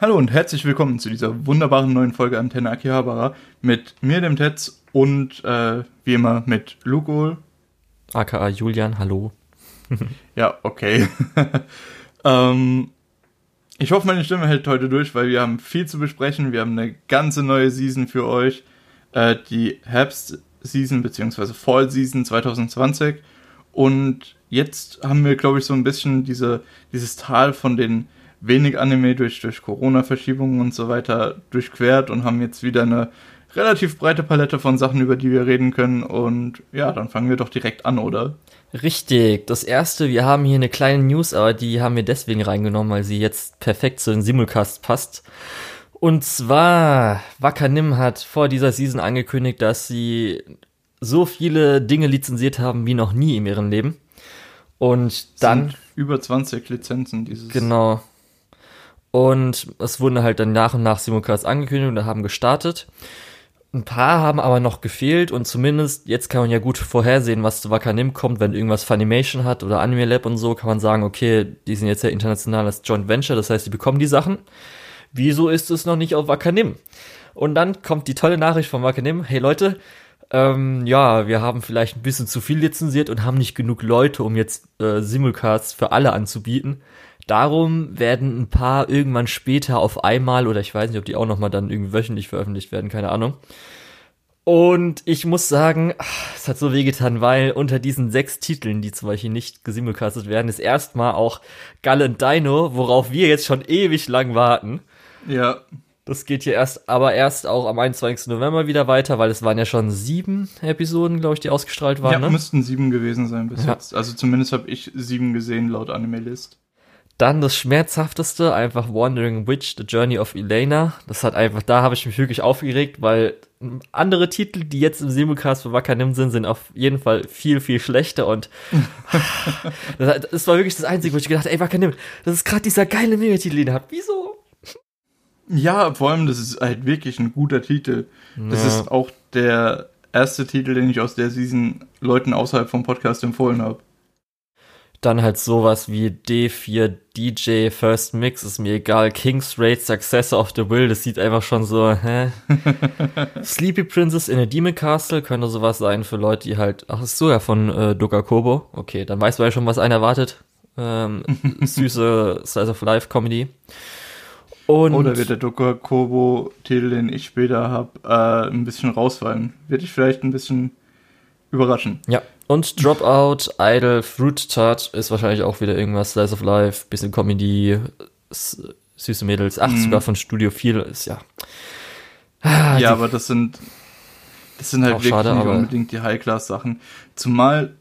Hallo und herzlich willkommen zu dieser wunderbaren neuen Folge Antenne Akihabara mit mir, dem Tetz und äh, wie immer mit Lugol. AKA Julian, hallo. ja, okay. ähm, ich hoffe, meine Stimme hält heute durch, weil wir haben viel zu besprechen. Wir haben eine ganze neue Season für euch. Äh, die Herbst-Season bzw. Fall-Season 2020. Und jetzt haben wir, glaube ich, so ein bisschen diese, dieses Tal von den wenig Anime durch, durch Corona-Verschiebungen und so weiter durchquert und haben jetzt wieder eine relativ breite Palette von Sachen, über die wir reden können. Und ja, dann fangen wir doch direkt an, oder? Richtig. Das erste, wir haben hier eine kleine News, aber die haben wir deswegen reingenommen, weil sie jetzt perfekt zu den Simulcast passt. Und zwar, Wakanim hat vor dieser Season angekündigt, dass sie so viele Dinge lizenziert haben wie noch nie in ihrem Leben. Und dann. über 20 Lizenzen dieses. Genau. Und es wurden halt dann nach und nach Simulcasts angekündigt und haben gestartet. Ein paar haben aber noch gefehlt und zumindest jetzt kann man ja gut vorhersehen, was zu Wakanim kommt, wenn irgendwas Funimation hat oder Anime Lab und so, kann man sagen, okay, die sind jetzt ja international als Joint Venture, das heißt, die bekommen die Sachen. Wieso ist es noch nicht auf Wakanim? Und dann kommt die tolle Nachricht von Wakanim, hey Leute, ähm, ja, wir haben vielleicht ein bisschen zu viel lizenziert und haben nicht genug Leute, um jetzt äh, Simulcasts für alle anzubieten. Darum werden ein paar irgendwann später auf einmal, oder ich weiß nicht, ob die auch nochmal dann irgendwie wöchentlich veröffentlicht werden, keine Ahnung. Und ich muss sagen, es hat so wehgetan, weil unter diesen sechs Titeln, die zum Beispiel nicht gesimulcastet werden, ist erstmal auch Gallant Dino, worauf wir jetzt schon ewig lang warten. Ja. Das geht hier erst, aber erst auch am 21. November wieder weiter, weil es waren ja schon sieben Episoden, glaube ich, die ausgestrahlt waren. Ja, ne? müssten sieben gewesen sein bis ja. jetzt. Also zumindest habe ich sieben gesehen laut Anime List. Dann das schmerzhafteste, einfach Wandering Witch, The Journey of Elena. Das hat einfach, da habe ich mich wirklich aufgeregt, weil andere Titel, die jetzt im Simulcast für Wakanim sind, sind auf jeden Fall viel, viel schlechter und das, war wirklich das Einzige, wo ich gedacht habe, ey Wakanim, das ist gerade dieser geile Mega-Titel, den ihr habt. Wieso? Ja, vor allem, das ist halt wirklich ein guter Titel. Das ja. ist auch der erste Titel, den ich aus der Season Leuten außerhalb vom Podcast empfohlen habe. Dann halt sowas wie D4 DJ First Mix, ist mir egal. King's Raid Successor of the Will, das sieht einfach schon so, hä? Sleepy Princess in a Demon Castle könnte sowas sein für Leute, die halt, ach, ist so ja von äh, Doka Kobo. Okay, dann weiß man ja schon, was einen erwartet. Ähm, süße Slice of Life Comedy. Und Oder wird der Doka Kobo Titel, den ich später habe, äh, ein bisschen rausfallen? Wird ich vielleicht ein bisschen überraschen. Ja, und Dropout, Idol, Fruit Tart ist wahrscheinlich auch wieder irgendwas, Slice of Life, bisschen Comedy, süße Mädels, ach, mm. sogar von Studio 4 ist ja. Ah, ja, aber das sind, das sind halt wirklich schade, nicht unbedingt die High-Class-Sachen. Zumal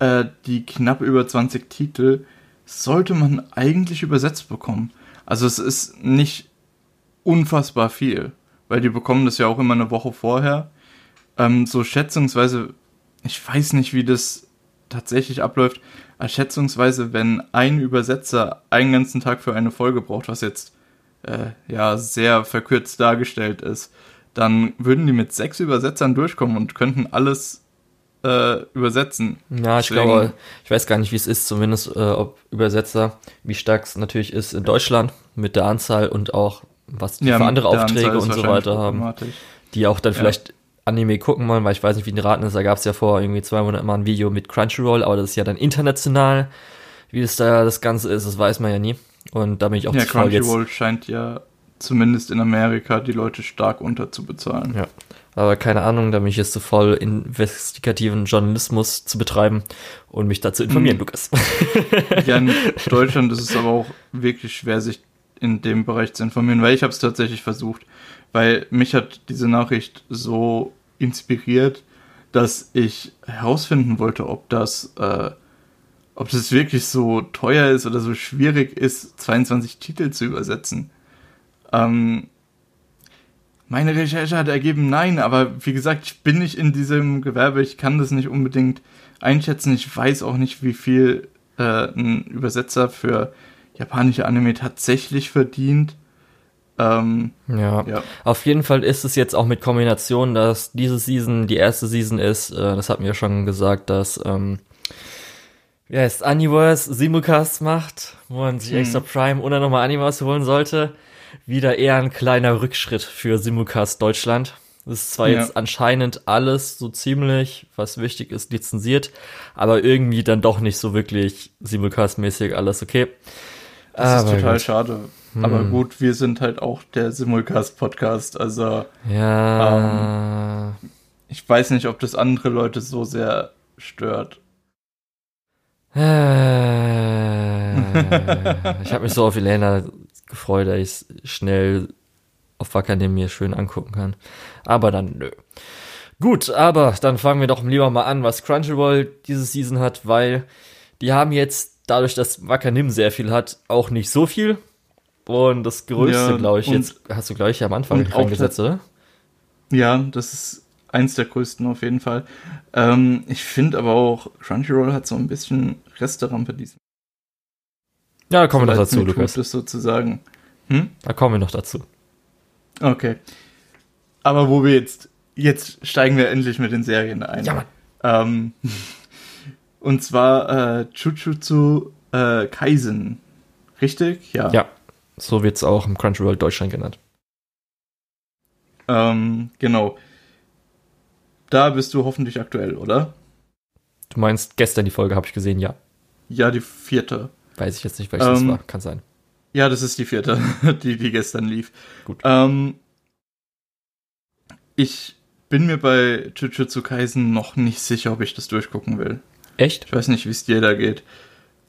äh, die knapp über 20 Titel sollte man eigentlich übersetzt bekommen. Also es ist nicht unfassbar viel, weil die bekommen das ja auch immer eine Woche vorher. Ähm, so schätzungsweise ich weiß nicht, wie das tatsächlich abläuft, schätzungsweise, wenn ein Übersetzer einen ganzen Tag für eine Folge braucht, was jetzt äh, ja sehr verkürzt dargestellt ist, dann würden die mit sechs Übersetzern durchkommen und könnten alles äh, übersetzen. Ja, ich Deswegen, glaube, ich weiß gar nicht, wie es ist, zumindest äh, ob Übersetzer, wie stark es natürlich ist in Deutschland mit der Anzahl und auch was die ja, für andere Aufträge und so weiter haben, die auch dann ja. vielleicht Anime gucken wollen, weil ich weiß nicht, wie die Raten ist. Da gab es ja vor irgendwie zwei Monaten mal ein Video mit Crunchyroll, aber das ist ja dann international. Wie das da das Ganze ist, das weiß man ja nie. Und da bin ich auch ja, Crunchyroll scheint ja zumindest in Amerika die Leute stark unterzubezahlen. Ja. Aber keine Ahnung, da bin ich jetzt zu voll, investigativen Journalismus zu betreiben und mich dazu informieren, hm. Lukas. ja, in Deutschland ist es aber auch wirklich schwer, sich in dem Bereich zu informieren, weil ich habe es tatsächlich versucht, weil mich hat diese Nachricht so inspiriert, dass ich herausfinden wollte, ob das, äh, ob das wirklich so teuer ist oder so schwierig ist, 22 Titel zu übersetzen. Ähm, meine Recherche hat ergeben, nein, aber wie gesagt, ich bin nicht in diesem Gewerbe, ich kann das nicht unbedingt einschätzen. Ich weiß auch nicht, wie viel äh, ein Übersetzer für japanische Anime tatsächlich verdient. Ähm, ja. ja. auf jeden Fall ist es jetzt auch mit Kombination, dass diese Season die erste Season ist. Äh, das hat mir schon gesagt, dass ähm, ja, es Universe Simulcast macht, wo man sich hm. extra Prime oder nochmal Animas holen sollte. wieder eher ein kleiner Rückschritt für Simulcast Deutschland. Das ist zwar ja. jetzt anscheinend alles so ziemlich, was wichtig ist, lizenziert, aber irgendwie dann doch nicht so wirklich Simulcast-mäßig alles okay. Das aber ist total gut. schade. Hm. Aber gut, wir sind halt auch der Simulcast-Podcast, also. Ja. Ähm, ich weiß nicht, ob das andere Leute so sehr stört. Äh, ich habe mich so auf Elena gefreut, dass ich schnell auf Wackernem mir schön angucken kann. Aber dann nö. Gut, aber dann fangen wir doch lieber mal an, was Crunchyroll diese Season hat, weil die haben jetzt, dadurch, dass Wakanim sehr viel hat, auch nicht so viel. Und das Größte, ja, glaube ich, jetzt hast du gleich am Anfang reingesetzt, oder? Ja, das ist eins der größten auf jeden Fall. Ähm, ich finde aber auch, Crunchyroll hat so ein bisschen Resterampe diesem. Ja, da kommen wir noch dazu, Lukas. Das sozusagen. Hm? Da kommen wir noch dazu. Okay. Aber wo wir jetzt, jetzt steigen wir endlich mit den Serien ein. Ja, Mann. Ähm, und zwar äh, Chuchutsu äh, Kaisen. Richtig? Ja. Ja. So wird es auch im Crunchyroll Deutschland genannt. Ähm, genau. Da bist du hoffentlich aktuell, oder? Du meinst gestern die Folge, habe ich gesehen, ja. Ja, die vierte. Weiß ich jetzt nicht, welches ähm, das war. Kann sein. Ja, das ist die vierte, die, die gestern lief. Gut. Ähm, ich bin mir bei Jujutsu Kaisen noch nicht sicher, ob ich das durchgucken will. Echt? Ich weiß nicht, wie es dir da geht.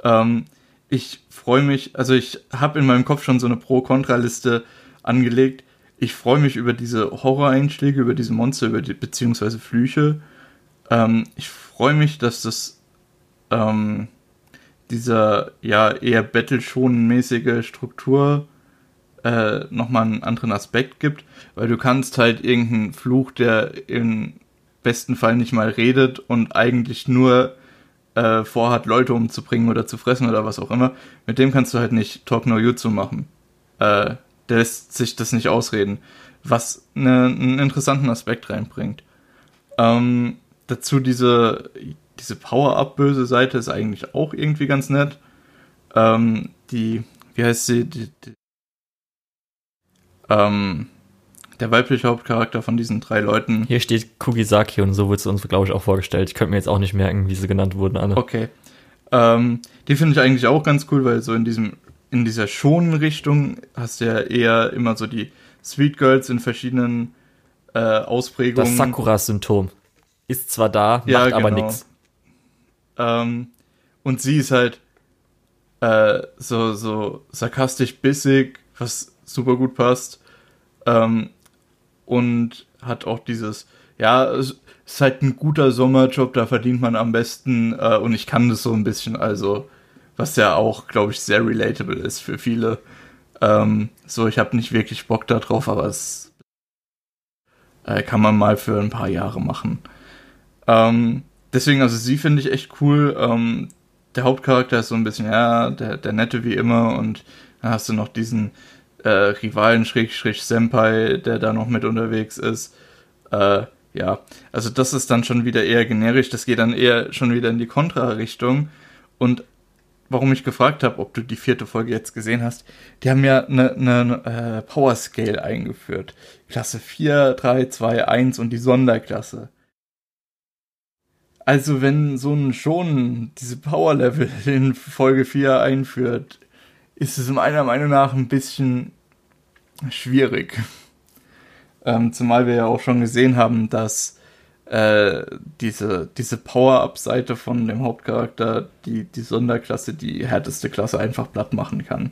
Ähm, ich freue mich, also ich habe in meinem Kopf schon so eine Pro-Kontra-Liste angelegt. Ich freue mich über diese Horror-Einschläge, über diese Monster, über die, beziehungsweise Flüche. Ähm, ich freue mich, dass das ähm, dieser ja eher Battle-Schonen-mäßige Struktur äh, nochmal einen anderen Aspekt gibt, weil du kannst halt irgendeinen Fluch, der im besten Fall nicht mal redet und eigentlich nur äh, vorhat, Leute umzubringen oder zu fressen oder was auch immer, mit dem kannst du halt nicht Talk No Jutsu machen. Äh, der lässt sich das nicht ausreden, was ne, einen interessanten Aspekt reinbringt. Ähm, dazu diese diese Power-Up-böse Seite ist eigentlich auch irgendwie ganz nett. Ähm, die, wie heißt sie? Die, die, ähm, der weibliche Hauptcharakter von diesen drei Leuten. Hier steht Kugisaki und so wird es uns, glaube ich, auch vorgestellt. Ich könnte mir jetzt auch nicht merken, wie sie genannt wurden, alle. Okay. Ähm, die finde ich eigentlich auch ganz cool, weil so in diesem, in dieser schonen Richtung hast du ja eher immer so die Sweet Girls in verschiedenen äh, Ausprägungen. Das Sakura-Symptom ist zwar da, ja, macht aber genau. nichts. Ähm, und sie ist halt äh, so, so sarkastisch bissig, was super gut passt. Ähm, und hat auch dieses, ja, es ist halt ein guter Sommerjob, da verdient man am besten äh, und ich kann das so ein bisschen, also, was ja auch, glaube ich, sehr relatable ist für viele. Ähm, so, ich habe nicht wirklich Bock darauf, aber es äh, kann man mal für ein paar Jahre machen. Ähm, deswegen, also sie finde ich echt cool. Ähm, der Hauptcharakter ist so ein bisschen, ja, der, der Nette wie immer und dann hast du noch diesen äh, Rivalen Schrägstrich Senpai, der da noch mit unterwegs ist. Äh, ja, also das ist dann schon wieder eher generisch, das geht dann eher schon wieder in die Kontra-Richtung. Und warum ich gefragt habe, ob du die vierte Folge jetzt gesehen hast, die haben ja eine, eine äh, Power Scale eingeführt. Klasse 4, 3, 2, 1 und die Sonderklasse. Also wenn so ein schon diese Power Level in Folge 4 einführt, ist es meiner Meinung nach ein bisschen schwierig. Ähm, zumal wir ja auch schon gesehen haben, dass äh, diese, diese Power-Up-Seite von dem Hauptcharakter die, die Sonderklasse, die härteste Klasse einfach platt machen kann.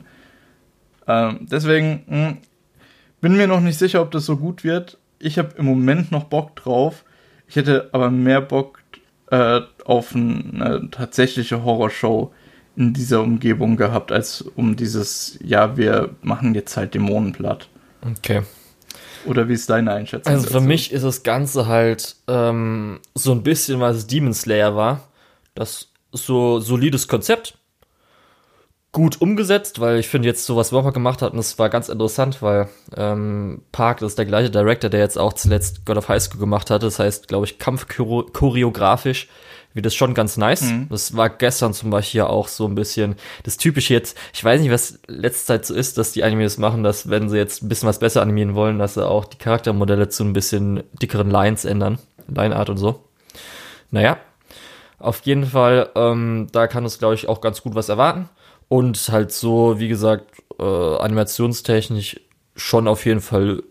Ähm, deswegen mh, hm, bin mir noch nicht sicher, ob das so gut wird. Ich habe im Moment noch Bock drauf. Ich hätte aber mehr Bock äh, auf eine tatsächliche Horrorshow in dieser Umgebung gehabt, als um dieses, ja, wir machen jetzt halt Dämonen platt. Okay. Oder wie ist deine Einschätzung? Also für dazu? mich ist das Ganze halt ähm, so ein bisschen, was Demon Slayer war. Das so solides Konzept. Gut umgesetzt, weil ich finde jetzt so, was Wopper gemacht hat, und das war ganz interessant, weil ähm, Park, das ist der gleiche Director, der jetzt auch zuletzt God of High School gemacht hat. Das heißt, glaube ich, kampfchoreografisch wie das schon ganz nice. Mhm. Das war gestern zum Beispiel auch so ein bisschen das Typische jetzt. Ich weiß nicht, was letzte Zeit so ist, dass die Animes machen, dass wenn sie jetzt ein bisschen was besser animieren wollen, dass sie auch die Charaktermodelle zu ein bisschen dickeren Lines ändern. Lineart und so. Naja, auf jeden Fall, ähm, da kann es, glaube ich, auch ganz gut was erwarten. Und halt so, wie gesagt, äh, animationstechnisch schon auf jeden Fall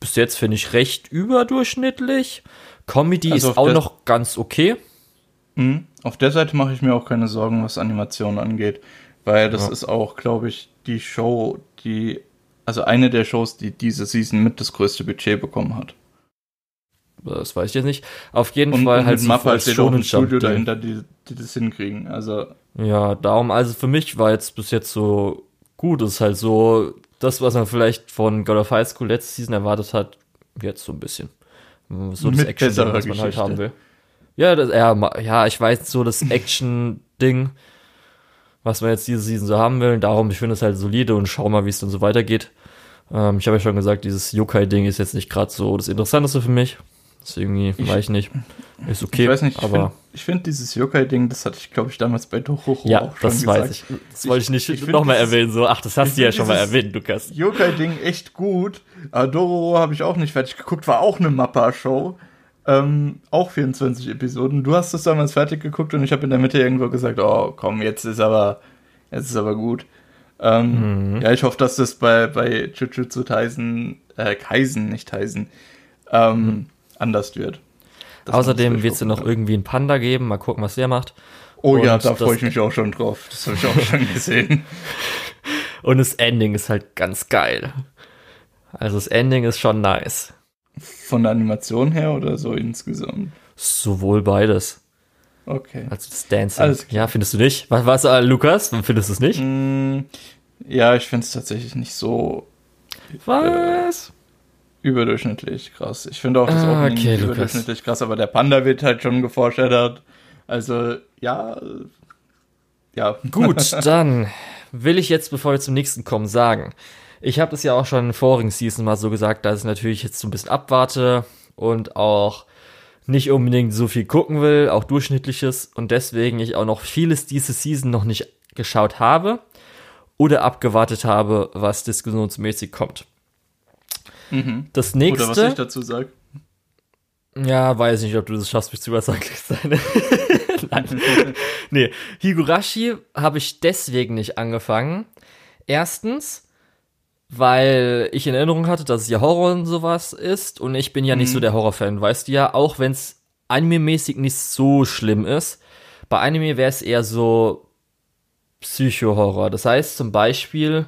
bis jetzt finde ich recht überdurchschnittlich. Comedy also ist auch noch ganz okay. Mh, auf der Seite mache ich mir auch keine Sorgen, was Animationen angeht, weil das ja. ist auch, glaube ich, die Show, die, also eine der Shows, die diese Season mit das größte Budget bekommen hat. Das weiß ich jetzt nicht. Auf jeden und, Fall und halt so Mappa als schon ein Studio dahinter, die, die das hinkriegen. Also ja, darum, also für mich war jetzt bis jetzt so gut, ist halt so das, was man vielleicht von God of High School letzte Season erwartet hat, jetzt so ein bisschen. So das Action, was man Geschichte. halt haben will. Ja, das, ja, ja, ich weiß so das Action-Ding, was man jetzt diese Season so haben will. Darum, ich finde es halt solide und schau mal, wie es dann so weitergeht. Ähm, ich habe ja schon gesagt, dieses Yokai-Ding ist jetzt nicht gerade so das Interessanteste für mich. Das irgendwie, weiß ich nicht. Ist okay. Ich weiß nicht, aber. Ich finde find dieses Yokai-Ding, das hatte ich, glaube ich, damals bei Dororo ja, auch schon das gesagt. weiß ich. Das wollte ich nicht nochmal erwähnen, so. Ach, das hast du ja schon mal erwähnt, Lukas. Yokai-Ding echt gut. Aber Dororo habe ich auch nicht fertig geguckt, war auch eine Mappa-Show. Ähm, auch 24 Episoden. Du hast es damals fertig geguckt und ich habe in der Mitte irgendwo gesagt, oh komm, jetzt ist aber, jetzt ist aber gut. Ähm, mhm. Ja, ich hoffe, dass das bei, bei Jujutsu Kaisen, äh, Kaisen, nicht Kaisen, ähm, mhm. anders wird. Das Außerdem wird es ja noch irgendwie einen Panda geben, mal gucken, was der macht. Oh und ja, da freue ich mich auch schon drauf. Das habe ich auch schon gesehen. und das Ending ist halt ganz geil. Also das Ending ist schon nice. Von der Animation her oder so insgesamt? Sowohl beides. Okay. Also das Dancing. Alles Ja, findest du nicht? Was, was äh, Lukas? Findest du es nicht? Mm, ja, ich finde es tatsächlich nicht so. Was? Äh, überdurchschnittlich krass. Ich finde auch das ah, Opening okay, überdurchschnittlich krass, aber der Panda wird halt schon geforschert. Also, ja. Ja. Gut, dann will ich jetzt, bevor wir zum nächsten kommen, sagen, ich habe das ja auch schon in vorigen Season mal so gesagt, dass ich natürlich jetzt so ein bisschen abwarte und auch nicht unbedingt so viel gucken will, auch durchschnittliches und deswegen ich auch noch vieles diese Season noch nicht geschaut habe oder abgewartet habe, was diskussionsmäßig kommt. Mhm. Das nächste. Oder was ich dazu sage. Ja, weiß nicht, ob du das schaffst, mich zu überzeugen. Nein. nee, Higurashi habe ich deswegen nicht angefangen. Erstens, weil ich in Erinnerung hatte, dass es ja Horror und sowas ist und ich bin ja mhm. nicht so mhm. der Horrorfan, weißt du ja, auch wenn es anime-mäßig nicht so schlimm ist. Bei Anime wäre es eher so Psycho-Horror. Das heißt zum Beispiel,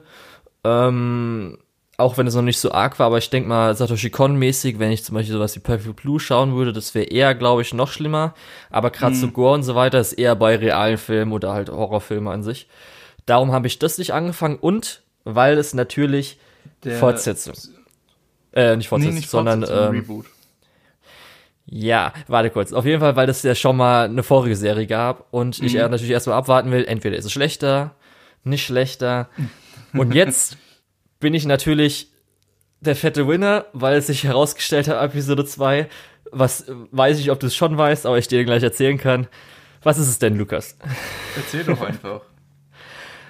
ähm, auch wenn es noch nicht so arg war, aber ich denke mal Satoshi Kon-mäßig, wenn ich zum Beispiel sowas wie Perfect Blue schauen würde, das wäre eher, glaube ich, noch schlimmer. Aber gerade mhm. so Gore und so weiter ist eher bei realen Filmen oder halt Horrorfilmen an sich. Darum habe ich das nicht angefangen und weil es natürlich der Fortsetzung. Äh, nicht Fortsetzung, nee, nicht sondern ähm, Reboot. Ja, warte kurz. Auf jeden Fall, weil es ja schon mal eine vorige Serie gab und mhm. ich natürlich erstmal abwarten will, entweder ist es schlechter, nicht schlechter. und jetzt bin ich natürlich der fette Winner, weil es sich herausgestellt hat, Episode 2, was weiß ich, ob du es schon weißt, aber ich dir gleich erzählen kann. Was ist es denn, Lukas? Erzähl doch einfach.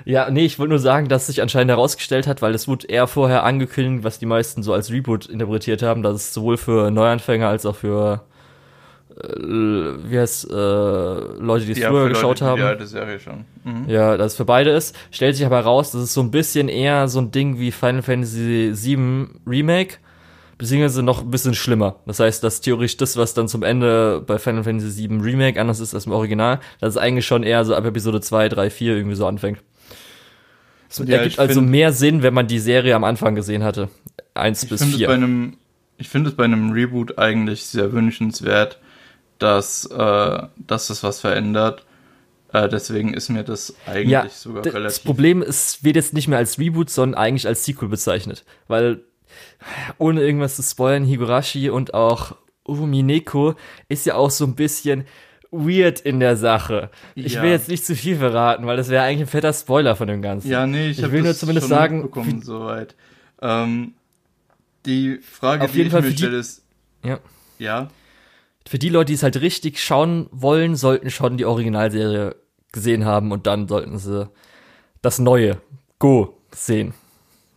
Ja, nee, ich wollte nur sagen, dass sich anscheinend herausgestellt hat, weil es wurde eher vorher angekündigt, was die meisten so als Reboot interpretiert haben, dass es sowohl für Neuanfänger als auch für äh, wie heißt äh, Leute, die es ja, früher geschaut Leute, haben. Ja, das Serie schon. Mhm. Ja, dass es für beide ist. Stellt sich aber heraus, dass es so ein bisschen eher so ein Ding wie Final Fantasy VII Remake, beziehungsweise noch ein bisschen schlimmer. Das heißt, dass theoretisch das, was dann zum Ende bei Final Fantasy VII Remake anders ist als im Original, dass es eigentlich schon eher so ab Episode 2, 3, 4 irgendwie so anfängt. Es ja, ergibt also find, mehr Sinn, wenn man die Serie am Anfang gesehen hatte. Eins bis vier. Einem, ich finde es bei einem Reboot eigentlich sehr wünschenswert, dass, äh, dass das was verändert. Äh, deswegen ist mir das eigentlich ja, sogar relativ. Das Problem ist, wird jetzt nicht mehr als Reboot, sondern eigentlich als Sequel bezeichnet. Weil, ohne irgendwas zu spoilern, Higurashi und auch Umineko ist ja auch so ein bisschen, weird in der Sache. Ich ja. will jetzt nicht zu viel verraten, weil das wäre eigentlich ein fetter Spoiler von dem Ganzen. Ja, nee, ich, ich will nur zumindest sagen, bekommen soweit. Ähm, die Frage, auf jeden die Fall ich mir stelle, ist, ja. Ja. für die Leute, die es halt richtig schauen wollen, sollten schon die Originalserie gesehen haben und dann sollten sie das Neue Go sehen.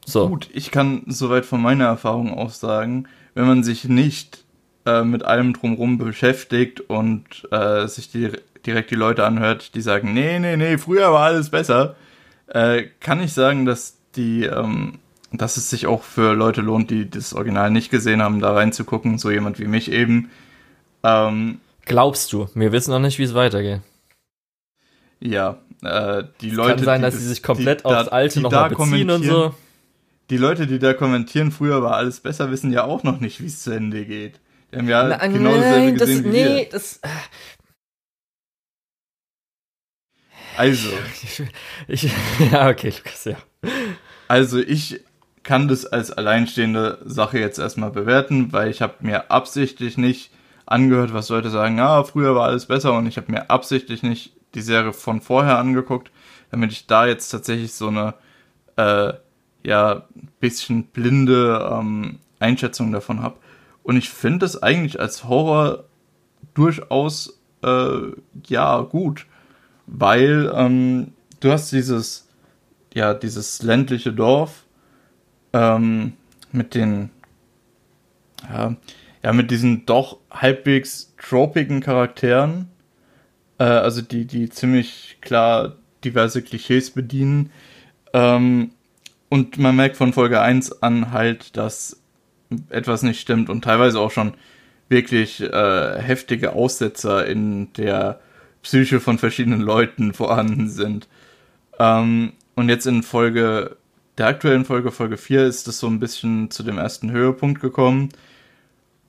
So. Gut, ich kann soweit von meiner Erfahrung aus sagen, wenn man sich nicht äh, mit allem drumherum beschäftigt und äh, sich die, direkt die Leute anhört, die sagen, nee, nee, nee, früher war alles besser, äh, kann ich sagen, dass die, ähm, dass es sich auch für Leute lohnt, die das Original nicht gesehen haben, da reinzugucken, so jemand wie mich eben. Ähm, Glaubst du? Wir wissen noch nicht, wie es weitergeht. Ja, äh, die es Leute. Kann sein, dass sie sich komplett die, aufs Alte nochmal beziehen und so. Die Leute, die da kommentieren, früher war alles besser, wissen ja auch noch nicht, wie es zu Ende geht. Die haben ja Na, genau dasselbe gesehen das, wie nee, wir. Das, äh, also. Ich, ja, okay, Lukas, ja. Also ich kann das als alleinstehende Sache jetzt erstmal bewerten, weil ich habe mir absichtlich nicht angehört, was Leute sagen, ah, früher war alles besser und ich habe mir absichtlich nicht die Serie von vorher angeguckt, damit ich da jetzt tatsächlich so eine äh, ja bisschen blinde ähm, Einschätzung davon habe. Und ich finde es eigentlich als Horror durchaus äh, ja gut weil ähm, du hast dieses, ja, dieses ländliche Dorf ähm, mit den, ja, ja, mit diesen doch halbwegs tropigen Charakteren, äh, also die, die ziemlich klar diverse Klischees bedienen. Ähm, und man merkt von Folge 1 an halt, dass etwas nicht stimmt und teilweise auch schon wirklich äh, heftige Aussetzer in der Psyche von verschiedenen Leuten vorhanden sind. Ähm, und jetzt in Folge, der aktuellen Folge, Folge 4, ist das so ein bisschen zu dem ersten Höhepunkt gekommen.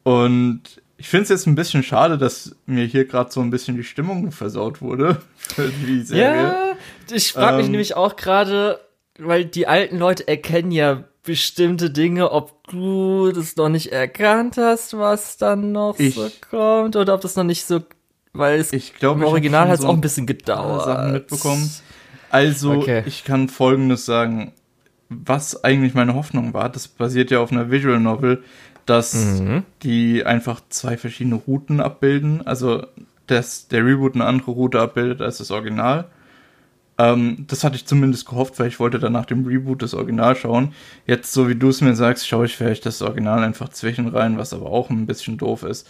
Und ich finde es jetzt ein bisschen schade, dass mir hier gerade so ein bisschen die Stimmung versaut wurde für die Serie. Ja, ich frage ähm, mich nämlich auch gerade, weil die alten Leute erkennen ja bestimmte Dinge, ob du das noch nicht erkannt hast, was dann noch ich, so kommt, oder ob das noch nicht so weil es ich glaub, im Original hat es so auch ein bisschen gedauert. Sachen mitbekommen. Also, okay. ich kann folgendes sagen. Was eigentlich meine Hoffnung war, das basiert ja auf einer Visual Novel, dass mhm. die einfach zwei verschiedene Routen abbilden. Also, dass der Reboot eine andere Route abbildet als das Original. Ähm, das hatte ich zumindest gehofft, weil ich wollte dann nach dem Reboot das Original schauen. Jetzt, so wie du es mir sagst, schaue ich vielleicht das Original einfach zwischen rein, was aber auch ein bisschen doof ist.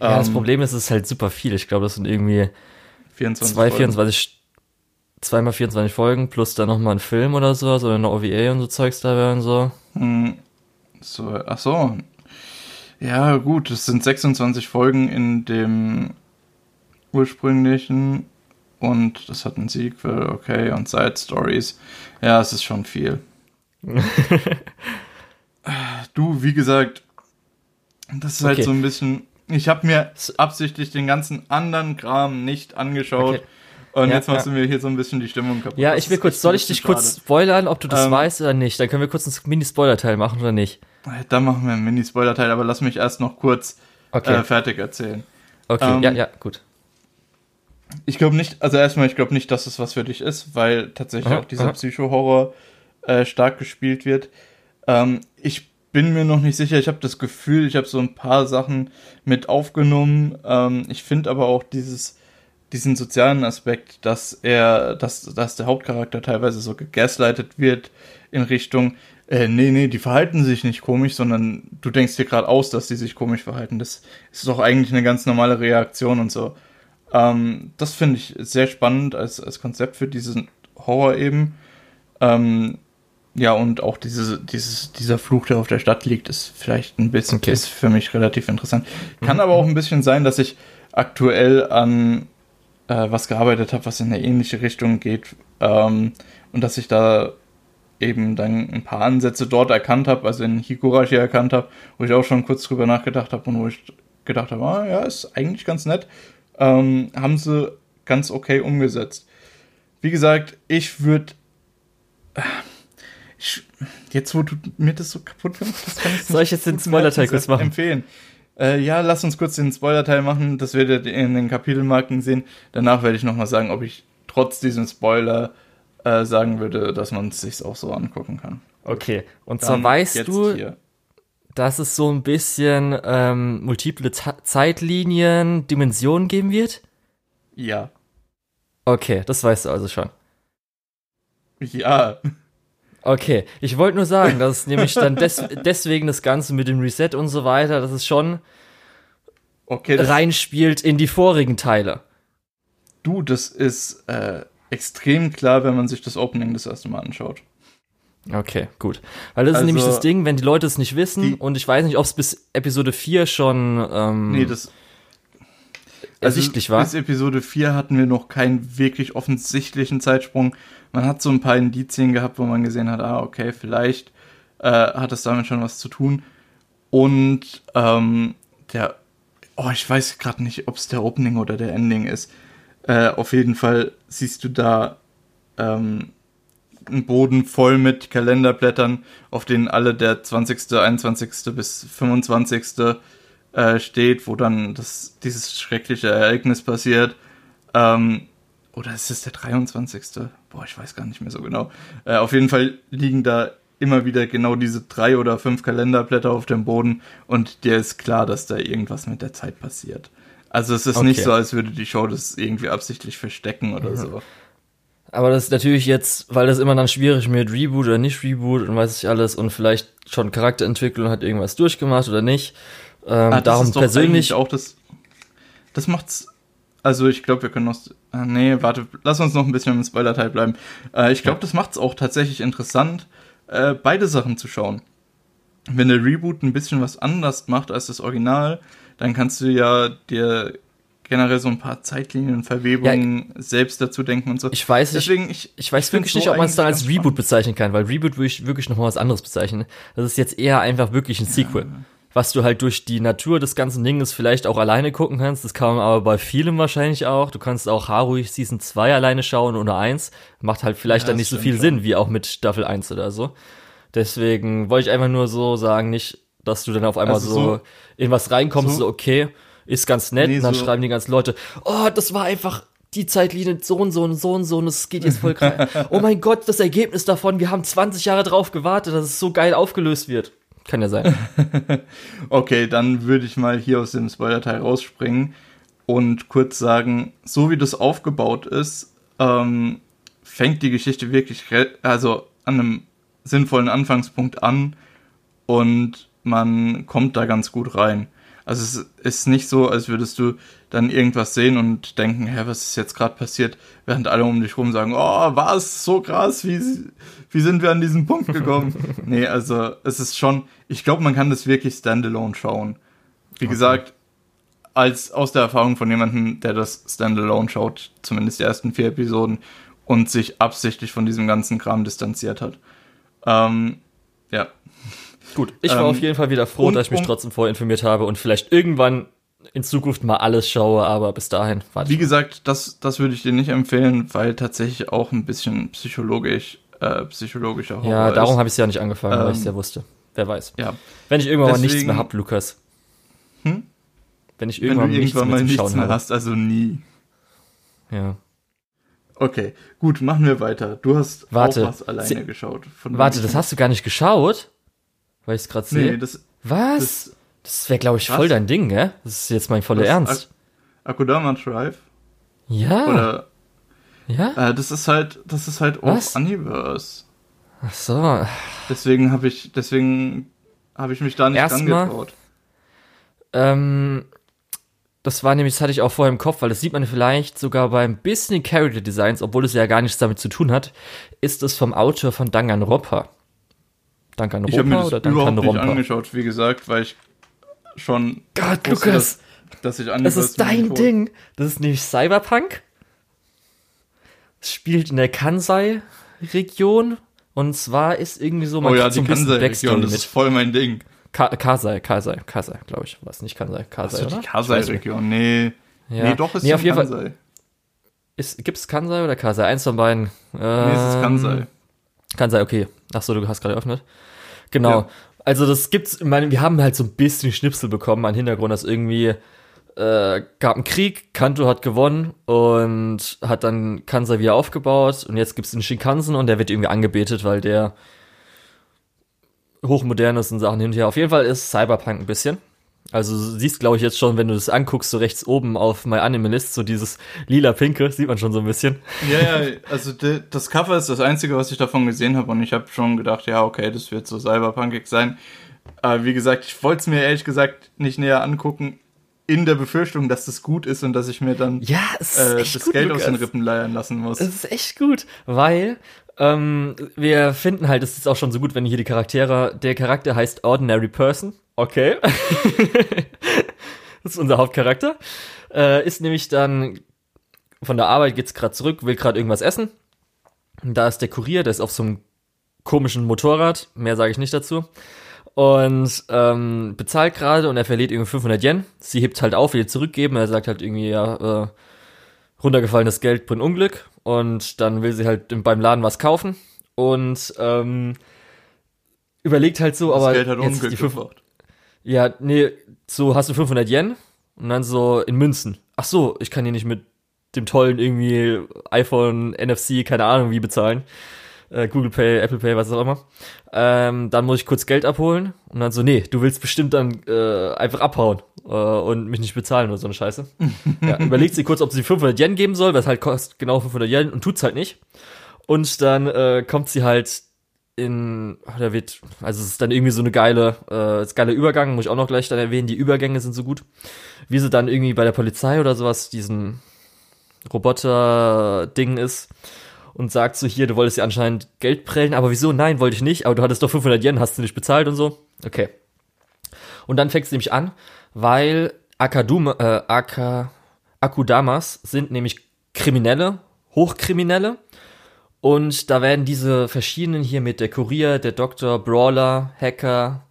Ja, das ähm, Problem ist, es ist halt super viel. Ich glaube, das sind irgendwie 24 zwei, 24, zweimal 24 Folgen plus dann nochmal ein Film oder sowas oder eine OVA und so Zeugs da wären so. Hm, so, ach so. Ja, gut, es sind 26 Folgen in dem ursprünglichen und das hat ein Sequel, okay, und Side Stories. Ja, es ist schon viel. du, wie gesagt, das ist halt okay. halt so ein bisschen ich habe mir absichtlich den ganzen anderen Kram nicht angeschaut. Okay. Und ja, jetzt machst ja. du mir hier so ein bisschen die Stimmung kaputt. Ja, ich will kurz, soll ich dich kurz spoilern, ob du das ähm, weißt oder nicht? Dann können wir kurz einen Mini-Spoiler-Teil machen oder nicht? Dann machen wir einen Mini-Spoiler-Teil, aber lass mich erst noch kurz okay. äh, fertig erzählen. Okay, ähm, ja, ja, gut. Ich glaube nicht, also erstmal, ich glaube nicht, dass es was für dich ist, weil tatsächlich aha, auch dieser Psycho-Horror äh, stark gespielt wird. Ähm, ich bin mir noch nicht sicher. Ich habe das Gefühl, ich habe so ein paar Sachen mit aufgenommen. Ähm, ich finde aber auch dieses, diesen sozialen Aspekt, dass er, dass, dass der Hauptcharakter teilweise so gegaslightet wird in Richtung, äh, nee, nee, die verhalten sich nicht komisch, sondern du denkst dir gerade aus, dass sie sich komisch verhalten. Das ist doch eigentlich eine ganz normale Reaktion und so. Ähm, das finde ich sehr spannend als, als Konzept für diesen Horror eben. Ähm, ja, und auch diese, dieses, dieser Fluch, der auf der Stadt liegt, ist vielleicht ein bisschen, okay. ist für mich relativ interessant. Kann mhm. aber auch ein bisschen sein, dass ich aktuell an äh, was gearbeitet habe, was in eine ähnliche Richtung geht. Ähm, und dass ich da eben dann ein paar Ansätze dort erkannt habe, also in Higurashi erkannt habe, wo ich auch schon kurz drüber nachgedacht habe und wo ich gedacht habe, ah, ja, ist eigentlich ganz nett. Ähm, haben sie ganz okay umgesetzt. Wie gesagt, ich würde ich, jetzt, wo du mir das so kaputt machst, kann ich Soll ich jetzt den Spoiler-Teil kurz machen? Empfehlen. Äh, ja, lass uns kurz den Spoiler-Teil machen. Das werdet ihr in den Kapitelmarken sehen. Danach werde ich nochmal sagen, ob ich trotz diesem Spoiler äh, sagen würde, dass man es sich auch so angucken kann. Okay. Und zwar weißt du, hier. Dass es so ein bisschen ähm, multiple Z Zeitlinien, Dimensionen geben wird? Ja. Okay, das weißt du also schon. Ja. Okay, ich wollte nur sagen, dass es nämlich dann des deswegen das Ganze mit dem Reset und so weiter, dass es schon okay, reinspielt in die vorigen Teile. Du, das ist äh, extrem klar, wenn man sich das Opening das erste Mal anschaut. Okay, gut. Weil das also, ist nämlich das Ding, wenn die Leute es nicht wissen und ich weiß nicht, ob es bis Episode 4 schon ähm, nee, das, also ersichtlich war. Bis Episode 4 hatten wir noch keinen wirklich offensichtlichen Zeitsprung. Man hat so ein paar Indizien gehabt, wo man gesehen hat, ah, okay, vielleicht äh, hat es damit schon was zu tun. Und ähm, der, oh, ich weiß gerade nicht, ob es der Opening oder der Ending ist. Äh, auf jeden Fall siehst du da ähm, einen Boden voll mit Kalenderblättern, auf denen alle der 20., 21. bis 25. Äh, steht, wo dann das, dieses schreckliche Ereignis passiert. Ähm, oder ist es der 23.? Boah, ich weiß gar nicht mehr so genau. Äh, auf jeden Fall liegen da immer wieder genau diese drei oder fünf Kalenderblätter auf dem Boden und dir ist klar, dass da irgendwas mit der Zeit passiert. Also es ist okay. nicht so, als würde die Show das irgendwie absichtlich verstecken oder mhm. so. Aber das ist natürlich jetzt, weil das immer dann schwierig mit Reboot oder nicht Reboot und weiß ich alles und vielleicht schon Charakterentwicklung hat irgendwas durchgemacht oder nicht. Ähm, ah, darum persönlich auch das. Das macht's. Also ich glaube, wir können noch. Ah, nee, warte, lass uns noch ein bisschen im Spoiler-Teil bleiben. Äh, ich glaube, ja. das macht's auch tatsächlich interessant, äh, beide Sachen zu schauen. Wenn der Reboot ein bisschen was anders macht als das Original, dann kannst du ja dir generell so ein paar Zeitlinien, Verwebungen ja, selbst dazu denken und so. Ich weiß Deswegen, ich, ich weiß ich wirklich nicht, ob man es dann als Reboot bezeichnen kann, weil Reboot würde ich wirklich noch mal was anderes bezeichnen. Das ist jetzt eher einfach wirklich ein Sequel. Ja. Was du halt durch die Natur des ganzen Dinges vielleicht auch alleine gucken kannst. Das kann man aber bei vielem wahrscheinlich auch. Du kannst auch Haru Season 2 alleine schauen oder 1. Macht halt vielleicht ja, dann nicht so viel schon. Sinn wie auch mit Staffel 1 oder so. Deswegen wollte ich einfach nur so sagen, nicht, dass du dann auf einmal also so, so, in was reinkommst, so, so okay, ist ganz nett. Nee, und dann so schreiben die ganzen Leute, oh, das war einfach die Zeitlinie so und so und so und so und es geht jetzt voll krass. oh mein Gott, das Ergebnis davon, wir haben 20 Jahre drauf gewartet, dass es so geil aufgelöst wird. Kann ja sein. okay, dann würde ich mal hier aus dem Spoiler-Teil rausspringen und kurz sagen, so wie das aufgebaut ist, ähm, fängt die Geschichte wirklich also an einem sinnvollen Anfangspunkt an und man kommt da ganz gut rein. Also es ist nicht so, als würdest du dann irgendwas sehen und denken, hä, was ist jetzt gerade passiert, während alle um dich rum sagen, oh, war es so krass, wie, wie sind wir an diesen Punkt gekommen? nee, also es ist schon, ich glaube, man kann das wirklich standalone schauen. Wie okay. gesagt, als aus der Erfahrung von jemandem, der das standalone schaut, zumindest die ersten vier Episoden, und sich absichtlich von diesem ganzen Kram distanziert hat. Ähm, Gut, ich war ähm, auf jeden Fall wieder froh, und, dass ich mich um, trotzdem vorinformiert habe und vielleicht irgendwann in Zukunft mal alles schaue, aber bis dahin warte Wie gesagt, das, das würde ich dir nicht empfehlen, weil tatsächlich auch ein bisschen psychologisch, äh, psychologischer Horror Ja, darum habe ich es ja nicht angefangen, ähm, weil ich es ja wusste. Wer weiß. Ja. Wenn ich irgendwann Deswegen, mal nichts mehr hab, Lukas. Hm? Wenn ich irgendwann, Wenn du irgendwann nichts mal nichts mehr hast, also nie. Ja. Okay, gut, machen wir weiter. Du hast warte, auch was alleine geschaut. warte, das hast du gar nicht geschaut? Weil ich es gerade sehe. Nee, das, Was? Das, das wäre, glaube ich, voll was? dein Ding, gell? Das ist jetzt mein voller Ernst. Ak Akudama Drive? Ja. Oder. Ja? Äh, das ist halt, das ist halt auch Universe. Ach so. Deswegen habe ich, deswegen habe ich mich da nicht Erstmal, getraut. Ähm, das war nämlich, das hatte ich auch vorher im Kopf, weil das sieht man vielleicht sogar beim bisschen Character Designs, obwohl es ja gar nichts damit zu tun hat, ist es vom Autor von Danganronpa. Dank ich habe mir das oder überhaupt nicht angeschaut, wie gesagt, weil ich schon Gott, wusste, Lukas, dass, dass ich Das ist dein Ding. Das ist nämlich Cyberpunk. Es spielt in der Kansai-Region und zwar ist irgendwie so man oh ja, die so Kansai-Region, das ist voll mein Ding. Ka Kasai, Kasai, Kasai, glaube ich. Was nicht Kansai, Kasai, oder? die Kasai-Region, nee. Ja. Nee, doch ist nee, auf jeden Kansai. Fall. Ist, gibt's Kansai oder Kasai? Eins von beiden. Ähm, nee, es ist Kansai. Ähm, Kansai, okay. Ach so, du hast gerade eröffnet. Genau. Ja. Also das gibt's, ich meine, wir haben halt so ein bisschen Schnipsel bekommen an Hintergrund, dass irgendwie äh, gab einen Krieg, Kanto hat gewonnen und hat dann Kansai wieder aufgebaut und jetzt gibt's den Shinkansen und der wird irgendwie angebetet, weil der hochmodernesten Sachen hin und her. Auf jeden Fall ist Cyberpunk ein bisschen. Also du siehst, glaube ich, jetzt schon, wenn du das anguckst, so rechts oben auf My Animalist, so dieses lila-pinke, sieht man schon so ein bisschen. Ja, ja, also das Cover ist das Einzige, was ich davon gesehen habe und ich habe schon gedacht, ja, okay, das wird so cyberpunkig sein. Aber wie gesagt, ich wollte es mir ehrlich gesagt nicht näher angucken, in der Befürchtung, dass das gut ist und dass ich mir dann ja, äh, das gut, Geld Lukas. aus den Rippen leiern lassen muss. Es ist echt gut, weil ähm, wir finden halt, es ist auch schon so gut, wenn hier die Charaktere, der Charakter heißt Ordinary Person. Okay. das ist unser Hauptcharakter. Äh, ist nämlich dann von der Arbeit geht's gerade zurück, will gerade irgendwas essen. Und da ist der Kurier, der ist auf so einem komischen Motorrad, mehr sage ich nicht dazu. Und ähm, bezahlt gerade und er verliert irgendwie 500 Yen. Sie hebt halt auf, will zurückgeben. Er sagt halt irgendwie, ja, äh, runtergefallenes Geld bringt Unglück. Und dann will sie halt beim Laden was kaufen. Und ähm, überlegt halt so, das aber Geld hat Unglück die 5, Ja, nee, so hast du 500 Yen und dann so in Münzen. Ach so, ich kann hier nicht mit dem tollen irgendwie iPhone, NFC, keine Ahnung wie bezahlen äh, Google Pay, Apple Pay, was auch immer. Ähm, dann muss ich kurz Geld abholen und dann so, nee, du willst bestimmt dann äh, einfach abhauen äh, und mich nicht bezahlen oder so eine Scheiße. ja, überlegt sie kurz, ob sie 500 Yen geben soll, was halt kostet genau 500 Yen und tut's halt nicht. Und dann äh, kommt sie halt in, da wird, also es ist dann irgendwie so eine geile, äh, ist geiler Übergang, muss ich auch noch gleich dann erwähnen, die Übergänge sind so gut. Wie sie dann irgendwie bei der Polizei oder sowas diesen Roboter-Ding ist und sagt so, hier, du wolltest ja anscheinend Geld prellen, aber wieso? Nein, wollte ich nicht, aber du hattest doch 500 Yen, hast du nicht bezahlt und so. Okay. Und dann fängst du nämlich an, weil Akaduma, äh, Aka, Akudamas sind nämlich Kriminelle, Hochkriminelle. Und da werden diese verschiedenen hier mit der Kurier, der Doktor, Brawler, Hacker,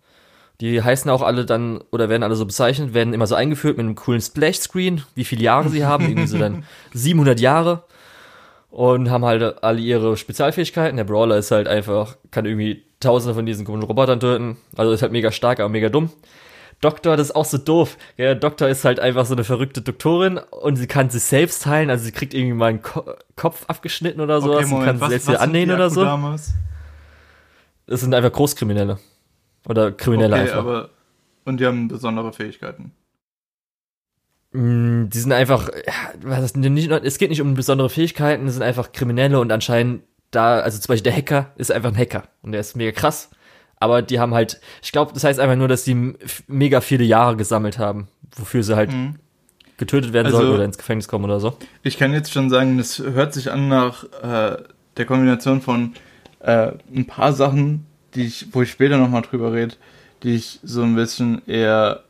die heißen auch alle dann, oder werden alle so bezeichnet, werden immer so eingeführt mit einem coolen Splash-Screen, wie viele Jahre sie haben, irgendwie so dann 700 Jahre und haben halt alle ihre Spezialfähigkeiten. Der Brawler ist halt einfach, kann irgendwie tausende von diesen komischen Robotern töten. Also ist halt mega stark, aber mega dumm. Doktor, das ist auch so doof. Ja, Doktor ist halt einfach so eine verrückte Doktorin und sie kann sich selbst heilen. Also sie kriegt irgendwie mal einen Ko Kopf abgeschnitten oder sowas okay, und kann sich selbst wieder annähen oder so. Das sind einfach Großkriminelle. Oder Kriminelle okay, einfach. Aber, und die haben besondere Fähigkeiten. Mm, die sind einfach, was nicht, es geht nicht um besondere Fähigkeiten, es sind einfach Kriminelle und anscheinend da, also zum Beispiel der Hacker ist einfach ein Hacker und der ist mega krass. Aber die haben halt, ich glaube, das heißt einfach nur, dass die mega viele Jahre gesammelt haben, wofür sie halt mhm. getötet werden also, sollen oder ins Gefängnis kommen oder so. Ich kann jetzt schon sagen, das hört sich an nach äh, der Kombination von äh, ein paar Sachen, die ich, wo ich später nochmal drüber rede, die ich so ein bisschen eher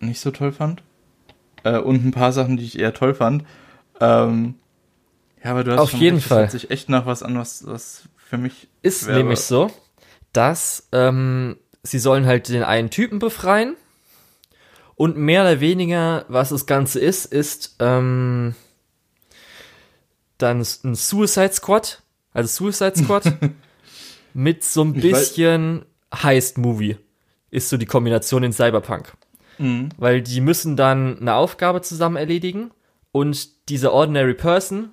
nicht so toll fand äh, und ein paar Sachen, die ich eher toll fand. Ähm, ja, aber du hast auf jeden recht, Fall. Das hört sich echt nach was an, was, was für mich ist wäre. nämlich so, dass ähm, sie sollen halt den einen Typen befreien und mehr oder weniger, was das Ganze ist, ist ähm, dann ein Suicide Squad, also Suicide Squad mit so ein bisschen Heist-Movie ist so die Kombination in Cyberpunk. Mhm. Weil die müssen dann eine Aufgabe zusammen erledigen und diese Ordinary Person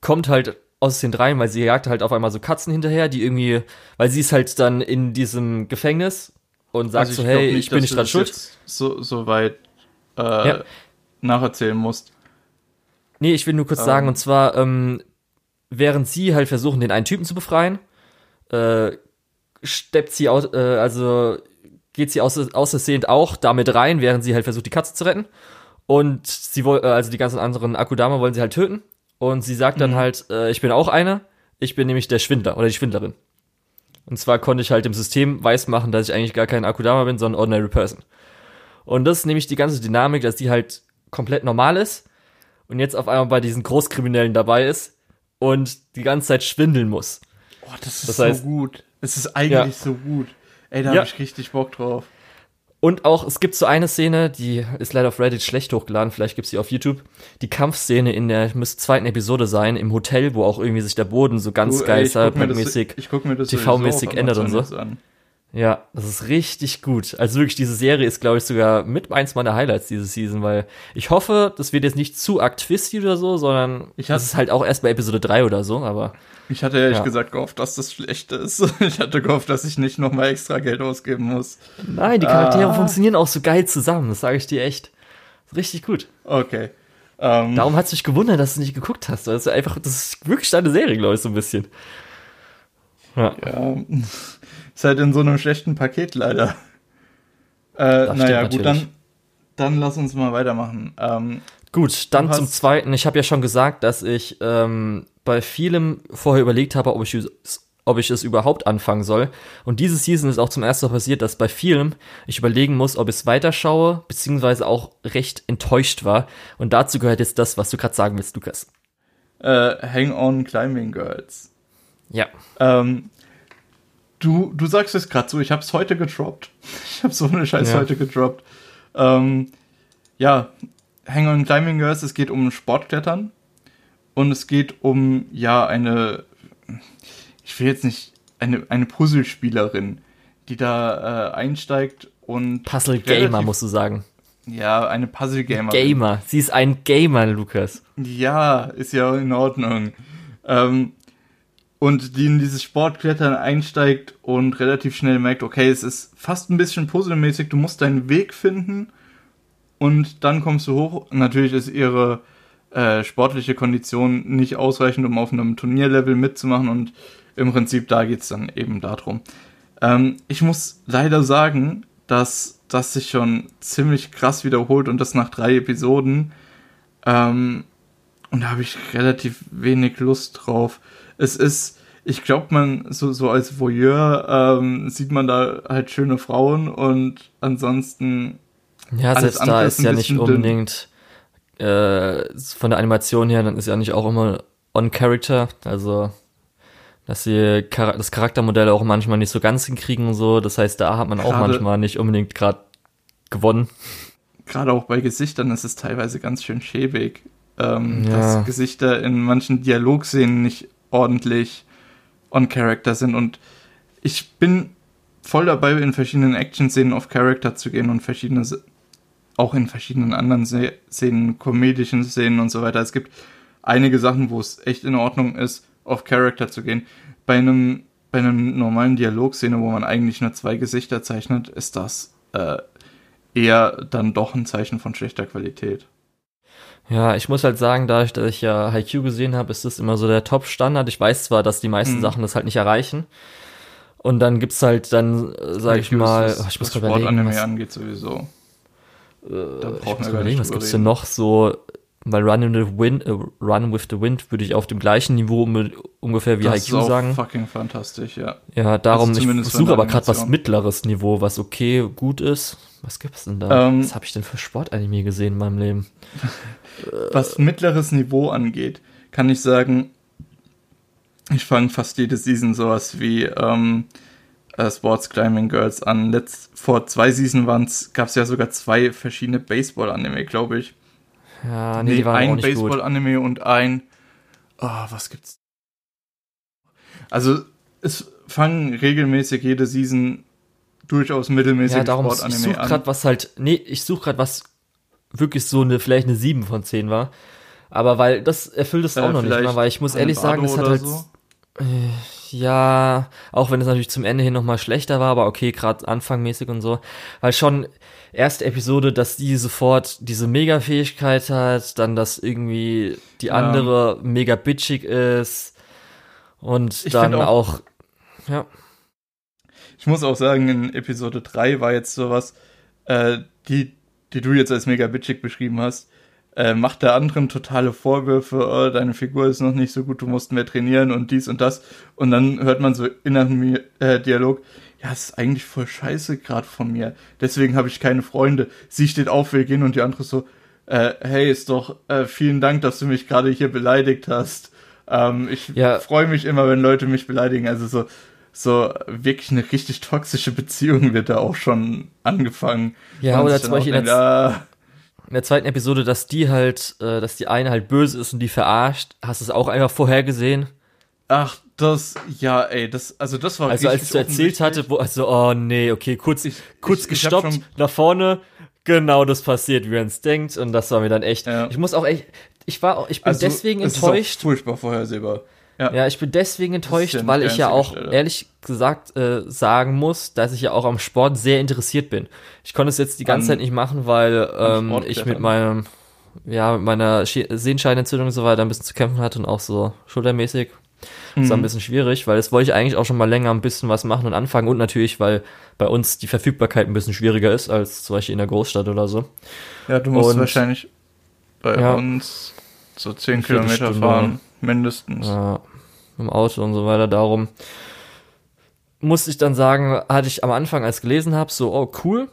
kommt halt aus den dreien, weil sie jagt halt auf einmal so Katzen hinterher, die irgendwie, weil sie ist halt dann in diesem Gefängnis und sagt also so, hey, nicht, ich bin nicht dran schuld. So, so weit äh, ja. nacherzählen musst. Nee, ich will nur kurz ähm. sagen, und zwar, ähm, während sie halt versuchen, den einen Typen zu befreien, äh, steppt sie aus, äh, also geht sie aus, außersehend auch damit rein, während sie halt versucht, die Katze zu retten. Und sie wollen, äh, also die ganzen anderen Akudama wollen sie halt töten. Und sie sagt dann mhm. halt, äh, ich bin auch einer. Ich bin nämlich der Schwindler oder die Schwindlerin. Und zwar konnte ich halt dem System weismachen, dass ich eigentlich gar kein Akudama bin, sondern Ordinary Person. Und das ist nämlich die ganze Dynamik, dass die halt komplett normal ist und jetzt auf einmal bei diesen Großkriminellen dabei ist und die ganze Zeit schwindeln muss. Oh, das ist das heißt, so gut. Es ist eigentlich ja. so gut. Ey, da ja. habe ich richtig Bock drauf. Und auch, es gibt so eine Szene, die ist leider auf Reddit schlecht hochgeladen, vielleicht gibt's sie auf YouTube. Die Kampfszene in der, müsste zweiten Episode sein, im Hotel, wo auch irgendwie sich der Boden so ganz geil cyberpunk-mäßig, TV-mäßig ändert und so. An. Ja, das ist richtig gut. Also wirklich, diese Serie ist, glaube ich, sogar mit eins meiner Highlights diese Season, weil ich hoffe, das wird jetzt nicht zu twisty oder so, sondern ich das ist halt auch erst bei Episode 3 oder so, aber. Ich hatte ehrlich ja. gesagt gehofft, dass das schlecht ist. Ich hatte gehofft, dass ich nicht nochmal extra Geld ausgeben muss. Nein, die Charaktere ah. funktionieren auch so geil zusammen, das sage ich dir echt. Richtig gut. Okay. Um. Ähm. Darum hat es mich gewundert, dass du nicht geguckt hast. Das ist einfach, das ist wirklich deine Serie, glaube ich, so ein bisschen. Ja. ja. Ist halt in so einem schlechten Paket leider. Äh, naja, gut, dann, dann lass uns mal weitermachen. Ähm, gut, dann zum zweiten. Ich habe ja schon gesagt, dass ich ähm, bei vielem vorher überlegt habe, ob ich, ob ich es überhaupt anfangen soll. Und diese Season ist auch zum ersten Mal passiert, dass bei vielem ich überlegen muss, ob ich es weiterschaue, beziehungsweise auch recht enttäuscht war. Und dazu gehört jetzt das, was du gerade sagen willst, Lukas. Äh, Hang on Climbing Girls. Ja. Ähm, du, du sagst es gerade so, ich habe es heute gedroppt. Ich habe so eine Scheiße ja. heute gedroppt. Ähm, ja, Hang on Climbing Girls, es geht um Sportklettern und es geht um, ja, eine, ich will jetzt nicht, eine, eine Puzzlespielerin, die da äh, einsteigt und. Puzzle Gamer, musst du sagen. Ja, eine Puzzle Gamer. Gamer. Sie ist ein Gamer, Lukas. Ja, ist ja in Ordnung. Ähm, und die in dieses Sportklettern einsteigt und relativ schnell merkt, okay, es ist fast ein bisschen puzzlemäßig, du musst deinen Weg finden und dann kommst du hoch. Natürlich ist ihre äh, sportliche Kondition nicht ausreichend, um auf einem Turnierlevel mitzumachen und im Prinzip da geht's dann eben darum. Ähm, ich muss leider sagen, dass das sich schon ziemlich krass wiederholt und das nach drei Episoden. Ähm, und da habe ich relativ wenig Lust drauf es ist, ich glaube, man, so, so als Voyeur ähm, sieht man da halt schöne Frauen und ansonsten. Ja, selbst da ist ja nicht unbedingt äh, von der Animation her, dann ist ja nicht auch immer on Character, also dass sie das Charaktermodell auch manchmal nicht so ganz hinkriegen und so. Das heißt, da hat man grade, auch manchmal nicht unbedingt gerade gewonnen. Gerade auch bei Gesichtern ist es teilweise ganz schön schäbig, ähm, ja. dass Gesichter in manchen Dialogszenen nicht ordentlich on Character sind. Und ich bin voll dabei, in verschiedenen Action-Szenen auf Character zu gehen und verschiedene, auch in verschiedenen anderen Szenen, komedischen Szenen und so weiter. Es gibt einige Sachen, wo es echt in Ordnung ist, auf Character zu gehen. Bei einem, bei einem normalen Dialogszene, wo man eigentlich nur zwei Gesichter zeichnet, ist das äh, eher dann doch ein Zeichen von schlechter Qualität. Ja, ich muss halt sagen, dadurch, dass ich ja Haikyuu gesehen habe, ist das immer so der Top-Standard. Ich weiß zwar, dass die meisten mhm. Sachen das halt nicht erreichen. Und dann gibt's halt dann, äh, sag ich mal, ist, oh, ich muss gerade überlegen. Was angeht sowieso. Äh, ich muss überlegen, was gibt's denn noch so, weil Run, in the Wind, uh, Run with the Wind würde ich auf dem gleichen Niveau um, ungefähr wie das Haikyuu sagen. Das ist fucking fantastisch, ja. Ja, darum, also ich suche aber gerade was mittleres Niveau, was okay, gut ist. Was gibt's denn da? Ähm, was habe ich denn für Sportanime gesehen in meinem Leben? Was mittleres Niveau angeht, kann ich sagen, ich fange fast jede Season sowas wie ähm, äh, Sports Climbing Girls an. Letzt, vor zwei Seasons gab es ja sogar zwei verschiedene Baseball-Anime, glaube ich. Ja, nee, nee die waren ein Baseball-Anime und ein. Oh, was gibt's? Also, es fangen regelmäßig jede Season durchaus mittelmäßig ja, darum, Sportanime ich such grad was halt, nee, ich suche gerade was wirklich so eine, vielleicht eine 7 von 10 war. Aber weil das erfüllt es äh, auch noch nicht mal, weil ich muss ehrlich sagen, es hat halt. So? Äh, ja, auch wenn es natürlich zum Ende hin nochmal schlechter war, aber okay, gerade anfangmäßig und so. Weil schon erste Episode, dass die sofort diese Mega-Fähigkeit hat, dann dass irgendwie die ja. andere mega bitchig ist und ich dann auch, auch, ja. Ich muss auch sagen, in Episode 3 war jetzt sowas, äh, die die du jetzt als mega bitchig beschrieben hast, äh, macht der anderen totale Vorwürfe, oh, deine Figur ist noch nicht so gut, du musst mehr trainieren und dies und das. Und dann hört man so inneren äh, Dialog, ja, es ist eigentlich voll scheiße gerade von mir. Deswegen habe ich keine Freunde. Sie steht auf, will gehen und die andere so, äh, hey, ist doch, äh, vielen Dank, dass du mich gerade hier beleidigt hast. Ähm, ich ja. freue mich immer, wenn Leute mich beleidigen. Also so, so wirklich eine richtig toxische Beziehung wird da auch schon angefangen. Ja, oder zum Beispiel in der, in der, zweiten Episode, dass die halt, äh, dass die eine halt böse ist und die verarscht. Hast du es auch einfach vorher gesehen? Ach, das, ja, ey, das, also das war Also als du erzählt hatte, wo, also, oh nee, okay, kurz, ich, kurz ich, gestoppt, ich nach vorne, genau das passiert, wie man es denkt, und das war mir dann echt, ja. ich muss auch echt, ich war, ich bin also, deswegen enttäuscht. Ist furchtbar vorhersehbar. Ja. ja, ich bin deswegen enttäuscht, ja weil ich ja auch Stelle. ehrlich gesagt äh, sagen muss, dass ich ja auch am Sport sehr interessiert bin. Ich konnte es jetzt die ganze An, Zeit nicht machen, weil ähm, ich mit meinem ja, mit meiner Sehenscheinentzündung und so weiter ein bisschen zu kämpfen hatte und auch so schultermäßig das war ein mhm. bisschen schwierig, weil das wollte ich eigentlich auch schon mal länger ein bisschen was machen und anfangen und natürlich, weil bei uns die Verfügbarkeit ein bisschen schwieriger ist als zum Beispiel in der Großstadt oder so. Ja, du musst und, wahrscheinlich bei ja, uns so 10 Kilometer fahren, mindestens. Ja, im Auto und so weiter. Darum musste ich dann sagen, hatte ich am Anfang, als ich gelesen habe, so, oh cool,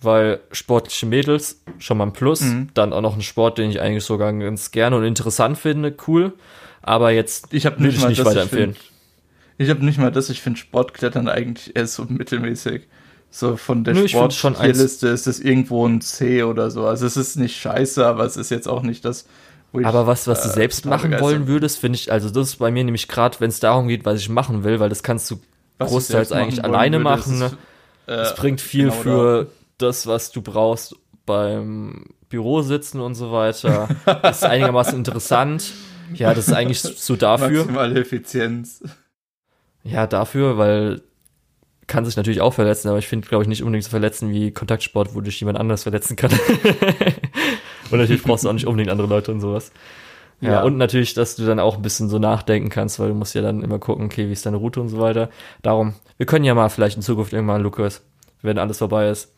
weil sportliche Mädels schon mal ein Plus, mhm. dann auch noch ein Sport, den ich eigentlich sogar ganz gerne und interessant finde, cool. Aber jetzt ich will nicht ich nicht weiterempfehlen. Ich, ich habe nicht mal das, ich finde Sportklettern eigentlich eher so mittelmäßig. So von der Sportliste ist es irgendwo ein C oder so. Also es ist nicht scheiße, aber es ist jetzt auch nicht das, wo ich. Aber was, was du äh, selbst machen wollen würdest, finde ich, also das ist bei mir nämlich gerade, wenn es darum geht, was ich machen will, weil das kannst du was großteils eigentlich alleine würde, machen. Ne? Es äh, bringt viel genau für das, was du brauchst beim Büro sitzen und so weiter. ist einigermaßen interessant. Ja, das ist eigentlich so dafür. Maximale Effizienz. Ja, dafür, weil kann sich natürlich auch verletzen, aber ich finde, glaube ich, nicht unbedingt so verletzen wie Kontaktsport, wo dich jemand anders verletzen kann. und natürlich brauchst du auch nicht unbedingt andere Leute und sowas. Ja, ja, und natürlich, dass du dann auch ein bisschen so nachdenken kannst, weil du musst ja dann immer gucken, okay, wie ist deine Route und so weiter. Darum, wir können ja mal vielleicht in Zukunft irgendwann, Lukas, wenn alles vorbei ist.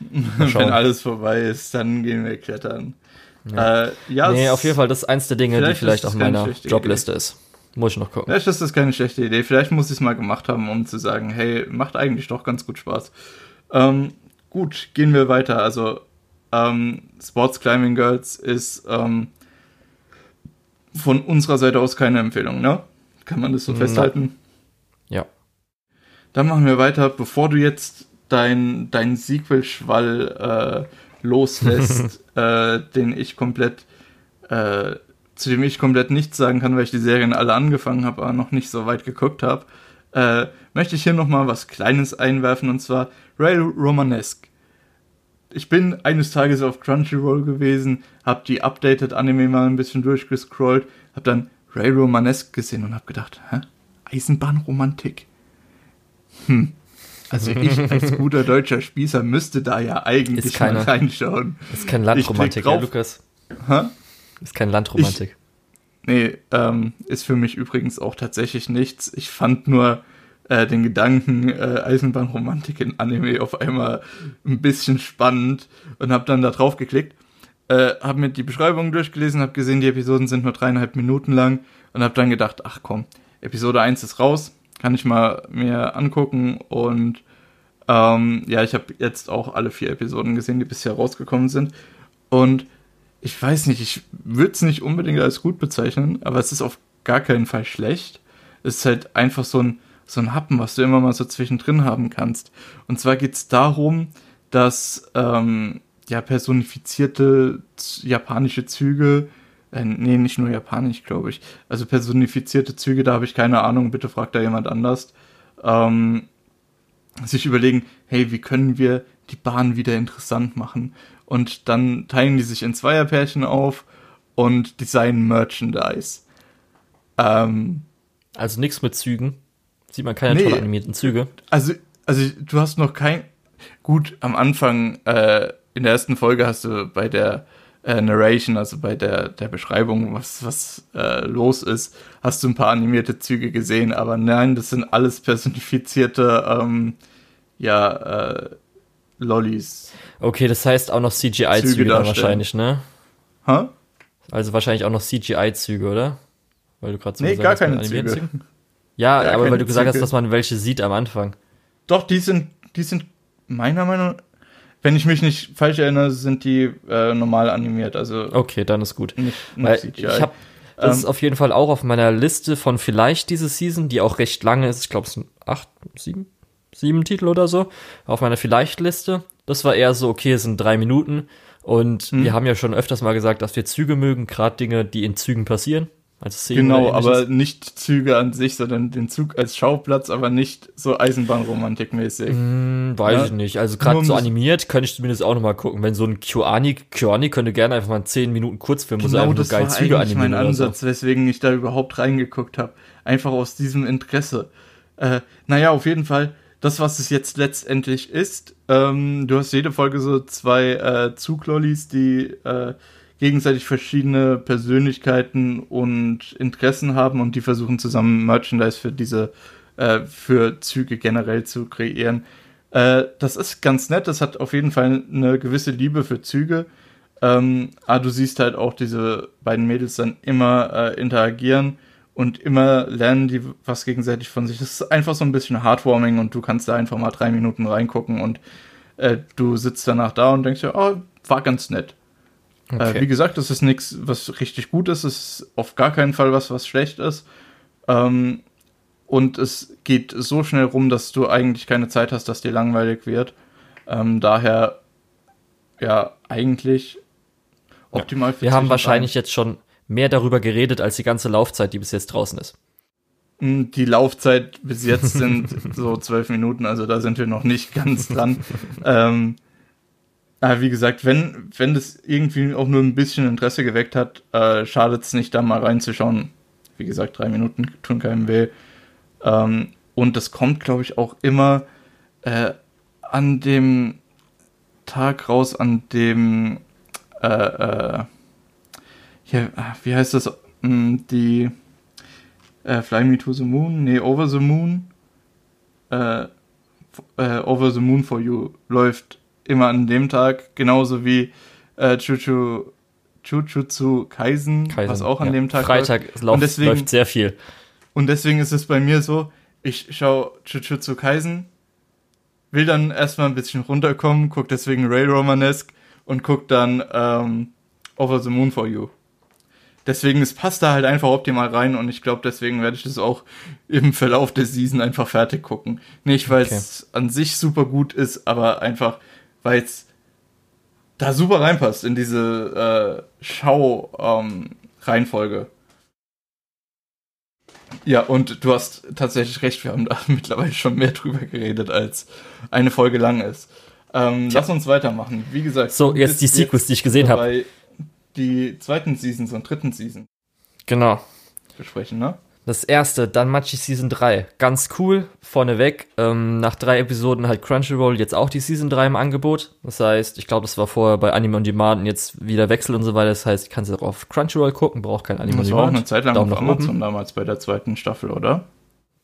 wenn alles vorbei ist, dann gehen wir klettern. Ja. Äh, ja, nee, auf jeden Fall, das ist eins der Dinge, die vielleicht auf meiner Jobliste Idee. ist. Muss ich noch gucken. Vielleicht ist das keine schlechte Idee. Vielleicht muss ich es mal gemacht haben, um zu sagen, hey, macht eigentlich doch ganz gut Spaß. Ähm, gut, gehen wir weiter. Also, ähm, Sports Climbing Girls ist ähm, von unserer Seite aus keine Empfehlung, ne? Kann man das so festhalten? Ja. Dann machen wir weiter. Bevor du jetzt dein, dein Sequel-Schwall äh, loslässt, äh, den ich komplett, äh, zu dem ich komplett nichts sagen kann, weil ich die Serien alle angefangen habe, aber noch nicht so weit geguckt habe, äh, möchte ich hier nochmal was Kleines einwerfen und zwar Ray Romanesque. Ich bin eines Tages auf Crunchyroll gewesen, habe die Updated Anime mal ein bisschen durchgescrollt, habe dann Ray Romanesque gesehen und habe gedacht, hä? Eisenbahnromantik? Hm, also ich als guter deutscher Spießer müsste da ja eigentlich ist keine, mal reinschauen. Ist kein Landromantik, ja, Lukas. Hä? Ist kein Landromantik. Ich, nee, ähm, ist für mich übrigens auch tatsächlich nichts. Ich fand nur äh, den Gedanken äh, Eisenbahnromantik in Anime auf einmal ein bisschen spannend und habe dann da drauf geklickt. Äh, habe mir die Beschreibung durchgelesen, habe gesehen, die Episoden sind nur dreieinhalb Minuten lang und habe dann gedacht, ach komm, Episode 1 ist raus, kann ich mal mir angucken und ähm, ja, ich habe jetzt auch alle vier Episoden gesehen, die bisher rausgekommen sind. Und ich weiß nicht, ich würde es nicht unbedingt als gut bezeichnen, aber es ist auf gar keinen Fall schlecht. Es ist halt einfach so ein, so ein Happen, was du immer mal so zwischendrin haben kannst. Und zwar geht es darum, dass ähm, ja personifizierte japanische Züge äh, nee, nicht nur japanisch, glaube ich. Also personifizierte Züge, da habe ich keine Ahnung, bitte fragt da jemand anders. Ähm, sich überlegen, hey, wie können wir die Bahn wieder interessant machen? Und dann teilen die sich in Zweierpärchen auf und designen Merchandise. Ähm, also nichts mit Zügen. Sieht man keine nee, toll animierten Züge. Also, also du hast noch kein. Gut, am Anfang, äh, in der ersten Folge hast du bei der äh, Narration, also bei der, der Beschreibung, was, was äh, los ist, hast du ein paar animierte Züge gesehen, aber nein, das sind alles personifizierte, ähm, ja, äh, Lollis. Okay, das heißt auch noch CGI-Züge dann wahrscheinlich, ne? Hä? Also wahrscheinlich auch noch CGI-Züge, oder? Weil du gerade so nee, gesagt gar hast, keine Züge. Ja, gar aber weil du gesagt Züge. hast, dass man welche sieht am Anfang. Doch, die sind, die sind meiner Meinung nach wenn ich mich nicht falsch erinnere, sind die äh, normal animiert. Also okay, dann ist gut. Nicht, nicht Ich habe das ähm, ist auf jeden Fall auch auf meiner Liste von vielleicht diese Season, die auch recht lange ist. Ich glaube, es sind acht, sieben, sieben Titel oder so auf meiner Vielleicht-Liste. Das war eher so, okay, es sind drei Minuten. Und hm. wir haben ja schon öfters mal gesagt, dass wir Züge mögen, gerade Dinge, die in Zügen passieren. Also genau, aber nicht Züge an sich, sondern den Zug als Schauplatz, aber nicht so Eisenbahnromantik-mäßig. Hm, weiß ja? ich nicht. Also gerade so animiert könnte ich zumindest auch nochmal gucken. Wenn so ein Kyoani, Kyoani könnte gerne einfach mal einen 10 Minuten Kurzfilm, genau, wo sie einfach das geil Züge animieren. mein Ansatz, so. weswegen ich da überhaupt reingeguckt habe. Einfach aus diesem Interesse. Äh, naja, auf jeden Fall, das, was es jetzt letztendlich ist, ähm, du hast jede Folge so zwei äh, Zuglollis, die äh, gegenseitig verschiedene Persönlichkeiten und Interessen haben und die versuchen zusammen Merchandise für diese, äh, für Züge generell zu kreieren. Äh, das ist ganz nett, das hat auf jeden Fall eine gewisse Liebe für Züge. Ähm, aber du siehst halt auch diese beiden Mädels dann immer äh, interagieren und immer lernen die was gegenseitig von sich. Das ist einfach so ein bisschen heartwarming und du kannst da einfach mal drei Minuten reingucken und äh, du sitzt danach da und denkst ja, oh, war ganz nett. Äh, okay. Äh, wie gesagt, das ist nichts, was richtig gut ist. Es ist auf gar keinen Fall was, was schlecht ist. Ähm, und es geht so schnell rum, dass du eigentlich keine Zeit hast, dass dir langweilig wird. Ähm, daher, ja, eigentlich optimal für Wir haben wahrscheinlich jetzt schon mehr darüber geredet als die ganze Laufzeit, die bis jetzt draußen ist. Hm, die Laufzeit bis jetzt sind so zwölf Minuten, also da sind wir noch nicht ganz dran. ähm, aber wie gesagt, wenn, wenn das irgendwie auch nur ein bisschen Interesse geweckt hat, äh, schadet es nicht, da mal reinzuschauen. Wie gesagt, drei Minuten tun keinem weh. Ähm, und das kommt, glaube ich, auch immer äh, an dem Tag raus, an dem äh, äh, hier, ah, wie heißt das? Hm, die äh, Fly Me to the Moon? Nee, Over the Moon. Äh, äh, Over the Moon for You läuft immer an dem Tag, genauso wie äh, Chuchu, Chuchutsu Kaisen, Kaisen, was auch an ja. dem Tag Freitag läuft. Deswegen, läuft sehr viel. Und deswegen ist es bei mir so, ich schaue Chuchutsu Kaisen, will dann erstmal ein bisschen runterkommen, guck deswegen Ray Romanesque und guck dann ähm, Over the Moon for You. Deswegen, es passt da halt einfach optimal rein und ich glaube, deswegen werde ich das auch im Verlauf der Season einfach fertig gucken. Nicht, weil es okay. an sich super gut ist, aber einfach, weil es da super reinpasst in diese äh, Schau-Reihenfolge. Ähm, ja, und du hast tatsächlich recht, wir haben da mittlerweile schon mehr drüber geredet, als eine Folge lang ist. Ähm, lass uns weitermachen. Wie gesagt, so jetzt die Sequels, die ich gesehen habe. Die zweiten Seasons und dritten Season. Genau. Besprechen, ne? Das erste, dann Machi Season 3. Ganz cool, vorneweg. Ähm, nach drei Episoden hat Crunchyroll jetzt auch die Season 3 im Angebot. Das heißt, ich glaube, das war vorher bei Anime on Demand und jetzt wieder Wechsel und so weiter. Das heißt, ich kann es auch auf Crunchyroll gucken, braucht kein Anime on Demand. Das war auch eine Zeit lang Daumen auf Amazon oben. damals bei der zweiten Staffel, oder?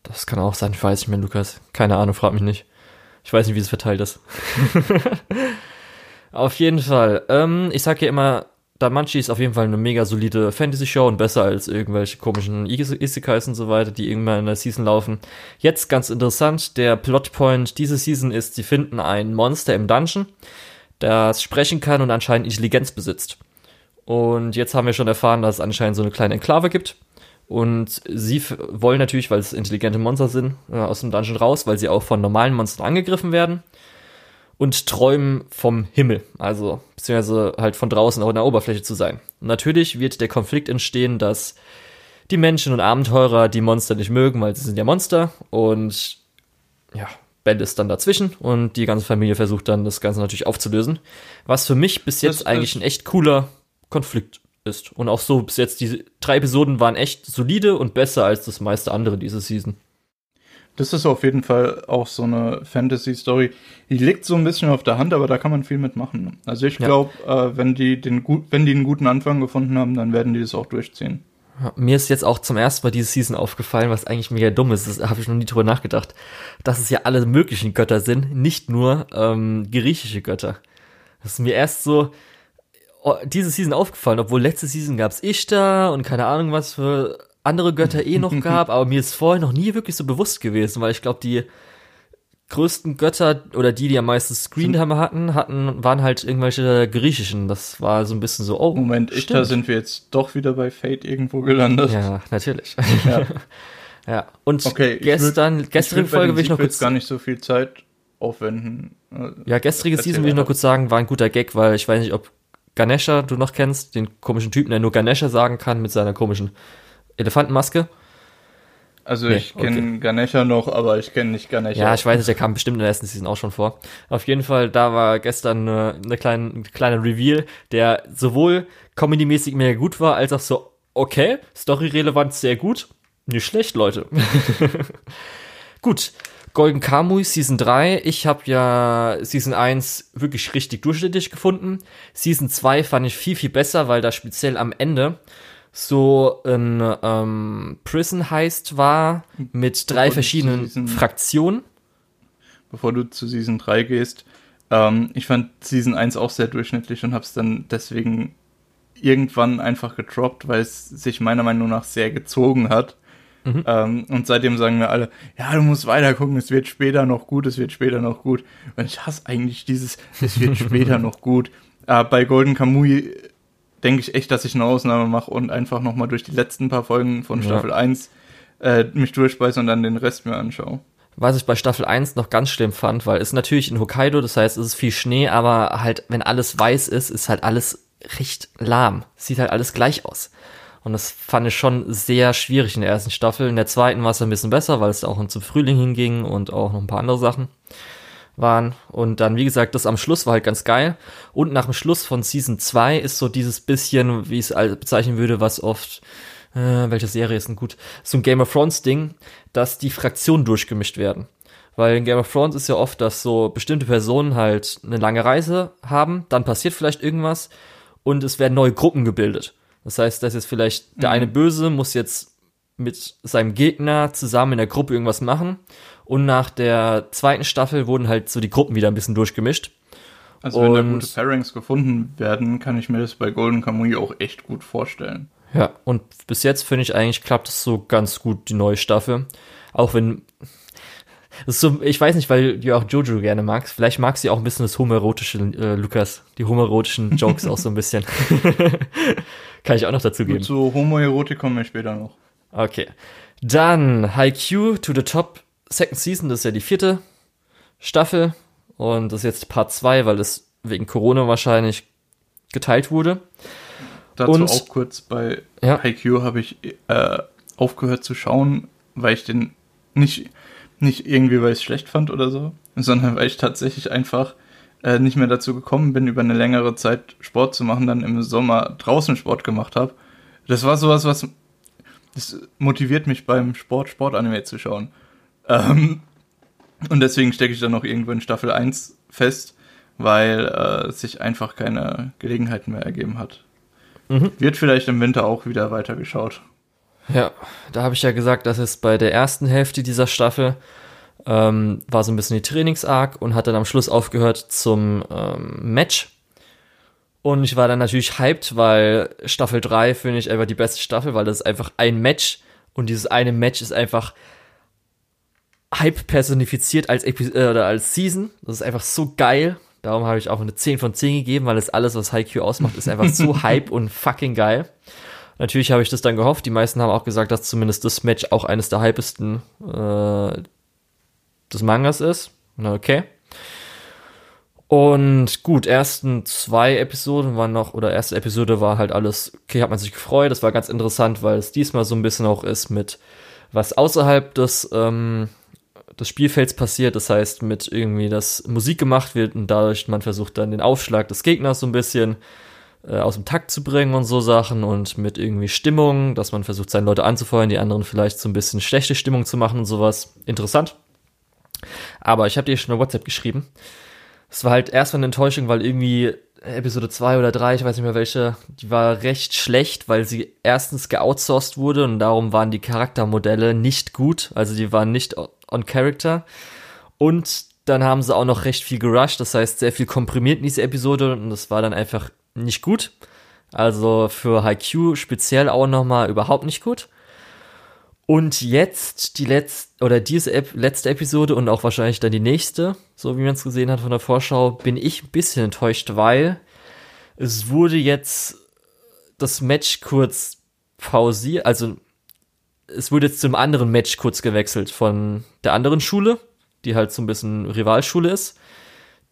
Das kann auch sein, ich weiß nicht mehr, Lukas. Keine Ahnung, frag mich nicht. Ich weiß nicht, wie es verteilt ist. auf jeden Fall. Ähm, ich sag ja immer, Damanchi ist auf jeden Fall eine mega solide Fantasy-Show und besser als irgendwelche komischen Isekais und so weiter, die irgendwann in der Season laufen. Jetzt ganz interessant, der Plotpoint diese Season ist, sie finden ein Monster im Dungeon, das sprechen kann und anscheinend Intelligenz besitzt. Und jetzt haben wir schon erfahren, dass es anscheinend so eine kleine Enklave gibt. Und sie wollen natürlich, weil es intelligente Monster sind, äh, aus dem Dungeon raus, weil sie auch von normalen Monstern angegriffen werden und träumen vom Himmel, also beziehungsweise halt von draußen auch in der Oberfläche zu sein. Und natürlich wird der Konflikt entstehen, dass die Menschen und Abenteurer die Monster nicht mögen, weil sie sind ja Monster und ja, Bell ist dann dazwischen und die ganze Familie versucht dann das Ganze natürlich aufzulösen. Was für mich bis jetzt das, eigentlich ein echt cooler Konflikt ist. Und auch so bis jetzt, die drei Episoden waren echt solide und besser als das meiste andere diese Season. Das ist auf jeden Fall auch so eine Fantasy-Story. Die liegt so ein bisschen auf der Hand, aber da kann man viel mitmachen. Also ich glaube, ja. äh, wenn die den gut, wenn die einen guten Anfang gefunden haben, dann werden die das auch durchziehen. Mir ist jetzt auch zum ersten Mal diese Season aufgefallen, was eigentlich mega dumm ist. Das habe ich noch nie drüber nachgedacht, dass es ja alle möglichen Götter sind, nicht nur ähm, griechische Götter. Das ist mir erst so oh, diese Season aufgefallen, obwohl letzte Season gab es Ishtar und keine Ahnung was für andere Götter eh noch gab, aber mir ist vorher noch nie wirklich so bewusst gewesen, weil ich glaube, die größten Götter oder die, die am meisten Screentime hatten, hatten, waren halt irgendwelche griechischen. Das war so ein bisschen so, oh. Moment, ich, da sind wir jetzt doch wieder bei Fate irgendwo gelandet. Ja, natürlich. Ja. ja. Und okay, gestern, würd, gestrige Folge will ich noch kurz. gar nicht so viel Zeit aufwenden. Ja, gestrige Season will ich noch kurz sagen, war ein guter Gag, weil ich weiß nicht, ob Ganesha du noch kennst, den komischen Typen, der nur Ganesha sagen kann mit seiner komischen Elefantenmaske? Also nee, ich kenne okay. Ganesha noch, aber ich kenne nicht Ganesha. Ja, ich weiß nicht, der kam bestimmt in der ersten Season auch schon vor. Auf jeden Fall, da war gestern eine, eine kleine, ein kleiner Reveal, der sowohl comedy-mäßig mehr gut war, als auch so, okay, story-relevant sehr gut. Nicht schlecht, Leute. gut, Golden Kamui Season 3. Ich habe ja Season 1 wirklich richtig durchschnittlich gefunden. Season 2 fand ich viel, viel besser, weil da speziell am Ende so ein ähm, Prison Heist war mit drei verschiedenen Season, Fraktionen. Bevor du zu Season 3 gehst, ähm, ich fand Season 1 auch sehr durchschnittlich und habe es dann deswegen irgendwann einfach gedroppt, weil es sich meiner Meinung nach sehr gezogen hat. Mhm. Ähm, und seitdem sagen wir alle, ja, du musst weiter gucken, es wird später noch gut, es wird später noch gut. Und ich hasse eigentlich dieses, es wird später noch gut. Äh, bei Golden Kamui denke ich echt, dass ich eine Ausnahme mache und einfach nochmal durch die letzten paar Folgen von Staffel ja. 1 äh, mich durchspeise und dann den Rest mir anschaue. Was ich bei Staffel 1 noch ganz schlimm fand, weil es natürlich in Hokkaido, das heißt, es ist viel Schnee, aber halt, wenn alles weiß ist, ist halt alles recht lahm. Sieht halt alles gleich aus. Und das fand ich schon sehr schwierig in der ersten Staffel. In der zweiten war es ein bisschen besser, weil es auch zum Frühling hinging und auch noch ein paar andere Sachen waren. Und dann, wie gesagt, das am Schluss war halt ganz geil. Und nach dem Schluss von Season 2 ist so dieses bisschen, wie ich es bezeichnen würde, was oft, äh, welche Serie ist denn gut, so ein Game of Thrones Ding, dass die Fraktionen durchgemischt werden. Weil in Game of Thrones ist ja oft, dass so bestimmte Personen halt eine lange Reise haben, dann passiert vielleicht irgendwas und es werden neue Gruppen gebildet. Das heißt, dass jetzt vielleicht der mhm. eine Böse muss jetzt mit seinem Gegner zusammen in der Gruppe irgendwas machen und nach der zweiten Staffel wurden halt so die Gruppen wieder ein bisschen durchgemischt. Also wenn und, da gute Pairings gefunden werden, kann ich mir das bei Golden Kamui auch echt gut vorstellen. Ja, und bis jetzt finde ich eigentlich klappt es so ganz gut, die neue Staffel. Auch wenn so, ich weiß nicht, weil du auch Jojo gerne magst. Vielleicht magst du auch ein bisschen das homoerotische, äh, Lukas. Die homoerotischen Jokes auch so ein bisschen. Kann ich auch noch dazu geben. zu Homoerotik kommen wir später noch. Okay. Dann Haikyuu to the Top Second Season, das ist ja die vierte Staffel und das ist jetzt Part 2, weil es wegen Corona wahrscheinlich geteilt wurde. Dazu und, auch kurz, bei ja. Haikyuu habe ich äh, aufgehört zu schauen, weil ich den nicht, nicht irgendwie, weil ich es schlecht fand oder so, sondern weil ich tatsächlich einfach äh, nicht mehr dazu gekommen bin, über eine längere Zeit Sport zu machen, dann im Sommer draußen Sport gemacht habe. Das war sowas, was das motiviert mich beim Sport, Sportanime zu schauen. Ähm, und deswegen stecke ich dann noch irgendwo in Staffel 1 fest, weil äh, sich einfach keine Gelegenheiten mehr ergeben hat. Mhm. Wird vielleicht im Winter auch wieder weitergeschaut. Ja, da habe ich ja gesagt, dass es bei der ersten Hälfte dieser Staffel ähm, war so ein bisschen die Trainingsarg und hat dann am Schluss aufgehört zum ähm, Match. Und ich war dann natürlich hyped, weil Staffel 3 finde ich einfach die beste Staffel, weil das ist einfach ein Match und dieses eine Match ist einfach Hype personifiziert als, Epi äh, oder als Season. Das ist einfach so geil. Darum habe ich auch eine 10 von 10 gegeben, weil es alles, was Haikyuu ausmacht, ist einfach so Hype und fucking geil. Natürlich habe ich das dann gehofft. Die meisten haben auch gesagt, dass zumindest das Match auch eines der hypesten äh, des Mangas ist. Na, okay. Und gut, ersten zwei Episoden waren noch, oder erste Episode war halt alles, okay, hat man sich gefreut. Das war ganz interessant, weil es diesmal so ein bisschen auch ist mit was außerhalb des ähm, des Spielfelds passiert. Das heißt, mit irgendwie, dass Musik gemacht wird und dadurch man versucht dann den Aufschlag des Gegners so ein bisschen äh, aus dem Takt zu bringen und so Sachen und mit irgendwie Stimmung, dass man versucht, seine Leute anzufeuern, die anderen vielleicht so ein bisschen schlechte Stimmung zu machen und sowas. Interessant. Aber ich habe dir schon eine WhatsApp geschrieben. Es war halt erstmal eine Enttäuschung, weil irgendwie Episode 2 oder 3, ich weiß nicht mehr welche, die war recht schlecht, weil sie erstens geoutsourced wurde und darum waren die Charaktermodelle nicht gut, also die waren nicht on Character. Und dann haben sie auch noch recht viel gerusht, das heißt sehr viel komprimiert in diese Episode und das war dann einfach nicht gut. Also für Haikyuu speziell auch nochmal überhaupt nicht gut. Und jetzt die letzte oder diese Ep letzte Episode und auch wahrscheinlich dann die nächste, so wie man es gesehen hat von der Vorschau, bin ich ein bisschen enttäuscht, weil es wurde jetzt das Match kurz pausiert, also es wurde jetzt zum anderen Match kurz gewechselt von der anderen Schule, die halt so ein bisschen Rivalschule ist.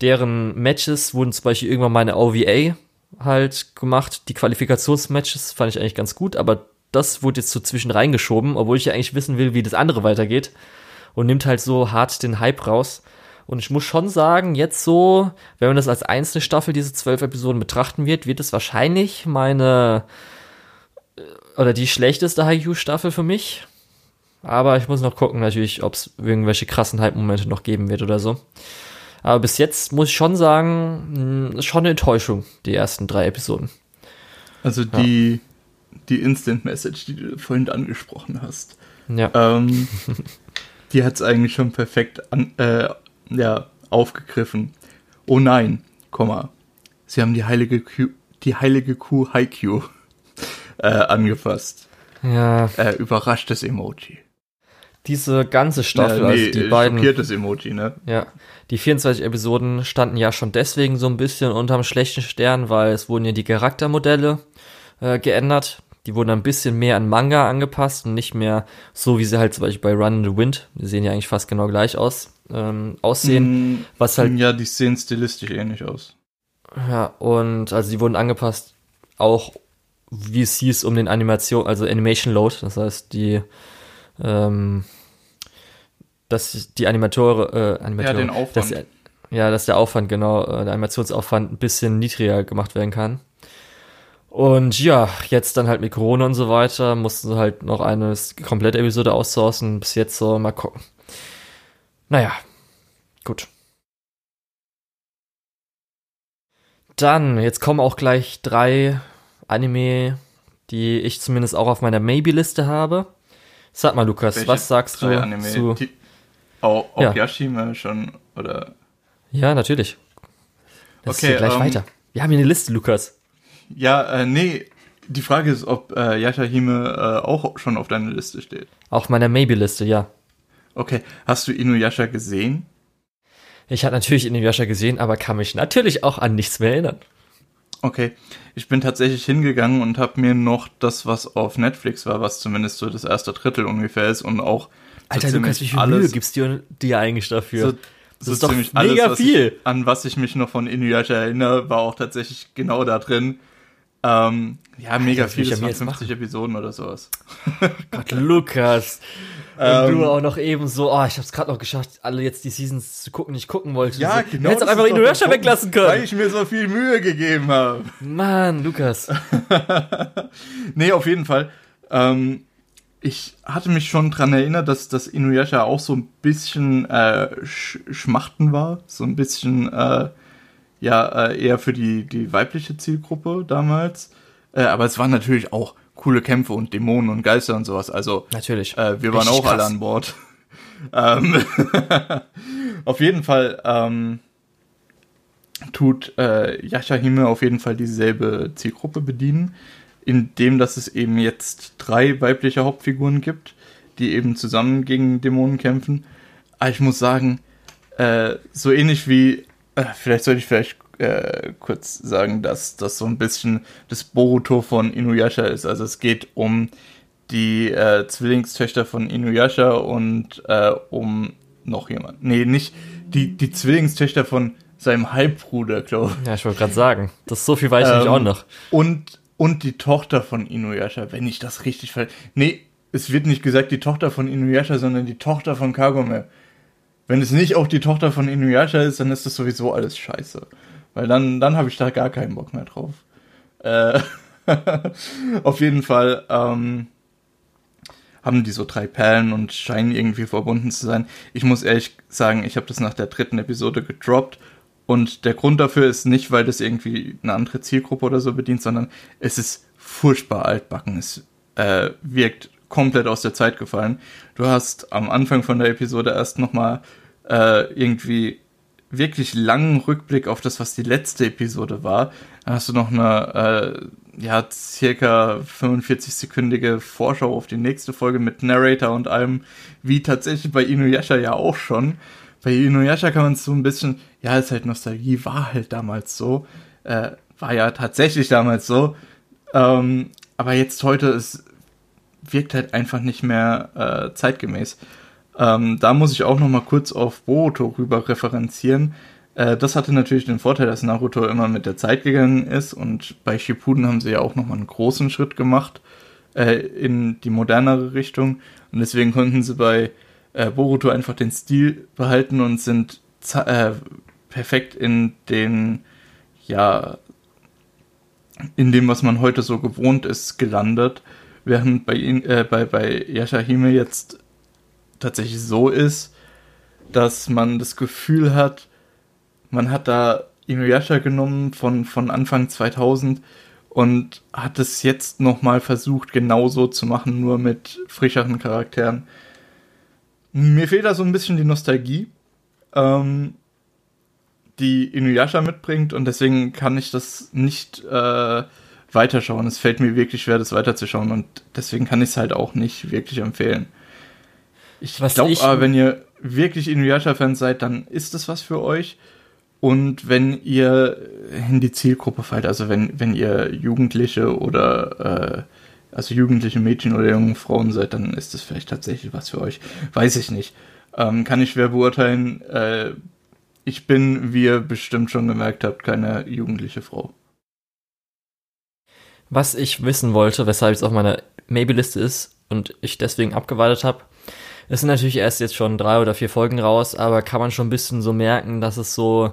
Deren Matches wurden zum Beispiel irgendwann mal eine OVA halt gemacht. Die Qualifikationsmatches fand ich eigentlich ganz gut, aber das wurde jetzt so zwischen reingeschoben, obwohl ich ja eigentlich wissen will, wie das andere weitergeht. Und nimmt halt so hart den Hype raus. Und ich muss schon sagen, jetzt so, wenn man das als einzelne Staffel, diese zwölf Episoden betrachten wird, wird es wahrscheinlich meine oder die schlechteste Haikyuu-Staffel für mich. Aber ich muss noch gucken, natürlich, ob es irgendwelche krassen Hype-Momente noch geben wird oder so. Aber bis jetzt muss ich schon sagen, hm, schon eine Enttäuschung, die ersten drei Episoden. Also die, ja. die Instant Message, die du vorhin angesprochen hast. Ja. Ähm, die hat es eigentlich schon perfekt an, äh, ja, aufgegriffen. Oh nein, Komma. Sie haben die heilige Kuh, die heilige Kuh Haikyuu äh, angefasst. Ja. Äh, überraschtes Emoji diese ganze Staffel, ja, nee, also die beiden. Emoji, ne? Ja. Die 24 Episoden standen ja schon deswegen so ein bisschen unterm schlechten Stern, weil es wurden ja die Charaktermodelle äh, geändert. Die wurden ein bisschen mehr an Manga angepasst und nicht mehr so, wie sie halt zum Beispiel bei Run in the Wind, die sehen ja eigentlich fast genau gleich aus, ähm, aussehen. Mm, was halt. Ja, die sehen stilistisch ähnlich aus. Ja, und also die wurden angepasst, auch wie es hieß, um den Animation, also Animation Load, das heißt, die ähm, dass die Animator, äh, Animator ja, den Aufwand. Dass, ja, dass der Aufwand, genau, äh, der Animationsaufwand ein bisschen niedriger gemacht werden kann. Und ja, jetzt dann halt mit Corona und so weiter, mussten sie halt noch eine komplette Episode aussourcen. Bis jetzt so, mal gucken. Naja, gut. Dann, jetzt kommen auch gleich drei Anime, die ich zumindest auch auf meiner Maybe-Liste habe. Sag mal, Lukas, Welche was sagst du Anime? zu... Die, auch, ja. Yashima schon, oder? Ja, natürlich. Das okay, geht gleich ähm, weiter. Wir haben hier eine Liste, Lukas. Ja, äh, nee, die Frage ist, ob äh, Yashahime äh, auch schon auf deiner Liste steht. Auf meiner Maybe-Liste, ja. Okay, hast du Inuyasha gesehen? Ich hatte natürlich Inuyasha gesehen, aber kann mich natürlich auch an nichts mehr erinnern. Okay, ich bin tatsächlich hingegangen und habe mir noch das, was auf Netflix war, was zumindest so das erste Drittel ungefähr ist und auch Alter, so Lukas, wie viel alles, Mühe gibst du dir eigentlich dafür? So, das so ist doch ziemlich mega alles, viel. Ich, an was ich mich noch von Inuyasha erinnere, war auch tatsächlich genau da drin. Ähm, ja, Alter, mega viel, das waren 50 machen. Episoden oder sowas. Gott, Lukas. Und ähm, du auch noch eben so, oh, ich hab's gerade noch geschafft, alle jetzt die Seasons zu gucken, die ich gucken wollte. Ja, so. genau. Du hättest einfach Inuyasha weglassen können. Weil ich mir so viel Mühe gegeben habe. Mann, Lukas. nee, auf jeden Fall. Ähm, ich hatte mich schon dran erinnert, dass das Inuyasha auch so ein bisschen äh, sch Schmachten war. So ein bisschen, äh, ja, äh, eher für die, die weibliche Zielgruppe damals. Äh, aber es waren natürlich auch coole Kämpfe und Dämonen und Geister und sowas. Also natürlich. Äh, wir waren auch krass. alle an Bord. ähm, auf jeden Fall ähm, tut äh, Yashahime auf jeden Fall dieselbe Zielgruppe bedienen, indem dass es eben jetzt drei weibliche Hauptfiguren gibt, die eben zusammen gegen Dämonen kämpfen. Aber ich muss sagen, äh, so ähnlich wie, äh, vielleicht sollte ich vielleicht äh, kurz sagen, dass das so ein bisschen das Boruto von Inuyasha ist. Also es geht um die äh, Zwillingstöchter von Inuyasha und äh, um noch jemand. Nee, nicht die, die Zwillingstöchter von seinem Halbbruder, glaube ich. Ja, ich wollte gerade sagen. Das so viel weiß ich ähm, auch noch. Und, und die Tochter von Inuyasha, wenn ich das richtig ver... Nee, es wird nicht gesagt die Tochter von Inuyasha, sondern die Tochter von Kagome. Wenn es nicht auch die Tochter von Inuyasha ist, dann ist das sowieso alles scheiße. Weil dann, dann habe ich da gar keinen Bock mehr drauf. Äh, auf jeden Fall ähm, haben die so drei Perlen und scheinen irgendwie verbunden zu sein. Ich muss ehrlich sagen, ich habe das nach der dritten Episode gedroppt. Und der Grund dafür ist nicht, weil das irgendwie eine andere Zielgruppe oder so bedient, sondern es ist furchtbar altbacken. Es äh, wirkt komplett aus der Zeit gefallen. Du hast am Anfang von der Episode erst nochmal äh, irgendwie wirklich langen Rückblick auf das, was die letzte Episode war. Dann hast du noch eine, äh, ja, circa 45-sekündige Vorschau auf die nächste Folge mit Narrator und allem, wie tatsächlich bei Inuyasha ja auch schon. Bei Inuyasha kann man es so ein bisschen, ja, ist halt Nostalgie, war halt damals so. Äh, war ja tatsächlich damals so. Ähm, aber jetzt heute, es wirkt halt einfach nicht mehr äh, zeitgemäß. Ähm, da muss ich auch noch mal kurz auf Boruto rüber referenzieren. Äh, das hatte natürlich den Vorteil, dass Naruto immer mit der Zeit gegangen ist und bei Shippuden haben sie ja auch noch mal einen großen Schritt gemacht äh, in die modernere Richtung. Und deswegen konnten sie bei äh, Boruto einfach den Stil behalten und sind äh, perfekt in den, ja, in dem, was man heute so gewohnt ist, gelandet. Während bei, äh, bei, bei Yashahime jetzt tatsächlich so ist, dass man das Gefühl hat, man hat da Inuyasha genommen von, von Anfang 2000 und hat es jetzt nochmal versucht, genauso zu machen, nur mit frischeren Charakteren. Mir fehlt da so ein bisschen die Nostalgie, ähm, die Inuyasha mitbringt und deswegen kann ich das nicht äh, weiterschauen. Es fällt mir wirklich schwer, das weiterzuschauen und deswegen kann ich es halt auch nicht wirklich empfehlen. Ich glaube aber, wenn ihr wirklich Inuyasha-Fans seid, dann ist das was für euch. Und wenn ihr in die Zielgruppe fallt, also wenn, wenn ihr Jugendliche oder äh, also jugendliche Mädchen oder junge Frauen seid, dann ist das vielleicht tatsächlich was für euch. Weiß ich nicht. Ähm, kann ich schwer beurteilen. Äh, ich bin, wie ihr bestimmt schon gemerkt habt, keine jugendliche Frau. Was ich wissen wollte, weshalb es auf meiner Maybe-Liste ist und ich deswegen abgewartet habe, es sind natürlich erst jetzt schon drei oder vier Folgen raus, aber kann man schon ein bisschen so merken, dass es so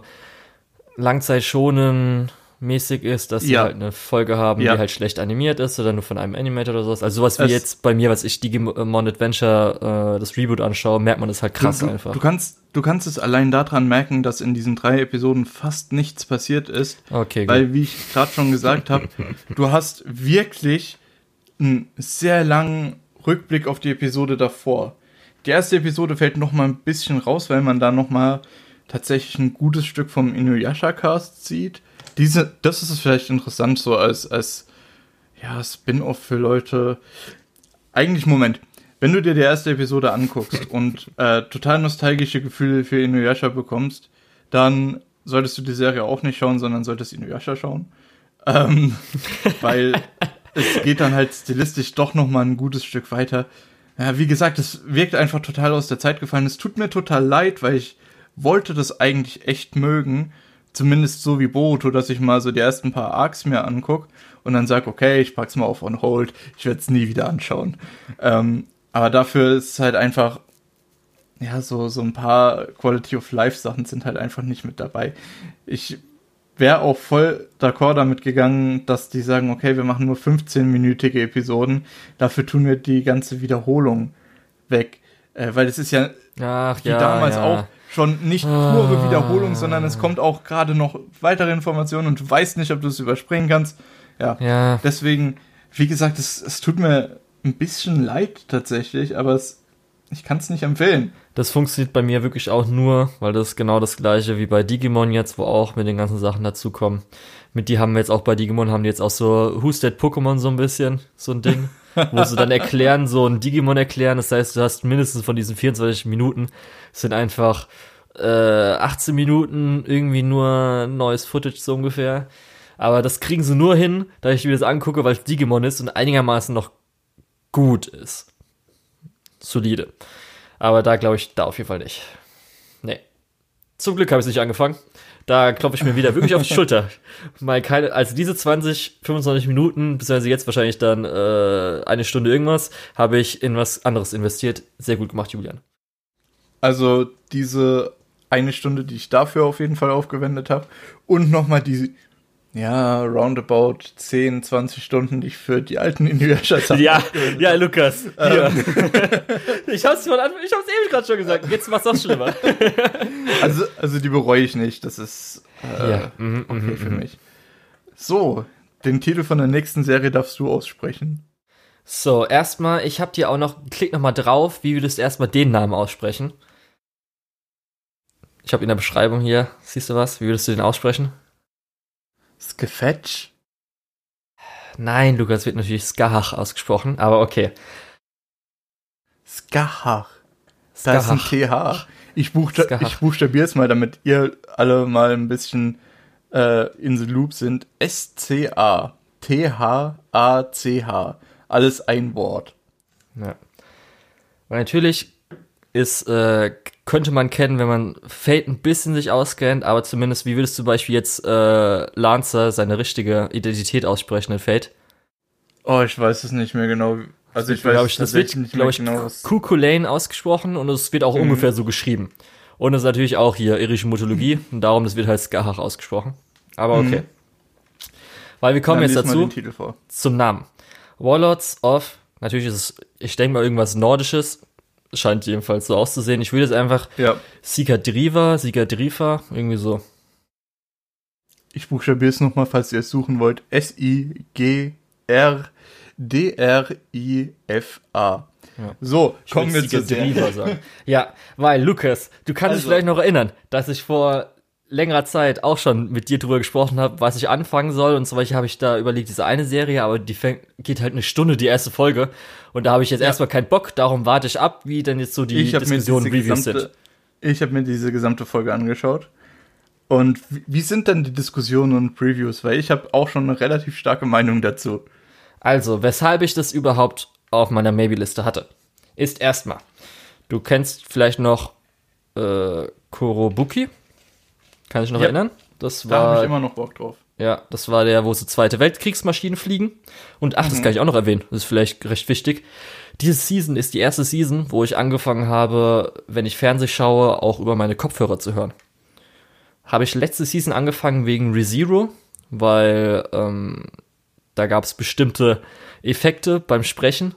Langzeitschonen mäßig ist, dass sie halt eine Folge haben, ja. die halt schlecht animiert ist oder nur von einem Animator oder sowas. Also sowas wie es jetzt bei mir, was ich Digimon Adventure, äh, das Reboot anschaue, merkt man das halt krass du, einfach. Du kannst, du kannst es allein daran merken, dass in diesen drei Episoden fast nichts passiert ist. Okay, Weil, gut. wie ich gerade schon gesagt habe, du hast wirklich einen sehr langen Rückblick auf die Episode davor. Die erste Episode fällt noch mal ein bisschen raus, weil man da noch mal tatsächlich ein gutes Stück vom Inuyasha-Cast sieht. Diese, das ist vielleicht interessant so als, als ja, Spin-off für Leute. Eigentlich, Moment, wenn du dir die erste Episode anguckst und äh, total nostalgische Gefühle für Inuyasha bekommst, dann solltest du die Serie auch nicht schauen, sondern solltest Inuyasha schauen. Ähm, weil es geht dann halt stilistisch doch noch mal ein gutes Stück weiter ja, wie gesagt, es wirkt einfach total aus der Zeit gefallen. Es tut mir total leid, weil ich wollte das eigentlich echt mögen. Zumindest so wie Boruto, dass ich mal so die ersten paar Arcs mir anguck und dann sag, okay, ich pack's mal auf on hold, ich werde es nie wieder anschauen. Ähm, aber dafür ist halt einfach, ja, so, so ein paar Quality of Life Sachen sind halt einfach nicht mit dabei. Ich wäre auch voll d'accord damit gegangen, dass die sagen, okay, wir machen nur 15-minütige Episoden, dafür tun wir die ganze Wiederholung weg. Äh, weil es ist ja Ach, wie ja, damals ja. auch schon nicht pure ah. Wiederholung, sondern es kommt auch gerade noch weitere Informationen und du weißt nicht, ob du es überspringen kannst. Ja. ja. Deswegen, wie gesagt, es, es tut mir ein bisschen leid tatsächlich, aber es, ich kann es nicht empfehlen. Das funktioniert bei mir wirklich auch nur, weil das ist genau das gleiche wie bei Digimon jetzt, wo auch mit den ganzen Sachen dazukommen. Mit die haben wir jetzt auch bei Digimon, haben die jetzt auch so Who's That Pokémon so ein bisschen, so ein Ding, wo sie dann erklären, so ein Digimon erklären. Das heißt, du hast mindestens von diesen 24 Minuten, sind einfach äh, 18 Minuten irgendwie nur neues Footage so ungefähr. Aber das kriegen sie nur hin, da ich mir das angucke, weil es Digimon ist und einigermaßen noch gut ist. Solide. Aber da glaube ich, da auf jeden Fall nicht. Nee. Zum Glück habe ich es nicht angefangen. Da klopfe ich mir wieder wirklich auf die Schulter. Mal keine, also diese 20, 25 Minuten, beziehungsweise jetzt wahrscheinlich dann äh, eine Stunde irgendwas, habe ich in was anderes investiert. Sehr gut gemacht, Julian. Also diese eine Stunde, die ich dafür auf jeden Fall aufgewendet habe und nochmal die ja, roundabout 10, 20 Stunden, die ich für die alten Inuyasha Ja, ja, Lukas. Ähm. ich hab's von Anfang, ich hab's eben gerade schon gesagt. Jetzt machst du das schlimmer. also, also die bereue ich nicht. Das ist äh, ja. Mhm, okay mhm, für mhm. mich. So, den Titel von der nächsten Serie darfst du aussprechen. So, erstmal, ich hab dir auch noch, klick noch mal drauf, wie würdest du erstmal den Namen aussprechen? Ich habe in der Beschreibung hier, siehst du was? Wie würdest du den aussprechen? Skefetch? Nein, Lukas wird natürlich Skahach ausgesprochen, aber okay. Skahach. Da ist ein TH. Ich, buchsta ich buchstabiere es mal, damit ihr alle mal ein bisschen äh, in the loop sind. S-C-A. T-H-A-C-H. Alles ein Wort. Ja. Weil natürlich ist äh, könnte man kennen, wenn man Fate ein bisschen sich auskennt, aber zumindest, wie würdest du zum Beispiel jetzt äh, Lancer seine richtige Identität aussprechen in Fate? Oh, ich weiß es nicht mehr genau. Also ich weiß glaube ich, das wird, glaube ich, genau, Kukulane ausgesprochen und es wird auch mhm. ungefähr so geschrieben. Und es ist natürlich auch hier irische Mythologie und darum, das wird halt Skahach ausgesprochen. Aber okay. Mhm. Weil wir kommen Dann jetzt dazu zum Namen. Warlords of, natürlich ist es, ich denke mal irgendwas Nordisches, scheint jedenfalls so auszusehen. Ich würde jetzt einfach ja. Sikadriva, Sikadriva, irgendwie so. Ich buchstabiere es nochmal, falls ihr es suchen wollt. S-I-G-R D-R-I-F-A. Ja. So, ich kommen wir zu sagen. Ja, weil, Lukas, du kannst also. dich vielleicht noch erinnern, dass ich vor längerer Zeit auch schon mit dir drüber gesprochen habe, was ich anfangen soll und so weiter habe ich da überlegt, diese eine Serie, aber die fängt, geht halt eine Stunde, die erste Folge und da habe ich jetzt ja. erstmal keinen Bock, darum warte ich ab, wie denn jetzt so die Diskussionen Reviews sind. Ich habe mir diese gesamte Folge angeschaut und wie sind denn die Diskussionen und Previews, weil ich habe auch schon eine relativ starke Meinung dazu. Also, weshalb ich das überhaupt auf meiner Maybe-Liste hatte, ist erstmal, du kennst vielleicht noch äh, Korobuki. Kann ich noch ja. erinnern? Das war. Da habe ich immer noch Bock drauf. Ja, das war der, wo so Zweite Weltkriegsmaschinen fliegen. Und ach, mhm. das kann ich auch noch erwähnen. Das ist vielleicht recht wichtig. Diese Season ist die erste Season, wo ich angefangen habe, wenn ich Fernseh schaue, auch über meine Kopfhörer zu hören. Habe ich letzte Season angefangen wegen ReZero, weil ähm, da gab es bestimmte Effekte beim Sprechen,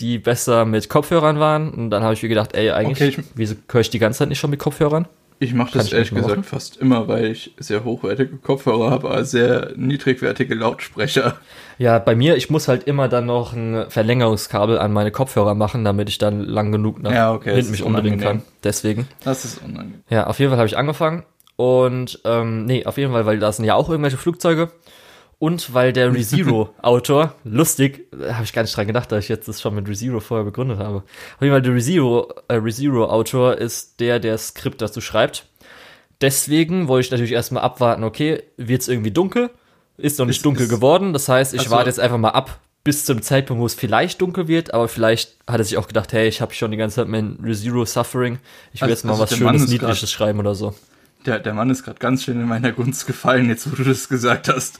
die besser mit Kopfhörern waren. Und dann habe ich mir gedacht, ey, eigentlich, okay, wieso höre ich die ganze Zeit nicht schon mit Kopfhörern? Ich mache das ehrlich gesagt machen? fast immer, weil ich sehr hochwertige Kopfhörer habe, aber sehr niedrigwertige Lautsprecher. Ja, bei mir, ich muss halt immer dann noch ein Verlängerungskabel an meine Kopfhörer machen, damit ich dann lang genug nach ja, okay, hinten mich umdrehen kann. Deswegen. Das ist unangenehm. Ja, auf jeden Fall habe ich angefangen. Und ähm, nee, auf jeden Fall, weil da sind ja auch irgendwelche Flugzeuge und weil der ReZero-Autor, lustig, habe ich gar nicht dran gedacht, da ich jetzt das schon mit ReZero vorher begründet habe. Auf jeden Fall, der ReZero, äh, ReZero-Autor ist der, der das Skript dazu schreibt. Deswegen wollte ich natürlich erstmal abwarten, okay, wird es irgendwie dunkel? Ist noch nicht ist, dunkel ist, geworden, das heißt, ich also, warte jetzt einfach mal ab, bis zum Zeitpunkt, wo es vielleicht dunkel wird, aber vielleicht hat er sich auch gedacht, hey, ich habe schon die ganze Zeit mein ReZero Suffering, ich will also, jetzt mal also was Schönes, Niedliches schreiben oder so der, der Mann ist gerade ganz schön in meiner Gunst gefallen, jetzt wo du das gesagt hast.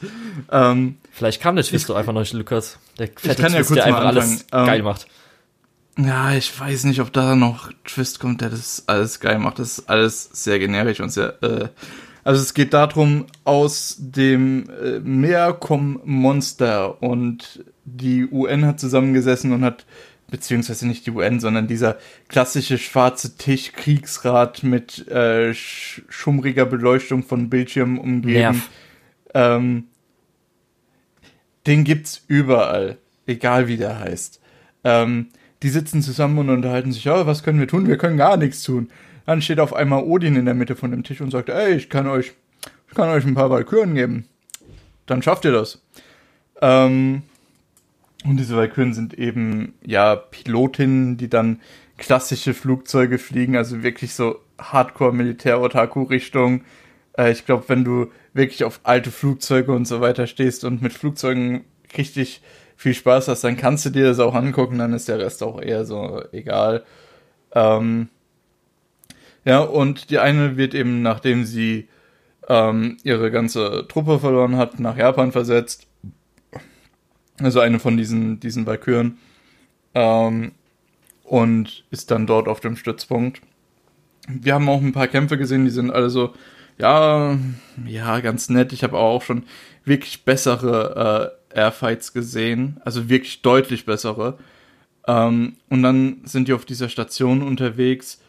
Ähm, Vielleicht kam der Twist doch einfach noch nicht, Lukas. Der fette Twist, ja kurz der einfach alles ähm, geil macht. Ja, ich weiß nicht, ob da noch Twist kommt, der das alles geil macht. Das ist alles sehr generisch und sehr. Äh, also es geht darum, aus dem äh, Meer kommen Monster und die UN hat zusammengesessen und hat beziehungsweise nicht die UN, sondern dieser klassische schwarze Tisch Kriegsrat mit äh, schummriger Beleuchtung von Bildschirmen umgeben. Ähm, den gibt's überall, egal wie der heißt. Ähm, die sitzen zusammen und unterhalten sich, oh, was können wir tun? Wir können gar nichts tun. Dann steht auf einmal Odin in der Mitte von dem Tisch und sagt, ey, ich kann euch, ich kann euch ein paar Valkyren geben. Dann schafft ihr das. Ähm, und diese Valkyren sind eben, ja, Pilotinnen, die dann klassische Flugzeuge fliegen, also wirklich so Hardcore-Militär-Otaku-Richtung. Äh, ich glaube, wenn du wirklich auf alte Flugzeuge und so weiter stehst und mit Flugzeugen richtig viel Spaß hast, dann kannst du dir das auch angucken, dann ist der Rest auch eher so egal. Ähm, ja, und die eine wird eben, nachdem sie ähm, ihre ganze Truppe verloren hat, nach Japan versetzt also eine von diesen, diesen Valkyren. Ähm, und ist dann dort auf dem Stützpunkt. Wir haben auch ein paar Kämpfe gesehen, die sind alle so, ja, ja, ganz nett. Ich habe auch schon wirklich bessere äh, Airfights gesehen, also wirklich deutlich bessere. Ähm, und dann sind die auf dieser Station unterwegs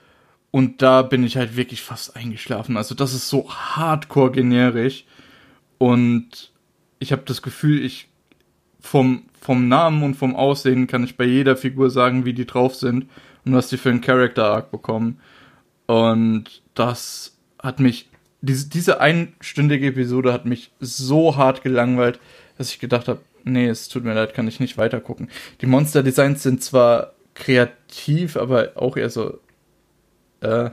und da bin ich halt wirklich fast eingeschlafen. Also das ist so hardcore generisch und ich habe das Gefühl, ich vom, vom Namen und vom Aussehen kann ich bei jeder Figur sagen, wie die drauf sind und was die für einen Character Arc bekommen. Und das hat mich, diese, diese einstündige Episode hat mich so hart gelangweilt, dass ich gedacht habe, nee, es tut mir leid, kann ich nicht weiter gucken. Die Monster Designs sind zwar kreativ, aber auch eher so, äh,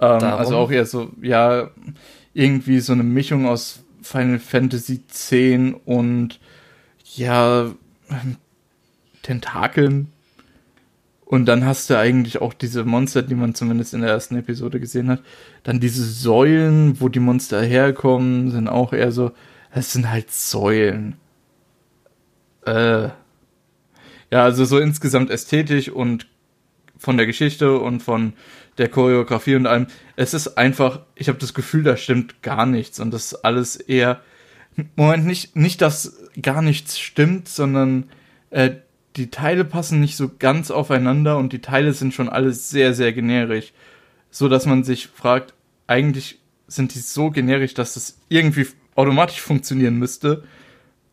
ähm, also auch eher so, ja, irgendwie so eine Mischung aus Final Fantasy X und ja, Tentakeln. Und dann hast du eigentlich auch diese Monster, die man zumindest in der ersten Episode gesehen hat. Dann diese Säulen, wo die Monster herkommen, sind auch eher so, es sind halt Säulen. Äh, ja, also so insgesamt ästhetisch und von der Geschichte und von der Choreografie und allem. Es ist einfach, ich habe das Gefühl, da stimmt gar nichts und das ist alles eher. Moment, nicht, nicht, dass gar nichts stimmt, sondern äh, die Teile passen nicht so ganz aufeinander und die Teile sind schon alles sehr, sehr generisch. So dass man sich fragt, eigentlich sind die so generisch, dass das irgendwie automatisch funktionieren müsste.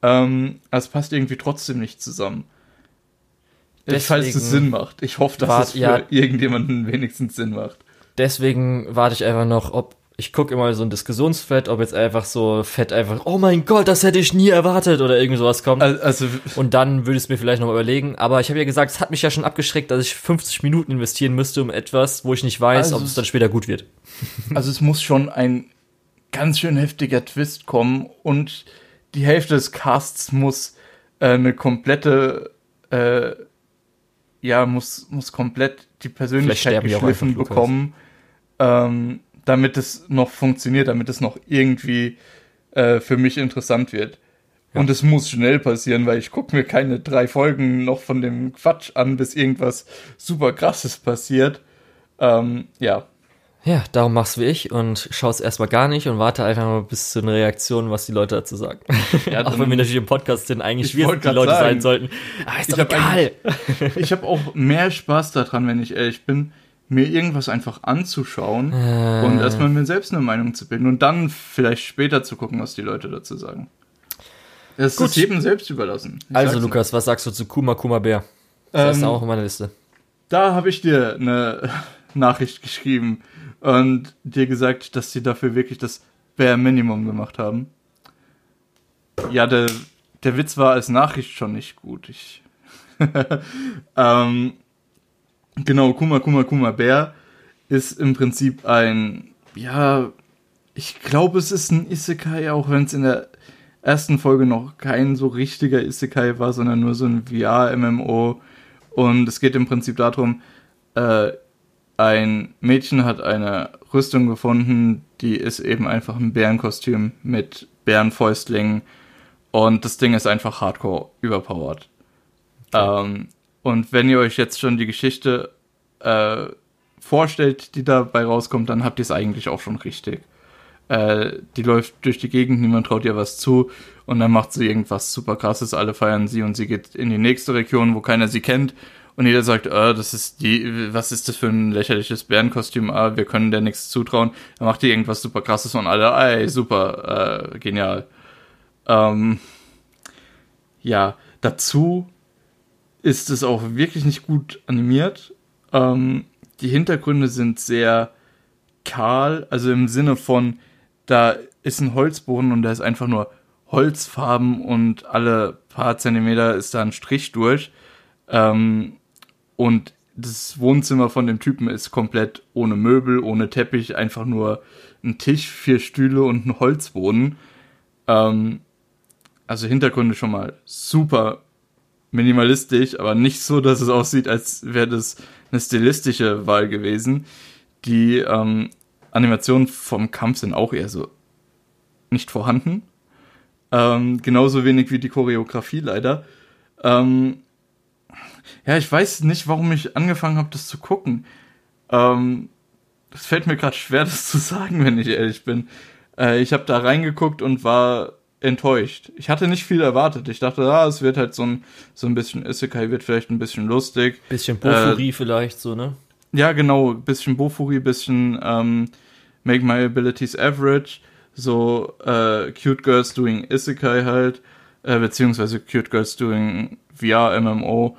Ähm, es passt irgendwie trotzdem nicht zusammen. Deswegen Falls es Sinn macht. Ich hoffe, dass wart, es für ja, irgendjemanden wenigstens Sinn macht. Deswegen warte ich einfach noch, ob ich gucke immer so ein Diskussionsfett, ob jetzt einfach so fett einfach, oh mein Gott, das hätte ich nie erwartet oder irgend sowas kommt. Also, und dann würde ich es mir vielleicht noch überlegen. Aber ich habe ja gesagt, es hat mich ja schon abgeschreckt, dass ich 50 Minuten investieren müsste um etwas, wo ich nicht weiß, also ob es dann später gut wird. Also es muss schon ein ganz schön heftiger Twist kommen und die Hälfte des Casts muss äh, eine komplette äh, ja, muss, muss komplett die Persönlichkeit geschliffen bekommen, ähm, damit es noch funktioniert, damit es noch irgendwie äh, für mich interessant wird. Ja. Und es muss schnell passieren, weil ich gucke mir keine drei Folgen noch von dem Quatsch an, bis irgendwas super krasses passiert. Ähm, ja. Ja, darum mach's wie ich und schaue erstmal gar nicht und warte einfach mal bis zu einer Reaktion, was die Leute dazu sagen. Ja, auch wenn wir natürlich im Podcast sind, eigentlich wir die Leute sagen, sein sollten. Aber ist doch ich egal. Hab ich habe auch mehr Spaß daran, wenn ich ehrlich bin, mir irgendwas einfach anzuschauen äh. und erstmal mir selbst eine Meinung zu bilden und dann vielleicht später zu gucken, was die Leute dazu sagen. Das Gut. ist jedem selbst überlassen. Ich also Lukas, was sagst du zu Kuma Kuma Bär? Das ähm, ist auch auf meiner Liste. Da habe ich dir eine Nachricht geschrieben und dir gesagt, dass sie dafür wirklich das Bare Minimum gemacht haben. Ja, der, der Witz war als Nachricht schon nicht gut. Ich ähm, genau, Kuma Kuma Kuma Bär ist im Prinzip ein, ja, ich glaube, es ist ein Isekai, auch wenn es in der ersten Folge noch kein so richtiger Isekai war, sondern nur so ein VR-MMO. Und es geht im Prinzip darum, äh, ein Mädchen hat eine Rüstung gefunden, die ist eben einfach ein Bärenkostüm mit Bärenfäustlingen und das Ding ist einfach hardcore überpowered. Okay. Ähm, und wenn ihr euch jetzt schon die Geschichte äh, vorstellt, die dabei rauskommt, dann habt ihr es eigentlich auch schon richtig. Äh, die läuft durch die Gegend, niemand traut ihr was zu und dann macht sie irgendwas super krasses, alle feiern sie und sie geht in die nächste Region, wo keiner sie kennt und jeder sagt, äh, das ist die, was ist das für ein lächerliches Bärenkostüm, ah, wir können der nichts zutrauen. Dann macht die irgendwas super krasses und alle, ey, super, äh, genial. Ähm, ja, dazu ist es auch wirklich nicht gut animiert. Ähm, die Hintergründe sind sehr kahl, also im Sinne von, da ist ein Holzboden und da ist einfach nur Holzfarben und alle paar Zentimeter ist da ein Strich durch. Ähm, und das Wohnzimmer von dem Typen ist komplett ohne Möbel, ohne Teppich, einfach nur ein Tisch, vier Stühle und ein Holzboden. Ähm, also Hintergründe schon mal super minimalistisch, aber nicht so, dass es aussieht, als wäre das eine stilistische Wahl gewesen. Die ähm, Animationen vom Kampf sind auch eher so nicht vorhanden. Ähm, genauso wenig wie die Choreografie leider. Ähm, ja, ich weiß nicht, warum ich angefangen habe, das zu gucken. Ähm, das fällt mir gerade schwer, das zu sagen, wenn ich ehrlich bin. Äh, ich habe da reingeguckt und war enttäuscht. Ich hatte nicht viel erwartet. Ich dachte, ah, es wird halt so ein, so ein bisschen Isekai, wird vielleicht ein bisschen lustig. Bisschen Bofuri äh, vielleicht so, ne? Ja, genau. Bisschen Bofuri, bisschen ähm, Make My Abilities Average. So äh, Cute Girls Doing Isekai halt. Äh, beziehungsweise Cute Girls Doing VR MMO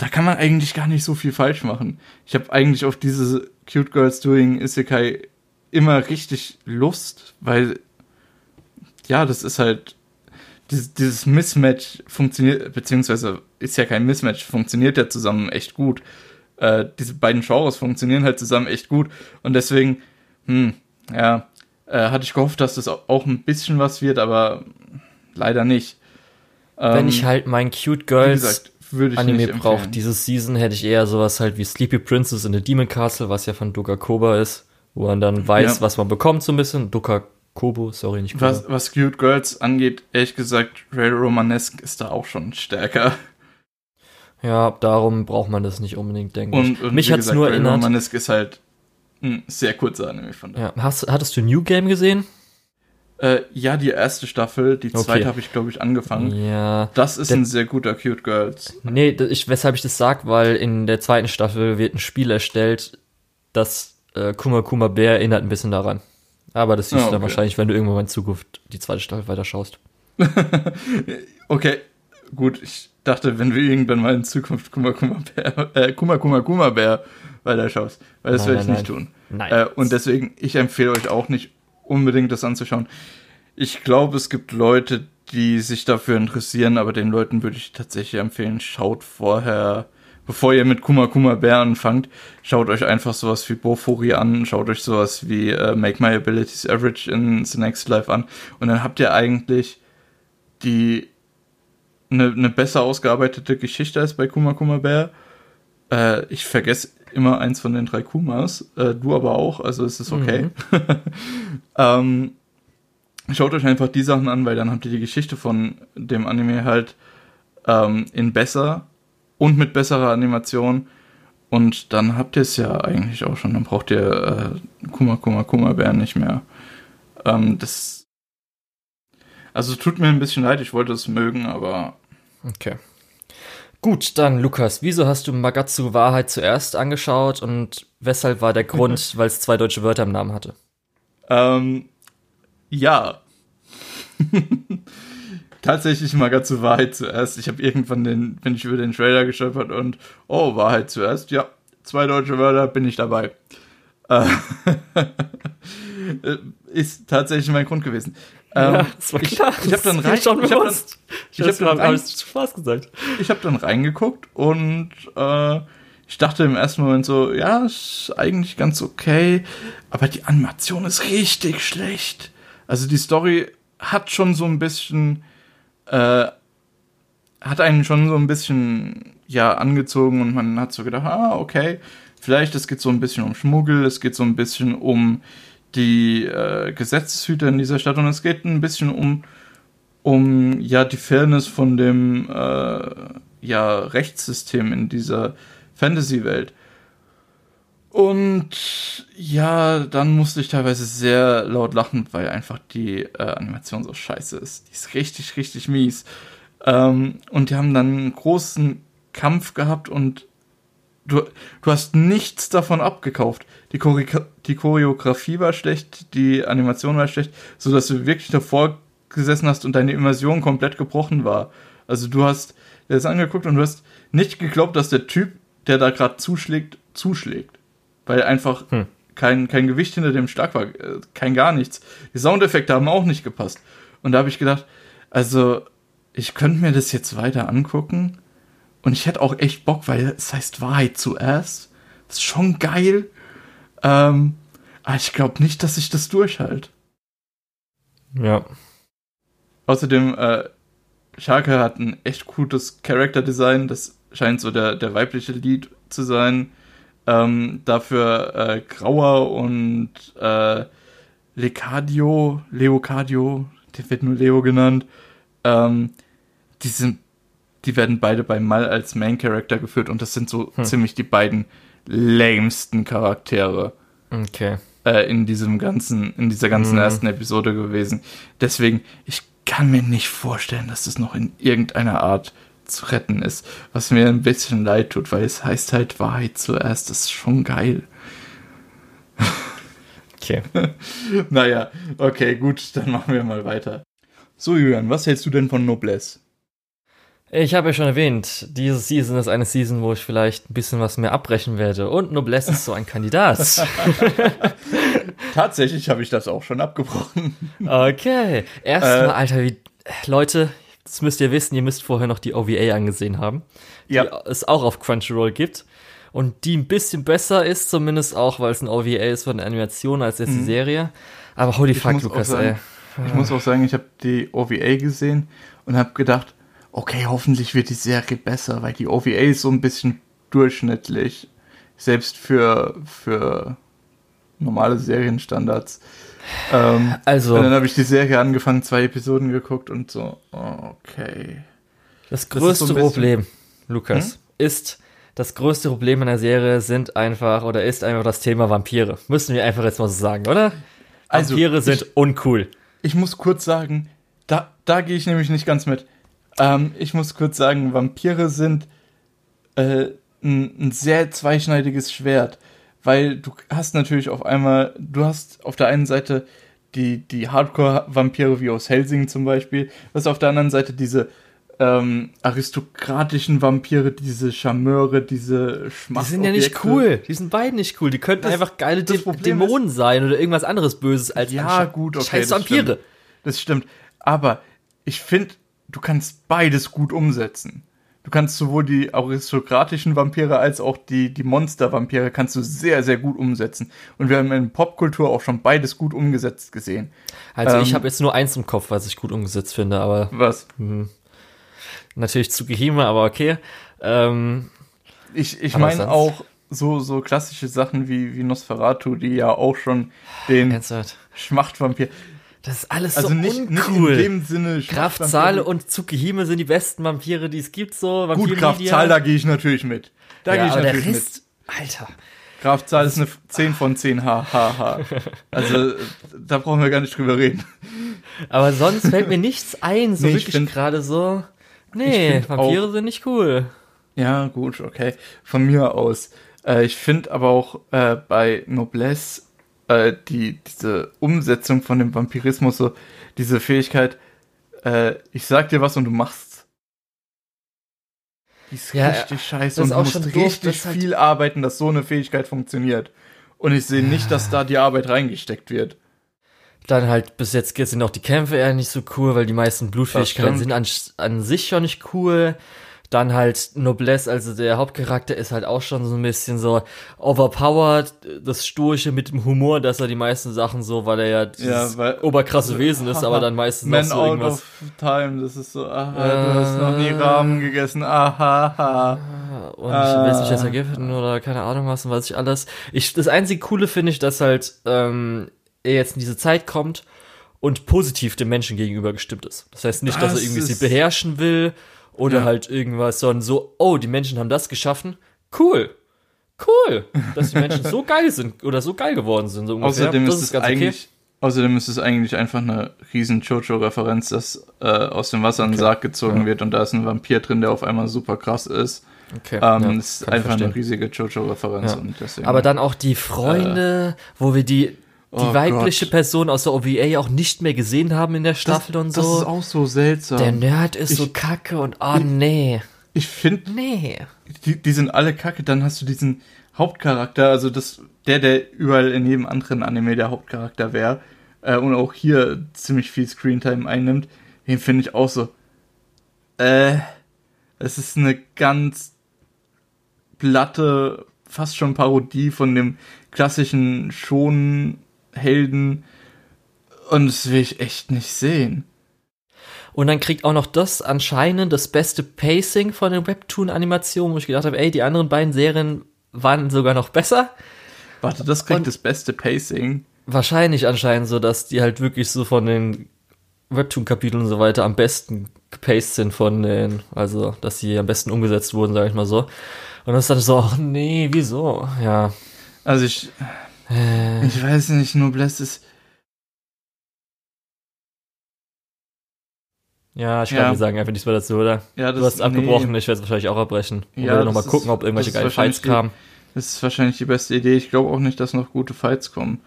da kann man eigentlich gar nicht so viel falsch machen. Ich habe eigentlich auf diese Cute Girls Doing Isekai immer richtig Lust, weil ja, das ist halt dieses, dieses Mismatch funktioniert, beziehungsweise ist ja kein Mismatch, funktioniert ja zusammen echt gut. Äh, diese beiden Genres funktionieren halt zusammen echt gut und deswegen, hm, ja, äh, hatte ich gehofft, dass das auch ein bisschen was wird, aber leider nicht. Wenn ähm, ich halt mein Cute Girls gesagt, Anime braucht dieses Season, hätte ich eher sowas halt wie Sleepy Princess in the Demon Castle, was ja von Doka Koba ist, wo man dann weiß, ja. was man bekommt so ein bisschen. Doka Kobo, sorry, nicht Kobo. Was, was Cute Girls angeht, ehrlich gesagt, Ray Romanesque ist da auch schon stärker. Ja, darum braucht man das nicht unbedingt, denke und, ich. Und Mich hat es nur Ray erinnert. Romanesque ist halt ein sehr kurzer Anime von da. Ja, hast, hattest du New Game gesehen? Äh, ja, die erste Staffel, die zweite okay. habe ich, glaube ich, angefangen. Ja. Das ist ein sehr guter Cute Girls. Nee, ich, weshalb ich das sage, weil in der zweiten Staffel wird ein Spiel erstellt, das äh, Kuma Kuma Bär erinnert ein bisschen daran. Aber das siehst oh, okay. du dann wahrscheinlich, wenn du irgendwann mal in Zukunft die zweite Staffel weiter schaust. okay, gut. Ich dachte, wenn wir irgendwann mal in Zukunft Kuma Kuma Bär, äh, Kuma Kuma Kuma Bär weiter schaust. Weil das werde ich nein. nicht tun. Nein. Äh, und deswegen, ich empfehle euch auch nicht unbedingt das anzuschauen. Ich glaube, es gibt Leute, die sich dafür interessieren, aber den Leuten würde ich tatsächlich empfehlen, schaut vorher, bevor ihr mit Kuma Kuma Bär anfangt, schaut euch einfach sowas wie Bofuri an, schaut euch sowas wie uh, Make My Abilities Average in The Next Life an und dann habt ihr eigentlich die eine ne besser ausgearbeitete Geschichte als bei Kuma Kuma Bär. Äh, ich vergesse immer eins von den drei Kumas, äh, du aber auch, also es ist okay. Mhm. ähm, schaut euch einfach die Sachen an, weil dann habt ihr die Geschichte von dem Anime halt ähm, in besser und mit besserer Animation. Und dann habt ihr es ja eigentlich auch schon. Dann braucht ihr äh, Kuma Kuma Kuma Bären nicht mehr. Ähm, das. Also tut mir ein bisschen leid, ich wollte es mögen, aber. Okay. Gut, dann Lukas, wieso hast du Magatsu Wahrheit zuerst angeschaut und weshalb war der Grund, weil es zwei deutsche Wörter im Namen hatte? Ähm, ja. Tatsächlich Magatsu Wahrheit zuerst. Ich habe irgendwann den, bin ich über den Trailer gestolpert und oh, Wahrheit zuerst. Ja, zwei deutsche Wörter, bin ich dabei. Äh, ist tatsächlich mein Grund gewesen. Ähm, ja, das war klar. Ich, ich habe dann rein, ich habe dann, ich hab dann, rein, Spaß gesagt. Ich habe dann reingeguckt und äh, ich dachte im ersten Moment so, ja, ist eigentlich ganz okay, aber die Animation ist richtig schlecht. Also die Story hat schon so ein bisschen, äh, hat einen schon so ein bisschen ja angezogen und man hat so gedacht, ah okay, vielleicht es geht so ein bisschen um Schmuggel, es geht so ein bisschen um die äh, Gesetzeshüter in dieser Stadt und es geht ein bisschen um, um ja die Fairness von dem äh, ja, Rechtssystem in dieser Fantasy-Welt. Und ja, dann musste ich teilweise sehr laut lachen, weil einfach die äh, Animation so scheiße ist. Die ist richtig, richtig mies. Ähm, und die haben dann einen großen Kampf gehabt und du, du hast nichts davon abgekauft. Die, Chore die Choreografie war schlecht, die Animation war schlecht, so dass du wirklich davor gesessen hast und deine Immersion komplett gebrochen war. Also du hast dir das angeguckt und du hast nicht geglaubt, dass der Typ, der da gerade zuschlägt, zuschlägt. Weil einfach hm. kein, kein Gewicht hinter dem Schlag war, äh, kein gar nichts. Die Soundeffekte haben auch nicht gepasst. Und da habe ich gedacht, also ich könnte mir das jetzt weiter angucken und ich hätte auch echt Bock, weil es heißt Wahrheit zuerst. Das ist schon geil. Ähm, aber ich glaube nicht, dass ich das durchhalte. Ja. Außerdem, äh, Schalke hat ein echt gutes Character Design. Das scheint so der, der weibliche Lied zu sein. Ähm, dafür äh, Grauer und äh, Lecadio, Leocadio, der wird nur Leo genannt. Ähm, die sind die werden beide bei Mal als Main Character geführt und das sind so hm. ziemlich die beiden lamesten Charaktere. Okay. Äh, in diesem ganzen, in dieser ganzen hm. ersten Episode gewesen. Deswegen, ich kann mir nicht vorstellen, dass das noch in irgendeiner Art zu retten ist. Was mir ein bisschen leid tut, weil es heißt halt Wahrheit zuerst. Das ist schon geil. Okay. naja, okay, gut, dann machen wir mal weiter. So, Julian, was hältst du denn von Noblesse? Ich habe ja schon erwähnt, diese Season ist eine Season, wo ich vielleicht ein bisschen was mehr abbrechen werde. Und Noblesse ist so ein Kandidat. Tatsächlich habe ich das auch schon abgebrochen. Okay. Erstmal, äh, Alter, wie, Leute, das müsst ihr wissen, ihr müsst vorher noch die OVA angesehen haben. Die ja. es auch auf Crunchyroll gibt. Und die ein bisschen besser ist, zumindest auch, weil es ein OVA ist von der Animation als jetzt die mhm. Serie. Aber holy ich fuck, Lukas, sagen, ey. Ich muss auch sagen, ich habe die OVA gesehen und habe gedacht, okay, hoffentlich wird die Serie besser, weil die OVA ist so ein bisschen durchschnittlich. Selbst für, für normale Serienstandards. Ähm, also. Und dann habe ich die Serie angefangen, zwei Episoden geguckt und so, okay. Das größte das so Problem, Lukas, hm? ist, das größte Problem in der Serie sind einfach oder ist einfach das Thema Vampire. Müssen wir einfach jetzt mal so sagen, oder? Also, Vampire sind ich, uncool. Ich muss kurz sagen, da, da gehe ich nämlich nicht ganz mit. Ähm, ich muss kurz sagen, Vampire sind äh, ein, ein sehr zweischneidiges Schwert, weil du hast natürlich auf einmal, du hast auf der einen Seite die, die Hardcore-Vampire wie aus Helsing zum Beispiel, du hast auf der anderen Seite diese ähm, aristokratischen Vampire, diese Charmeure, diese Schmach. Die sind ja nicht cool. Die sind beide nicht cool. Die könnten das, einfach geile De Dämonen ist, sein oder irgendwas anderes Böses als Ja, gut, okay. Scheiß Vampire. Das stimmt. das stimmt. Aber ich finde, du kannst beides gut umsetzen. Du kannst sowohl die aristokratischen Vampire als auch die, die Monster-Vampire kannst du sehr, sehr gut umsetzen. Und wir haben in Popkultur auch schon beides gut umgesetzt gesehen. Also ähm, ich habe jetzt nur eins im Kopf, was ich gut umgesetzt finde, aber. Was? Mh, natürlich zu Gehime, aber okay. Ähm, ich ich meine auch so, so klassische Sachen wie, wie Nosferatu, die ja auch schon den Schmachtvampir. Das ist alles also so nicht, uncool. Nicht in dem Sinne Kraftzahl und Tsukihime sind die besten Vampire, die es gibt. So Vampire Gut, Kraftzahl, da gehe ich natürlich mit. Da ja, gehe ich natürlich Rest, mit. Alter. Kraftzahl ist eine 10 von 10 H, H, H. Also, da brauchen wir gar nicht drüber reden. Aber sonst fällt mir nichts ein, so nee, wirklich gerade so. Nee, Vampire auch, sind nicht cool. Ja, gut, okay. Von mir aus. Äh, ich finde aber auch äh, bei Noblesse äh, die, diese Umsetzung von dem Vampirismus, so diese Fähigkeit, äh, ich sag dir was und du machst. Die ist ja, richtig scheiße und du musst richtig doof, viel halt arbeiten, dass so eine Fähigkeit funktioniert. Und ich sehe nicht, dass da die Arbeit reingesteckt wird. Dann halt bis jetzt sind auch die Kämpfe eher nicht so cool, weil die meisten Blutfähigkeiten sind an, an sich schon nicht cool. Dann halt Noblesse, also der Hauptcharakter ist halt auch schon so ein bisschen so overpowered, das Sturche mit dem Humor, dass er die meisten Sachen so, weil er ja dieses ja, weil, oberkrasse Wesen ist, aber dann meistens Man noch so out irgendwas. Of time, das ist so, aha, äh, du hast noch nie Rahmen gegessen, aha. aha. Und ah. ich will sich jetzt ergiften oder keine Ahnung was und was ich alles. Ich, das einzige Coole finde ich, dass halt ähm, er jetzt in diese Zeit kommt und positiv dem Menschen gegenüber gestimmt ist. Das heißt nicht, das dass er irgendwie sie beherrschen will oder ja. halt irgendwas, sondern so, oh, die Menschen haben das geschaffen. Cool. Cool, dass die Menschen so geil sind oder so geil geworden sind. So außerdem ist, ist es eigentlich, okay. außerdem ist es eigentlich einfach eine riesen Jojo-Referenz, dass äh, aus dem Wasser ein okay. Sarg gezogen ja. wird und da ist ein Vampir drin, der auf einmal super krass ist. Okay. Ähm, ja, ist einfach eine riesige Jojo-Referenz. Ja. Aber dann auch die Freunde, äh, wo wir die die oh weibliche Gott. Person aus der OVA auch nicht mehr gesehen haben in der Staffel das, und so. Das ist auch so seltsam. Der Nerd ist ich, so kacke und oh ich, nee. Ich finde, nee. Die, die sind alle kacke. Dann hast du diesen Hauptcharakter, also das, der, der überall in jedem anderen Anime der Hauptcharakter wäre äh, und auch hier ziemlich viel Screentime einnimmt. Den finde ich auch so. Äh, es ist eine ganz platte, fast schon Parodie von dem klassischen schon Helden. Und das will ich echt nicht sehen. Und dann kriegt auch noch das anscheinend das beste Pacing von den Webtoon-Animationen, wo ich gedacht habe, ey, die anderen beiden Serien waren sogar noch besser. Warte, das kriegt und das beste Pacing. Wahrscheinlich anscheinend so, dass die halt wirklich so von den Webtoon-Kapiteln und so weiter am besten gepaced sind von den, also, dass sie am besten umgesetzt wurden, sag ich mal so. Und das ist dann so, ach nee, wieso? Ja. Also ich, äh. Ich weiß nicht, Noblesse ist. Ja, ich glaube, ja. wir sagen einfach nichts mehr dazu, oder? Ja, das, du hast abgebrochen, nee. ich werde es wahrscheinlich auch abbrechen. Und ja, nochmal gucken, ob irgendwelche geile Fights kamen. Das ist wahrscheinlich die beste Idee. Ich glaube auch nicht, dass noch gute Fights kommen.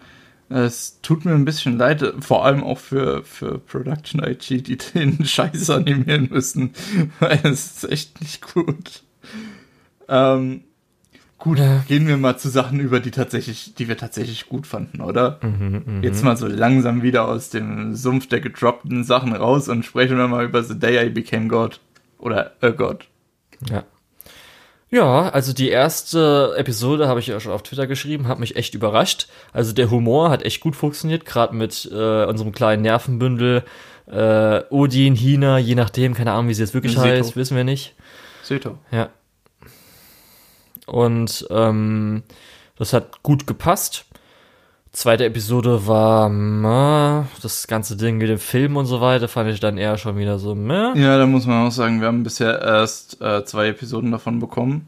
Es tut mir ein bisschen leid, vor allem auch für, für Production IG, die den Scheiß animieren müssen, weil es ist echt nicht gut. Ähm, Gut, ja. gehen wir mal zu Sachen über, die tatsächlich, die wir tatsächlich gut fanden, oder? Mhm, mh. Jetzt mal so langsam wieder aus dem Sumpf der gedroppten Sachen raus und sprechen wir mal über The Day I Became God. Oder A God. Ja. Ja, also die erste Episode habe ich ja schon auf Twitter geschrieben, hat mich echt überrascht. Also der Humor hat echt gut funktioniert, gerade mit äh, unserem kleinen Nervenbündel. Äh, Odin, Hina, je nachdem, keine Ahnung, wie sie jetzt wirklich Seto. heißt, wissen wir nicht. Seto. Ja, und ähm, das hat gut gepasst. Zweite Episode war meh, das ganze Ding mit dem Film und so weiter fand ich dann eher schon wieder so meh. Ja, da muss man auch sagen, wir haben bisher erst äh, zwei Episoden davon bekommen.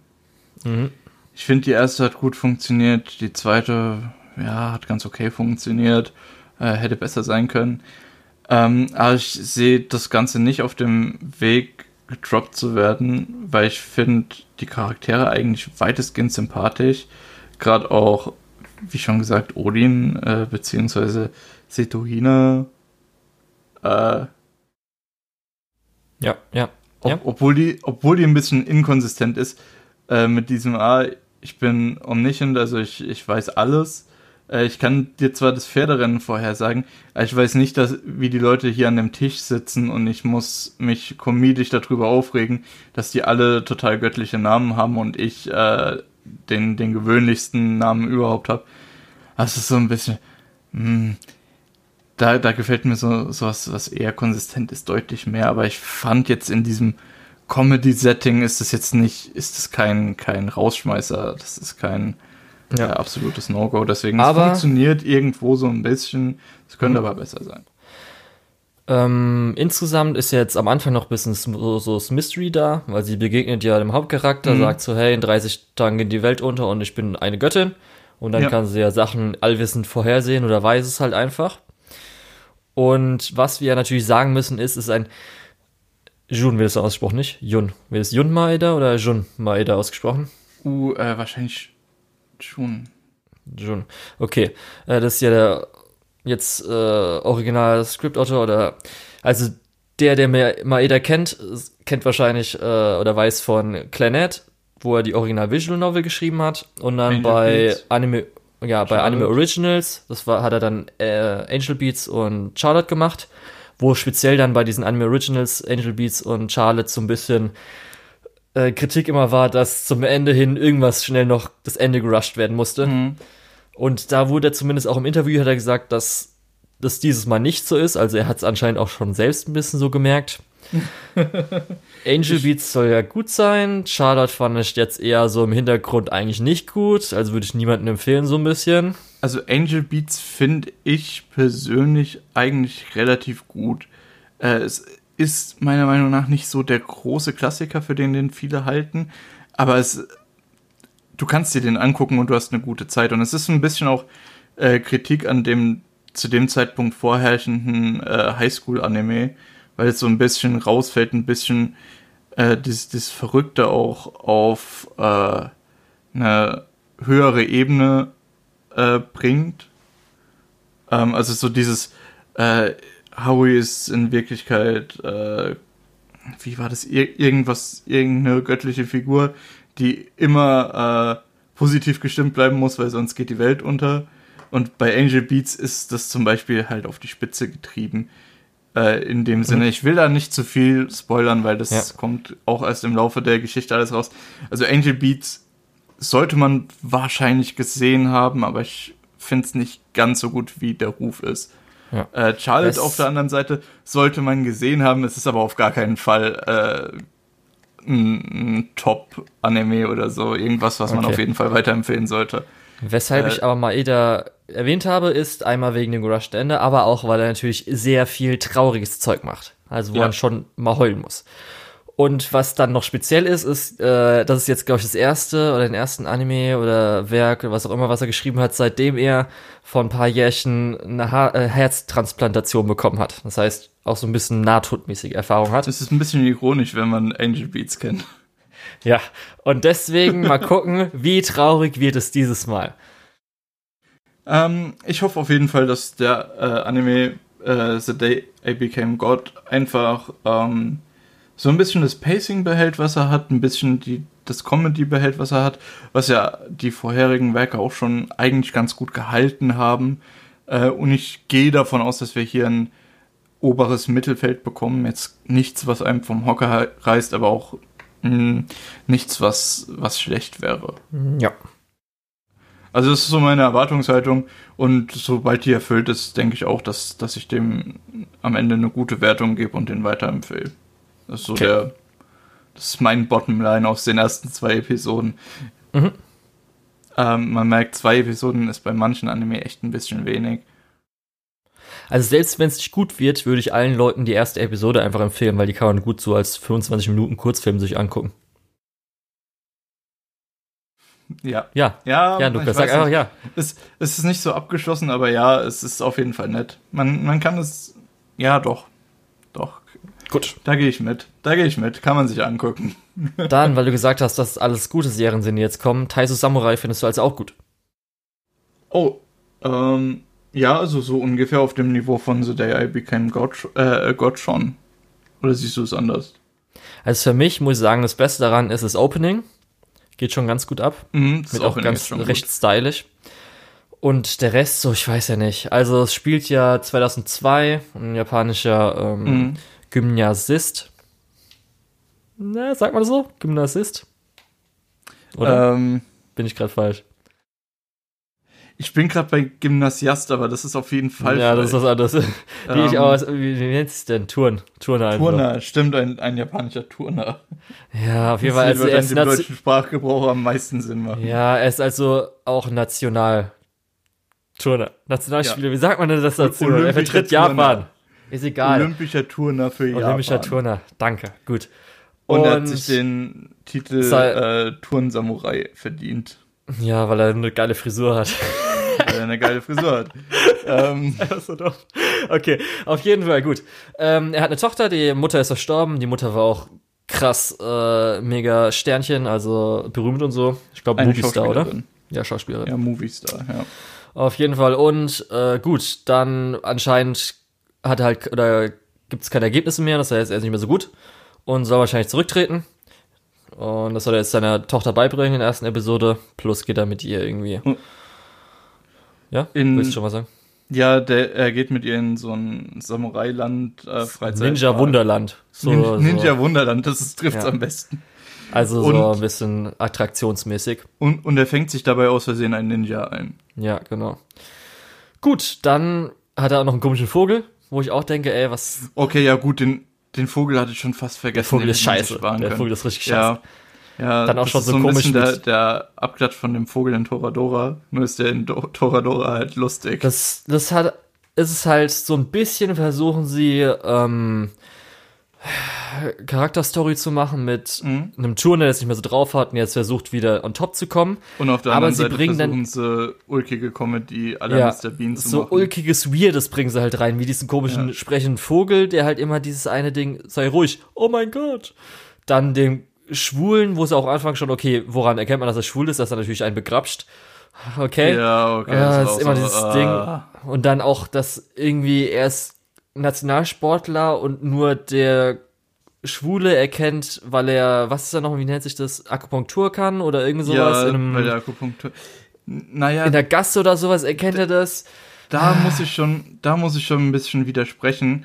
Mhm. Ich finde, die erste hat gut funktioniert, die zweite, ja, hat ganz okay funktioniert, äh, hätte besser sein können. Ähm, aber ich sehe das Ganze nicht auf dem Weg, gedroppt zu werden, weil ich finde die Charaktere eigentlich weitestgehend sympathisch. Gerade auch wie schon gesagt, Odin äh, beziehungsweise Setohina. Äh, ja, ja. Ob, ja. Obwohl, die, obwohl die ein bisschen inkonsistent ist äh, mit diesem, ah, ich bin omniscient, also ich, ich weiß alles. Äh, ich kann dir zwar das Pferderennen vorhersagen, aber ich weiß nicht, dass, wie die Leute hier an dem Tisch sitzen und ich muss mich komedisch darüber aufregen, dass die alle total göttliche Namen haben und ich äh, den, den gewöhnlichsten Namen überhaupt habe. Das ist so ein bisschen, mh, hm, da, da gefällt mir so sowas, was eher konsistent ist, deutlich mehr. Aber ich fand jetzt in diesem Comedy-Setting ist das jetzt nicht, ist das kein, kein Rausschmeißer, das ist kein ja. äh, absolutes No-Go. Deswegen aber, es funktioniert irgendwo so ein bisschen, es könnte mhm. aber besser sein. Ähm, insgesamt ist jetzt am Anfang noch ein bisschen so, so das Mystery da, weil sie begegnet ja dem Hauptcharakter, mhm. sagt so, hey, in 30 Tagen geht die Welt unter und ich bin eine Göttin. Und dann ja. kann sie ja Sachen allwissend vorhersehen oder weiß es halt einfach. Und was wir natürlich sagen müssen ist, ist ein Jun wird es ausgesprochen, nicht? Jun. Wird es Jun Maeda oder Jun Maeda ausgesprochen? Uh, äh, wahrscheinlich Jun. Jun. Okay. Äh, das ist ja der jetzt äh, original Script-Autor oder also der, der Maeda kennt, kennt wahrscheinlich äh, oder weiß von Clannad, wo er die Original Visual Novel geschrieben hat und dann Angel bei Beats. Anime ja bei Anime Originals, das war hat er dann äh, Angel Beats und Charlotte gemacht, wo speziell dann bei diesen Anime Originals Angel Beats und Charlotte so ein bisschen äh, Kritik immer war, dass zum Ende hin irgendwas schnell noch das Ende gerusht werden musste. Mhm. Und da wurde er zumindest auch im Interview hat er gesagt, dass das dieses Mal nicht so ist. Also er hat es anscheinend auch schon selbst ein bisschen so gemerkt. Angel Beats soll ja gut sein. Charlotte fand ich jetzt eher so im Hintergrund eigentlich nicht gut. Also würde ich niemandem empfehlen, so ein bisschen. Also Angel Beats finde ich persönlich eigentlich relativ gut. Äh, es ist meiner Meinung nach nicht so der große Klassiker, für den den viele halten. Aber es du kannst dir den angucken und du hast eine gute Zeit. Und es ist ein bisschen auch äh, Kritik an dem zu dem Zeitpunkt vorherrschenden äh, Highschool-Anime, weil es so ein bisschen rausfällt, ein bisschen äh, das, das Verrückte auch auf äh, eine höhere Ebene äh, bringt. Ähm, also so dieses äh, Howie ist in Wirklichkeit, äh, wie war das, Ir irgendwas, irgendeine göttliche Figur, die immer äh, positiv gestimmt bleiben muss, weil sonst geht die Welt unter. Und bei Angel Beats ist das zum Beispiel halt auf die Spitze getrieben. Äh, in dem Sinne, mhm. ich will da nicht zu viel spoilern, weil das ja. kommt auch erst im Laufe der Geschichte alles raus. Also Angel Beats sollte man wahrscheinlich gesehen haben, aber ich finde es nicht ganz so gut, wie der Ruf ist. Ja. Äh, Charlotte das auf der anderen Seite sollte man gesehen haben, es ist aber auf gar keinen Fall äh, ein, ein Top-Anime oder so, irgendwas, was okay. man auf jeden Fall weiterempfehlen sollte. Weshalb äh, ich aber Maeda erwähnt habe, ist einmal wegen dem gerushed Ende, aber auch, weil er natürlich sehr viel trauriges Zeug macht. Also wo ja. man schon mal heulen muss. Und was dann noch speziell ist, ist, äh, das ist jetzt, glaube ich, das erste oder den ersten Anime oder Werk oder was auch immer, was er geschrieben hat, seitdem er vor ein paar Jährchen eine ha äh, Herztransplantation bekommen hat. Das heißt, auch so ein bisschen nahtodmäßige Erfahrung hat. Das ist ein bisschen ironisch, wenn man Angel Beats kennt. Ja, und deswegen mal gucken, wie traurig wird es dieses Mal. Ähm, ich hoffe auf jeden Fall, dass der äh, Anime äh, The Day I Became God einfach ähm, so ein bisschen das Pacing behält, was er hat, ein bisschen die, das Comedy behält, was er hat, was ja die vorherigen Werke auch schon eigentlich ganz gut gehalten haben. Äh, und ich gehe davon aus, dass wir hier ein oberes Mittelfeld bekommen. Jetzt nichts, was einem vom Hocker reißt, aber auch mh, hm, nichts, was, was schlecht wäre. Ja. Also das ist so meine Erwartungshaltung und sobald die erfüllt ist, denke ich auch, dass, dass ich dem am Ende eine gute Wertung gebe und den weiterempfehle. Das ist so okay. der. Das ist mein Bottomline aus den ersten zwei Episoden. Mhm. ähm, man merkt, zwei Episoden ist bei manchen Anime echt ein bisschen wenig. Also selbst wenn es nicht gut wird, würde ich allen Leuten die erste Episode einfach empfehlen, weil die kann man gut so als 25 Minuten Kurzfilm sich angucken. Ja. Ja. Ja, ja Lukas, sag einfach ja. Es, es ist nicht so abgeschlossen, aber ja, es ist auf jeden Fall nett. Man, man kann es. Ja, doch. Doch. Gut. Da gehe ich mit. Da gehe ich mit. Kann man sich angucken. Dann, weil du gesagt hast, dass alles gute Serien sind, die jetzt kommen. Taiso Samurai findest du also auch gut. Oh, ähm, ja, also so ungefähr auf dem Niveau von The Day I Became God, äh, God schon. Oder siehst du es anders? Also für mich muss ich sagen, das Beste daran ist das Opening. Geht schon ganz gut ab. Mhm, Mit auch ganz recht gut. stylisch. Und der Rest, so, ich weiß ja nicht. Also, es spielt ja 2002 ein japanischer ähm, mhm. Gymnasist. Na, sagt man das so? Gymnasist? Oder? Ähm, Bin ich gerade falsch? Ich bin gerade bei Gymnasiast, aber das ist auf jeden Fall. Ja, das ist was anderes. Wie ähm, ich auch, wie, wie nennt es denn? Turn. Turner einfach. Turner, stimmt, ein, ein japanischer Turner. Ja, auf jeden Fall. Also er ist im deutschen Sprachgebrauch am meisten Sinn machen. Ja, er ist also auch national. Turner. Nationalspieler, ja. wie sagt man denn das dazu? er vertritt Turner. Japan. Ist egal. Olympischer Turner für Japan. Olympischer Turner, danke, gut. Und, Und er hat sich den Titel äh, Turnsamurai verdient. Ja, weil er eine geile Frisur hat. weil er eine geile Frisur hat. ähm. so doof. Okay, auf jeden Fall gut. Ähm, er hat eine Tochter, die Mutter ist verstorben. Die Mutter war auch krass, äh, mega Sternchen, also berühmt und so. Ich glaube, Moviestar, oder? Ja, Schauspielerin. Ja, Moviestar, ja. Auf jeden Fall. Und äh, gut, dann anscheinend hat halt, oder gibt es keine Ergebnisse mehr, das heißt, er ist nicht mehr so gut und soll wahrscheinlich zurücktreten. Und das soll er jetzt seiner Tochter beibringen in der ersten Episode. Plus geht er mit ihr irgendwie. Hm. Ja? In, Willst du schon mal sagen? Ja, der, er geht mit ihr in so ein Samurai-Land, äh, Freizeit. Ninja Wunderland. So, Ninja so. Wunderland, das trifft es ja. am besten. Also und, so ein bisschen attraktionsmäßig. Und, und er fängt sich dabei aus Versehen ein Ninja ein. Ja, genau. Gut, dann hat er auch noch einen komischen Vogel, wo ich auch denke, ey, was. Okay, ja, gut, den, den Vogel hatte ich schon fast vergessen. Der Vogel ist scheiße. Der Vogel ist richtig scheiße. Ja. Ja, dann auch schon so, so komisch. Der, der Abklatsch von dem Vogel in Toradora. Nur ist der in Do Toradora halt lustig. Das, das hat, ist es halt so ein bisschen versuchen sie, ähm, Charakterstory zu machen mit mhm. einem Turner, der es nicht mehr so drauf hat und jetzt versucht wieder on top zu kommen. Und auf der Aber anderen sie Seite bringen versuchen dann, sie ulkige Comedy aller ja, Mr. Bean zu so machen. So ulkiges Weirdes bringen sie halt rein, wie diesen komischen ja. sprechenden Vogel, der halt immer dieses eine Ding, sei ruhig, oh mein Gott. Dann den Schwulen, wo es auch am Anfang schon, okay, woran erkennt man, dass er schwul ist, dass er natürlich einen begrapscht. Okay. Ja, okay. Ja, das ist immer so, dieses uh. Ding. Und dann auch, dass irgendwie er ist Nationalsportler und nur der Schwule erkennt, weil er, was ist da noch, wie nennt sich das, Akupunktur kann oder irgend sowas? Ja, in einem, bei der Akupunktur. Naja. In der Gasse oder sowas erkennt er das. Da ah. muss ich schon, da muss ich schon ein bisschen widersprechen.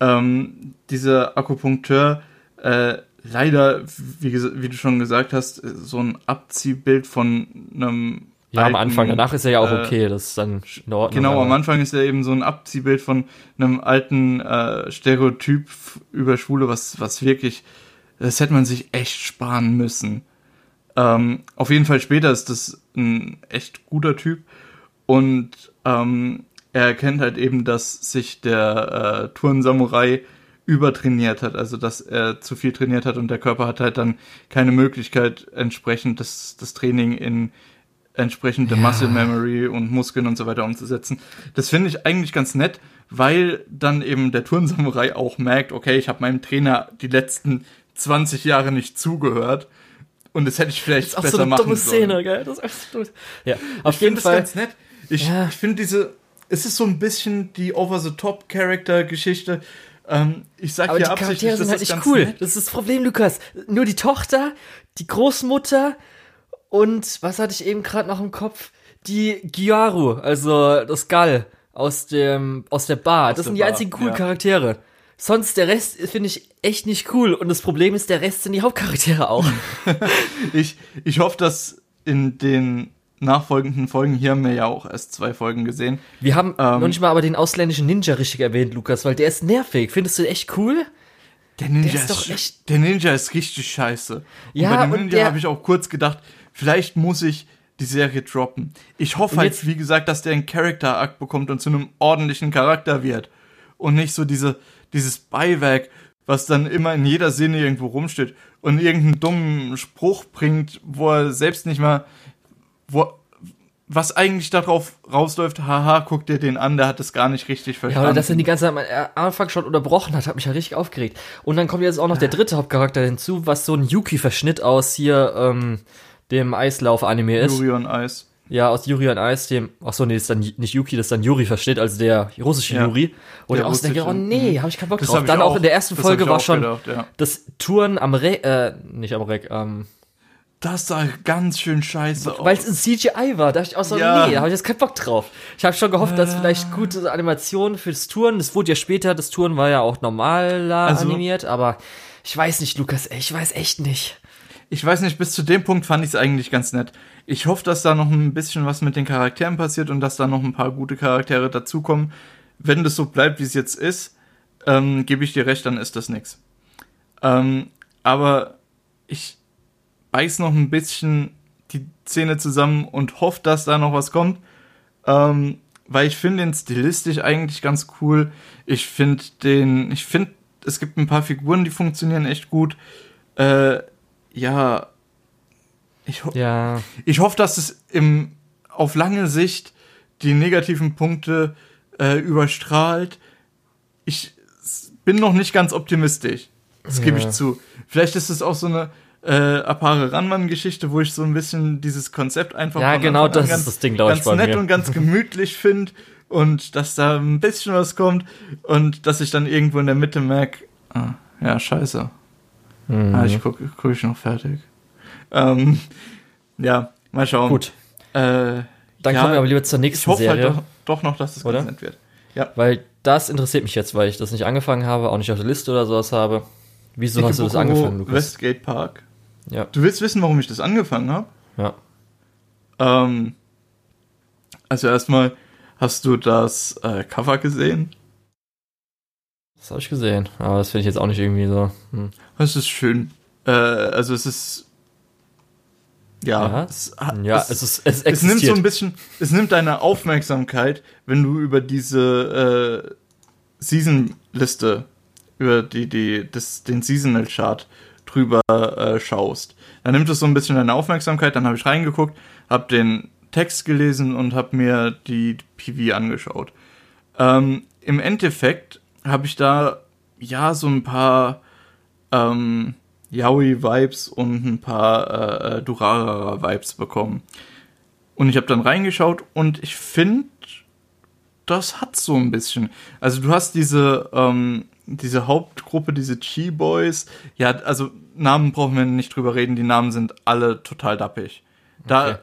Ähm, dieser Akupunkteur, äh, leider, wie, wie, du schon gesagt hast, so ein Abziehbild von einem ja, am Anfang. Danach ist er ja auch äh, okay, das ist dann in Ordnung. Genau, am Anfang ist er eben so ein Abziehbild von einem alten äh, Stereotyp über Schwule, was, was wirklich, das hätte man sich echt sparen müssen. Ähm, auf jeden Fall später ist das ein echt guter Typ und ähm, er erkennt halt eben, dass sich der äh, Turn-Samurai übertrainiert hat, also dass er zu viel trainiert hat und der Körper hat halt dann keine Möglichkeit, entsprechend das, das Training in entsprechende ja. Muscle Memory und Muskeln und so weiter umzusetzen. Das finde ich eigentlich ganz nett, weil dann eben der Turnsamurai auch merkt, okay, ich habe meinem Trainer die letzten 20 Jahre nicht zugehört und das hätte ich vielleicht das ist besser so eine machen dumme sollen. Szene, gell? Das ist so Ja, auf ich jeden Fall. Das ganz nett. Ich, ja. ich finde diese, es ist so ein bisschen die Over-the-Top-Character-Geschichte. Ähm, ich sag Aber ja die Charaktere sind halt nicht cool. Nett. Das ist das Problem, Lukas. Nur die Tochter, die Großmutter, und was hatte ich eben gerade noch im Kopf? Die Gyaru, also das Gall aus dem aus der Bar. Aus das sind die Bar, einzigen coolen ja. Charaktere. Sonst der Rest finde ich echt nicht cool. Und das Problem ist, der Rest sind die Hauptcharaktere auch. ich, ich hoffe, dass in den nachfolgenden Folgen, hier haben wir ja auch erst zwei Folgen gesehen. Wir haben ähm, noch nicht mal aber den ausländischen Ninja richtig erwähnt, Lukas, weil der ist nervig. Findest du den echt cool? Der Ninja der ist, ist doch echt. Der Ninja ist richtig scheiße. Ja, und bei dem Ninja habe ich auch kurz gedacht, vielleicht muss ich die Serie droppen. Ich hoffe halt, wie gesagt, dass der einen Character-Akt bekommt und zu einem ordentlichen Charakter wird. Und nicht so diese, dieses Beiwerk, was dann immer in jeder Szene irgendwo rumsteht und irgendeinen dummen Spruch bringt, wo er selbst nicht mal, wo, was eigentlich darauf rausläuft, haha, guck dir den an, der hat das gar nicht richtig verstanden. Ja, aber dass er die ganze Zeit am Anfang schon unterbrochen hat, hat mich ja richtig aufgeregt. Und dann kommt jetzt auch noch der dritte Hauptcharakter hinzu, was so ein Yuki-Verschnitt aus hier, ähm, dem Eislauf-Anime ist. Yuri on Ice. Ja, aus Yuri on Ice, dem, ach so, nee, ist dann nicht Yuki, das ist dann Yuri versteht, also der russische ja. Yuri. Und ich auch denke, oh nee, mhm. habe ich keinen Bock drauf. Dann auch, in der ersten Folge war schon gedacht, ja. das Touren am Reck, äh, nicht am Reck, ähm, das sah ganz schön scheiße aus. Weil es ein CGI war. Da dachte ich auch so, ja. nee, da habe ich jetzt keinen Bock drauf. Ich habe schon gehofft, dass vielleicht gute Animationen fürs Touren, das wurde ja später, das Touren war ja auch normaler also, animiert, aber ich weiß nicht, Lukas, ich weiß echt nicht. Ich weiß nicht, bis zu dem Punkt fand ich es eigentlich ganz nett. Ich hoffe, dass da noch ein bisschen was mit den Charakteren passiert und dass da noch ein paar gute Charaktere dazukommen. Wenn das so bleibt, wie es jetzt ist, ähm, gebe ich dir recht, dann ist das nix. Ähm, aber ich, beiß noch ein bisschen die Zähne zusammen und hoffe, dass da noch was kommt. Ähm, weil ich finde den stilistisch eigentlich ganz cool. Ich finde den, ich finde, es gibt ein paar Figuren, die funktionieren echt gut. Äh, ja, ich, ho ja. ich hoffe, dass es im, auf lange Sicht die negativen Punkte äh, überstrahlt. Ich bin noch nicht ganz optimistisch. Das gebe ja. ich zu. Vielleicht ist es auch so eine äh, Apare Ranmann-Geschichte, wo ich so ein bisschen dieses Konzept einfach ja genau das ganz, ist das Ding, glaube ich, ganz nett mir. und ganz gemütlich finde und dass da ein bisschen was kommt und dass ich dann irgendwo in der Mitte merke, ah, ja scheiße, mhm. ah, ich gucke guck ich noch fertig. Ähm, ja, mal schauen. Gut. Äh, dann ja, kommen wir aber lieber zur nächsten ich hoffe halt Serie. Halt doch, doch noch, dass es ganz nett wird. Ja. Weil das interessiert mich jetzt, weil ich das nicht angefangen habe, auch nicht auf der Liste oder sowas habe. Wieso Ikebukuro hast du das angefangen, Lukas? Westgate Park. Ja. Du willst wissen, warum ich das angefangen habe? Ja. Ähm, also erstmal, hast du das äh, Cover gesehen? Das habe ich gesehen, aber das finde ich jetzt auch nicht irgendwie so. Hm. Es ist schön. Äh, also es ist ja, ja, es, ja es, es, ist, es, es nimmt so ein bisschen, es nimmt deine Aufmerksamkeit, wenn du über diese äh, Season-Liste, über die, die, das, den Seasonal-Chart drüber äh, schaust. Dann nimmt es so ein bisschen deine Aufmerksamkeit, dann habe ich reingeguckt, habe den Text gelesen und habe mir die PV angeschaut. Ähm, Im Endeffekt habe ich da ja so ein paar ähm, Yaoi-Vibes und ein paar äh, Durarara-Vibes bekommen. Und ich habe dann reingeschaut und ich finde, das hat so ein bisschen. Also du hast diese ähm, diese Hauptgruppe, diese Chi-Boys, ja, also Namen brauchen wir nicht drüber reden, die Namen sind alle total dappig. Da, okay.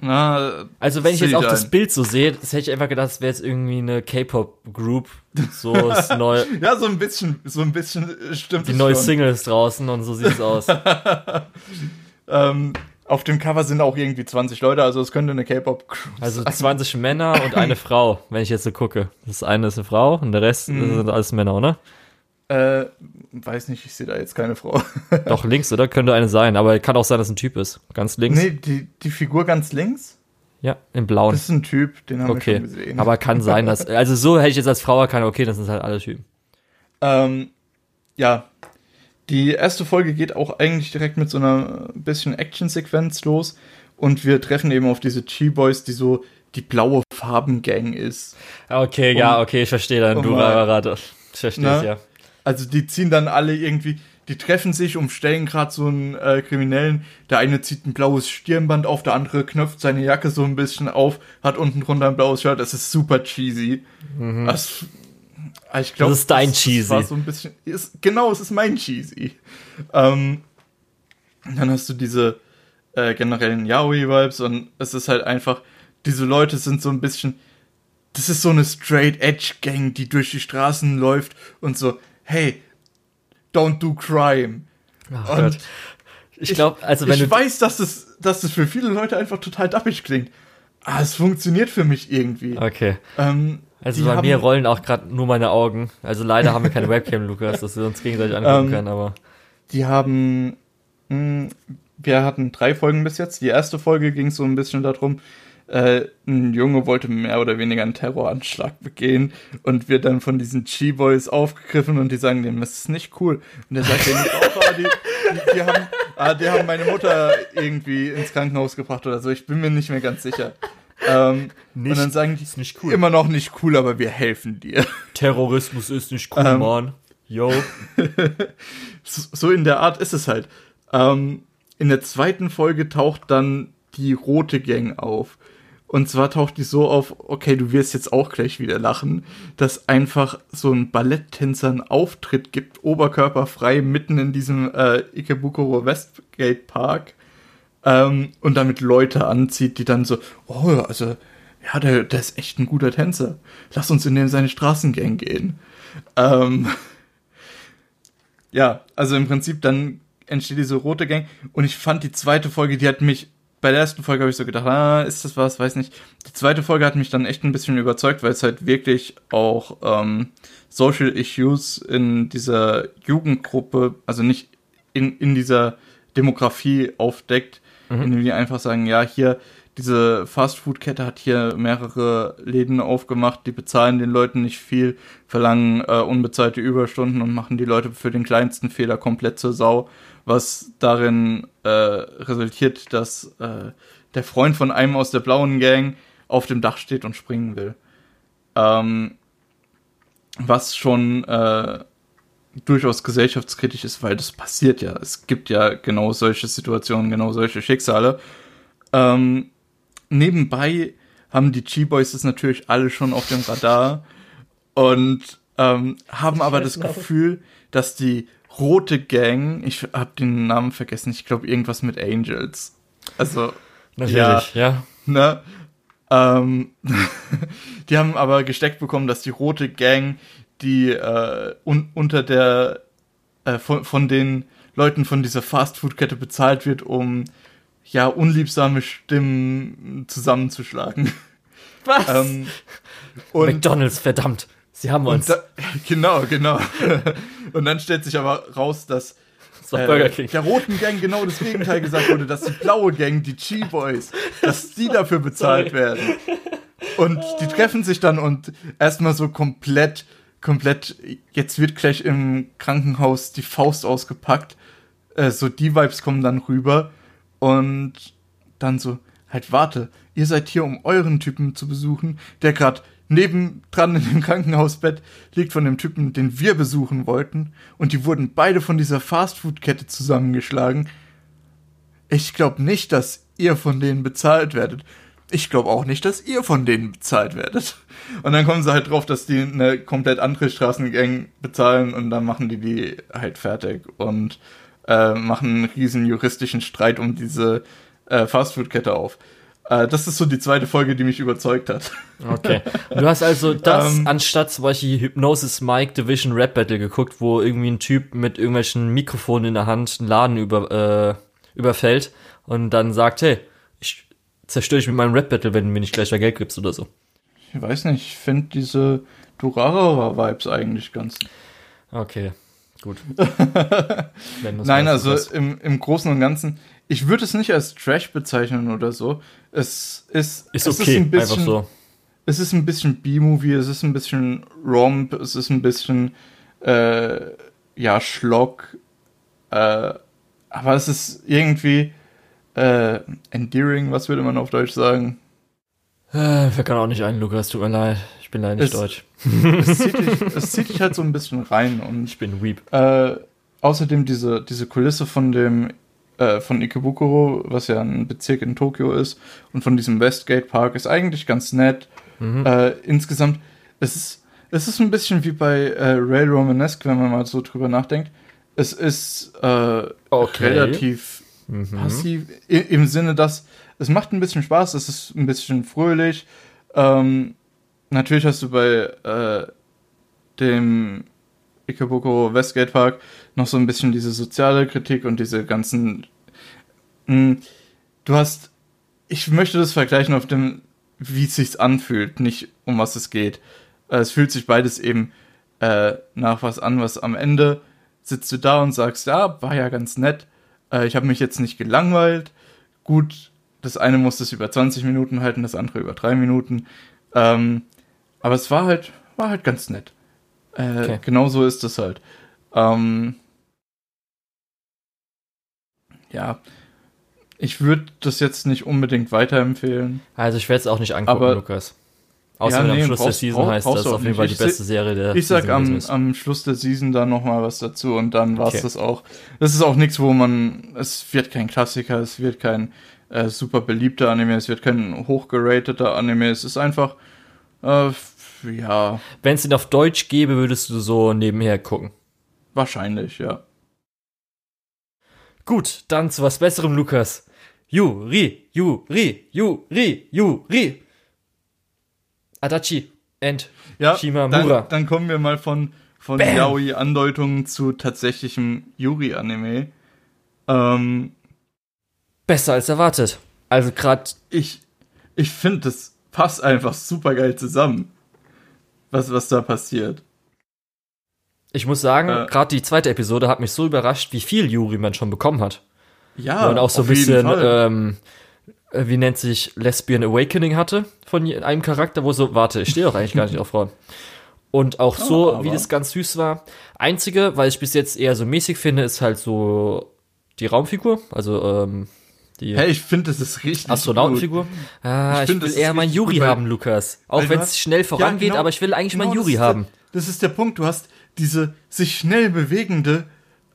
Na, also wenn ich jetzt auch ein. das Bild so sehe, das hätte ich einfach gedacht, das wäre jetzt irgendwie eine K-Pop-Group, so ist neu. ja, so ein bisschen, so ein bisschen stimmt Die neue schon. Single ist draußen und so sieht es aus. ähm, auf dem Cover sind auch irgendwie 20 Leute, also es könnte eine K-Pop-Crew Also 20 Männer und eine Frau, wenn ich jetzt so gucke. Das eine ist eine Frau und der Rest mm. sind alles Männer, oder? Äh, weiß nicht, ich sehe da jetzt keine Frau. Doch, links, oder? Könnte eine sein, aber kann auch sein, dass ein Typ ist. Ganz links. Nee, die, die Figur ganz links? Ja, in blau. Das ist ein Typ, den haben okay. wir schon gesehen. Aber kann sein, dass. Also so hätte ich jetzt als Frau erkannt, okay, das sind halt alle Typen. Ähm, ja, die erste Folge geht auch eigentlich direkt mit so einer bisschen Action-Sequenz los und wir treffen eben auf diese Chi-Boys, die so die blaue Farbengang ist. Okay, um, ja, okay, ich verstehe dann. Um, du Rarate. Ich verstehe es, ja. Also die ziehen dann alle irgendwie, die treffen sich, umstellen gerade so einen äh, Kriminellen. Der eine zieht ein blaues Stirnband auf, der andere knöpft seine Jacke so ein bisschen auf, hat unten drunter ein blaues Shirt. Das ist super cheesy. Mhm. Das Ah, ich glaube, das ist dein das, Cheesy. Das war so ein bisschen, ist, genau, es ist mein Cheesy. Ähm, dann hast du diese äh, generellen Yaoi-Vibes und es ist halt einfach, diese Leute sind so ein bisschen, das ist so eine Straight Edge Gang, die durch die Straßen läuft und so, hey, don't do crime. Oh, und ich glaube, also wenn ich weiß, dass das, dass das für viele Leute einfach total dappig klingt. Ah, es funktioniert für mich irgendwie. Okay. Ähm, also bei mir rollen auch gerade nur meine Augen. Also leider haben wir keine Webcam, Lukas, dass wir uns gegenseitig angucken ähm, können, aber. Die haben mh, hm, wir hatten drei Folgen bis jetzt. Die erste Folge ging so ein bisschen darum, äh, ein Junge wollte mehr oder weniger einen Terroranschlag begehen und wird dann von diesen Chi-Boys aufgegriffen und die sagen dem, das ist nicht cool. Und der sagt denen ah, die, die, die, haben, ah, die haben meine Mutter irgendwie ins Krankenhaus gebracht oder so. Ich bin mir nicht mehr ganz sicher. Ähm, nicht, und dann sagen die, ist nicht cool. immer noch nicht cool, aber wir helfen dir. Terrorismus ist nicht cool, ähm, Mann. Yo. so in der Art ist es halt. Ähm, in der zweiten Folge taucht dann die rote Gang auf. Und zwar taucht die so auf, okay, du wirst jetzt auch gleich wieder lachen, dass einfach so ein Balletttänzer einen Auftritt gibt, oberkörperfrei, mitten in diesem äh, Ikebukuro Westgate Park ähm, und damit Leute anzieht, die dann so, oh, also, ja, der, der ist echt ein guter Tänzer. Lass uns in den seine Straßengang gehen. Ähm, ja, also im Prinzip dann entsteht diese rote Gang und ich fand die zweite Folge, die hat mich bei der ersten Folge habe ich so gedacht, ah, ist das was, weiß nicht. Die zweite Folge hat mich dann echt ein bisschen überzeugt, weil es halt wirklich auch ähm, Social Issues in dieser Jugendgruppe, also nicht in, in dieser Demografie aufdeckt, mhm. indem die einfach sagen, ja, hier, diese Fastfood-Kette hat hier mehrere Läden aufgemacht, die bezahlen den Leuten nicht viel, verlangen äh, unbezahlte Überstunden und machen die Leute für den kleinsten Fehler komplett zur Sau was darin äh, resultiert, dass äh, der Freund von einem aus der blauen Gang auf dem Dach steht und springen will. Ähm, was schon äh, durchaus gesellschaftskritisch ist, weil das passiert ja. Es gibt ja genau solche Situationen, genau solche Schicksale. Ähm, nebenbei haben die G-Boys das natürlich alle schon auf dem Radar und ähm, haben aber das Gefühl, dass die rote Gang, ich habe den Namen vergessen, ich glaube irgendwas mit Angels. Also natürlich, ja. ja. Ne? Ähm, die haben aber gesteckt bekommen, dass die rote Gang, die äh, un unter der äh, von, von den Leuten von dieser Fastfood-Kette bezahlt wird, um ja unliebsame Stimmen zusammenzuschlagen. Was? Ähm, McDonalds, verdammt. Sie haben uns. Da, genau, genau. Und dann stellt sich aber raus, dass das äh, der roten Gang genau das Gegenteil gesagt wurde, dass die blaue Gang, die Chi-Boys, dass die dafür bezahlt Sorry. werden. Und die treffen sich dann und erstmal so komplett, komplett, jetzt wird gleich im Krankenhaus die Faust ausgepackt. Äh, so die Vibes kommen dann rüber und dann so, halt warte, ihr seid hier, um euren Typen zu besuchen, der gerade nebendran in dem Krankenhausbett liegt von dem Typen, den wir besuchen wollten. Und die wurden beide von dieser Fastfood-Kette zusammengeschlagen. Ich glaube nicht, dass ihr von denen bezahlt werdet. Ich glaube auch nicht, dass ihr von denen bezahlt werdet. Und dann kommen sie halt drauf, dass die eine komplett andere Straßengang bezahlen und dann machen die die halt fertig und äh, machen einen riesen juristischen Streit um diese äh, Fastfood-Kette auf. Äh, das ist so die zweite Folge, die mich überzeugt hat. Okay. Du hast also das ähm, anstatt zum Beispiel Hypnosis Mike Division Rap Battle geguckt, wo irgendwie ein Typ mit irgendwelchen Mikrofonen in der Hand einen Laden über, äh, überfällt und dann sagt, hey, ich zerstöre dich mit meinem Rap Battle, wenn du mir nicht gleich mehr Geld gibst oder so. Ich weiß nicht, ich finde diese Durarara-Vibes eigentlich ganz. Okay, gut. Nein, also im, im Großen und Ganzen, ich würde es nicht als Trash bezeichnen oder so. Es ist, ist es okay, ist ein bisschen, einfach so. Es ist ein bisschen B-Movie, es ist ein bisschen Romp, es ist ein bisschen, äh, ja, Schlock. Äh, aber es ist irgendwie äh, endearing, was würde man auf Deutsch sagen? Äh, wir kann auch nicht ein, Lukas, tut mir leid. Ich bin leider nicht es, deutsch. es, zieht dich, es zieht dich halt so ein bisschen rein und. Ich bin Weep. Äh, außerdem diese, diese Kulisse von dem äh, von Ikebukuro, was ja ein Bezirk in Tokio ist, und von diesem Westgate Park ist eigentlich ganz nett. Mhm. Äh, insgesamt, es ist, es ist ein bisschen wie bei äh, Rail Romanesque, wenn man mal so drüber nachdenkt. Es ist äh, okay. relativ mhm. passiv im Sinne, dass es macht ein bisschen Spaß, es ist ein bisschen fröhlich. Ähm, natürlich hast du bei äh, dem Ikebukuro Westgate Park noch so ein bisschen diese soziale Kritik und diese ganzen. Mh, hm, du hast. Ich möchte das vergleichen auf dem, wie es sich anfühlt, nicht um was es geht. Äh, es fühlt sich beides eben äh, nach was an, was am Ende sitzt du da und sagst, ja, war ja ganz nett, Äh, ich habe mich jetzt nicht gelangweilt. Gut, das eine musste es über 20 Minuten halten, das andere über drei Minuten. Ähm, aber es war halt, war halt ganz nett. Äh, okay. Genau so ist es halt. Ähm, ja, ich würde das jetzt nicht unbedingt weiterempfehlen. Also ich werde es auch nicht angucken, aber, Lukas. Außer ja, nee, am Schluss brauchst, der Season heißt das auf jeden Fall die beste Serie der Ich sag am, am Schluss der Season da nochmal was dazu und dann war's okay. das auch. Das ist auch nichts, wo man, es wird kein Klassiker, es wird kein äh, super beliebter Anime, es wird kein hochgerateter Anime, es ist einfach, äh, ja. Wenn es ihn auf Deutsch gäbe, würdest du so nebenher gucken. Wahrscheinlich, ja. Gut, dann zu was Besserem, Lukas. Yuri, Yuri, Yuri, Yuri. Adachi and ja, Shimamura. Dann, dann kommen wir mal von, von Yaoi-Andeutungen zu tatsächlichem Yuri-Anime. Ähm, Besser als erwartet. Also gerade ich, ich finde, das passt einfach super geil zusammen, was, was da passiert. Ich muss sagen, äh, gerade die zweite Episode hat mich so überrascht, wie viel Yuri man schon bekommen hat. Ja, und auch so ein bisschen, ähm, äh, wie nennt sich Lesbian Awakening hatte von einem Charakter, wo so, warte, ich stehe doch eigentlich gar nicht auf Frauen. Und auch so, oh, wie das ganz süß war. Einzige, weil ich bis jetzt eher so mäßig finde, ist halt so die Raumfigur. Also, ähm, die hey, ich finde, das ist richtig. Astronautenfigur. Ah, ich, ich will eher mein Yuri haben, Lukas. Auch wenn es schnell vorangeht, ja, genau, aber ich will eigentlich genau mein Yuri haben. Der, das ist der Punkt. Du hast diese sich schnell bewegende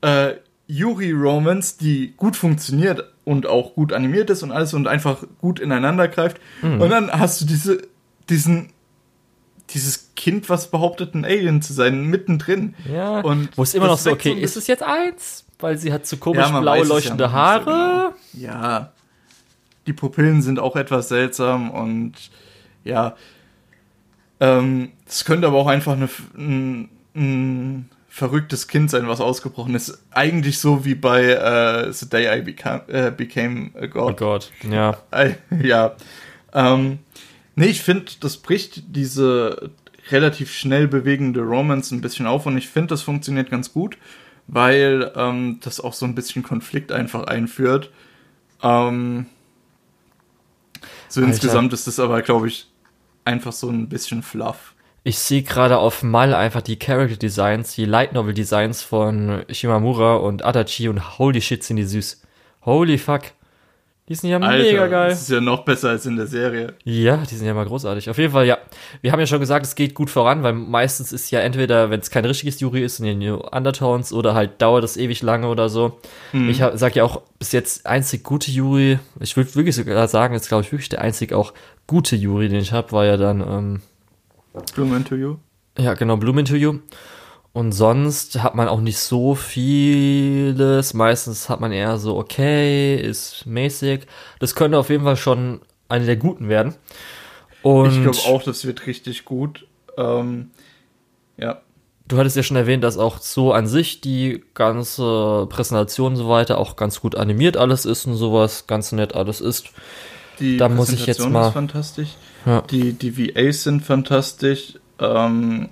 äh, Yuri-Romance, die gut funktioniert und auch gut animiert ist und alles und einfach gut ineinander greift. Mhm. Und dann hast du diese, diesen, dieses Kind, was behauptet, ein Alien zu sein, mittendrin. Ja. Und wo es immer noch so, okay, so ist es jetzt eins? Weil sie hat so komisch ja, blau leuchtende ja Haare. So genau. Ja. Die Pupillen sind auch etwas seltsam und ja. Ähm, es könnte aber auch einfach eine, ein, ein verrücktes Kind sein, was ausgebrochen ist. Eigentlich so wie bei äh, The Day I Became, äh, became a God. Oh Gott, ja. Äh, ja. Ähm, nee, ich finde, das bricht diese relativ schnell bewegende Romance ein bisschen auf und ich finde, das funktioniert ganz gut, weil ähm, das auch so ein bisschen Konflikt einfach einführt. Ähm, so Alter. insgesamt ist es aber, glaube ich, einfach so ein bisschen fluff. Ich sehe gerade auf Mal einfach die Character Designs, die Light Novel Designs von Shimamura und Adachi und holy shit sind die süß. Holy fuck. Die sind ja Alter, mega geil. Das ist ja noch besser als in der Serie. Ja, die sind ja mal großartig. Auf jeden Fall, ja. Wir haben ja schon gesagt, es geht gut voran, weil meistens ist ja entweder, wenn es kein richtiges Jury ist, in den New Undertones oder halt dauert es ewig lange oder so. Mhm. Ich sag ja auch bis jetzt einzig gute Jury. Ich würde wirklich sogar sagen, jetzt glaube ich wirklich der einzig auch gute Jury, den ich habe, war ja dann ähm, Bloom into You. Ja, genau, Bloom into You. Und sonst hat man auch nicht so vieles. Meistens hat man eher so, okay, ist mäßig. Das könnte auf jeden Fall schon eine der guten werden. Und ich glaube auch, das wird richtig gut. Ähm, ja. Du hattest ja schon erwähnt, dass auch so an sich die ganze Präsentation und so weiter auch ganz gut animiert alles ist und sowas, ganz nett alles ist. Die da muss ich jetzt mal. Ist fantastisch. Ja. Die, die VAs sind fantastisch. Ähm,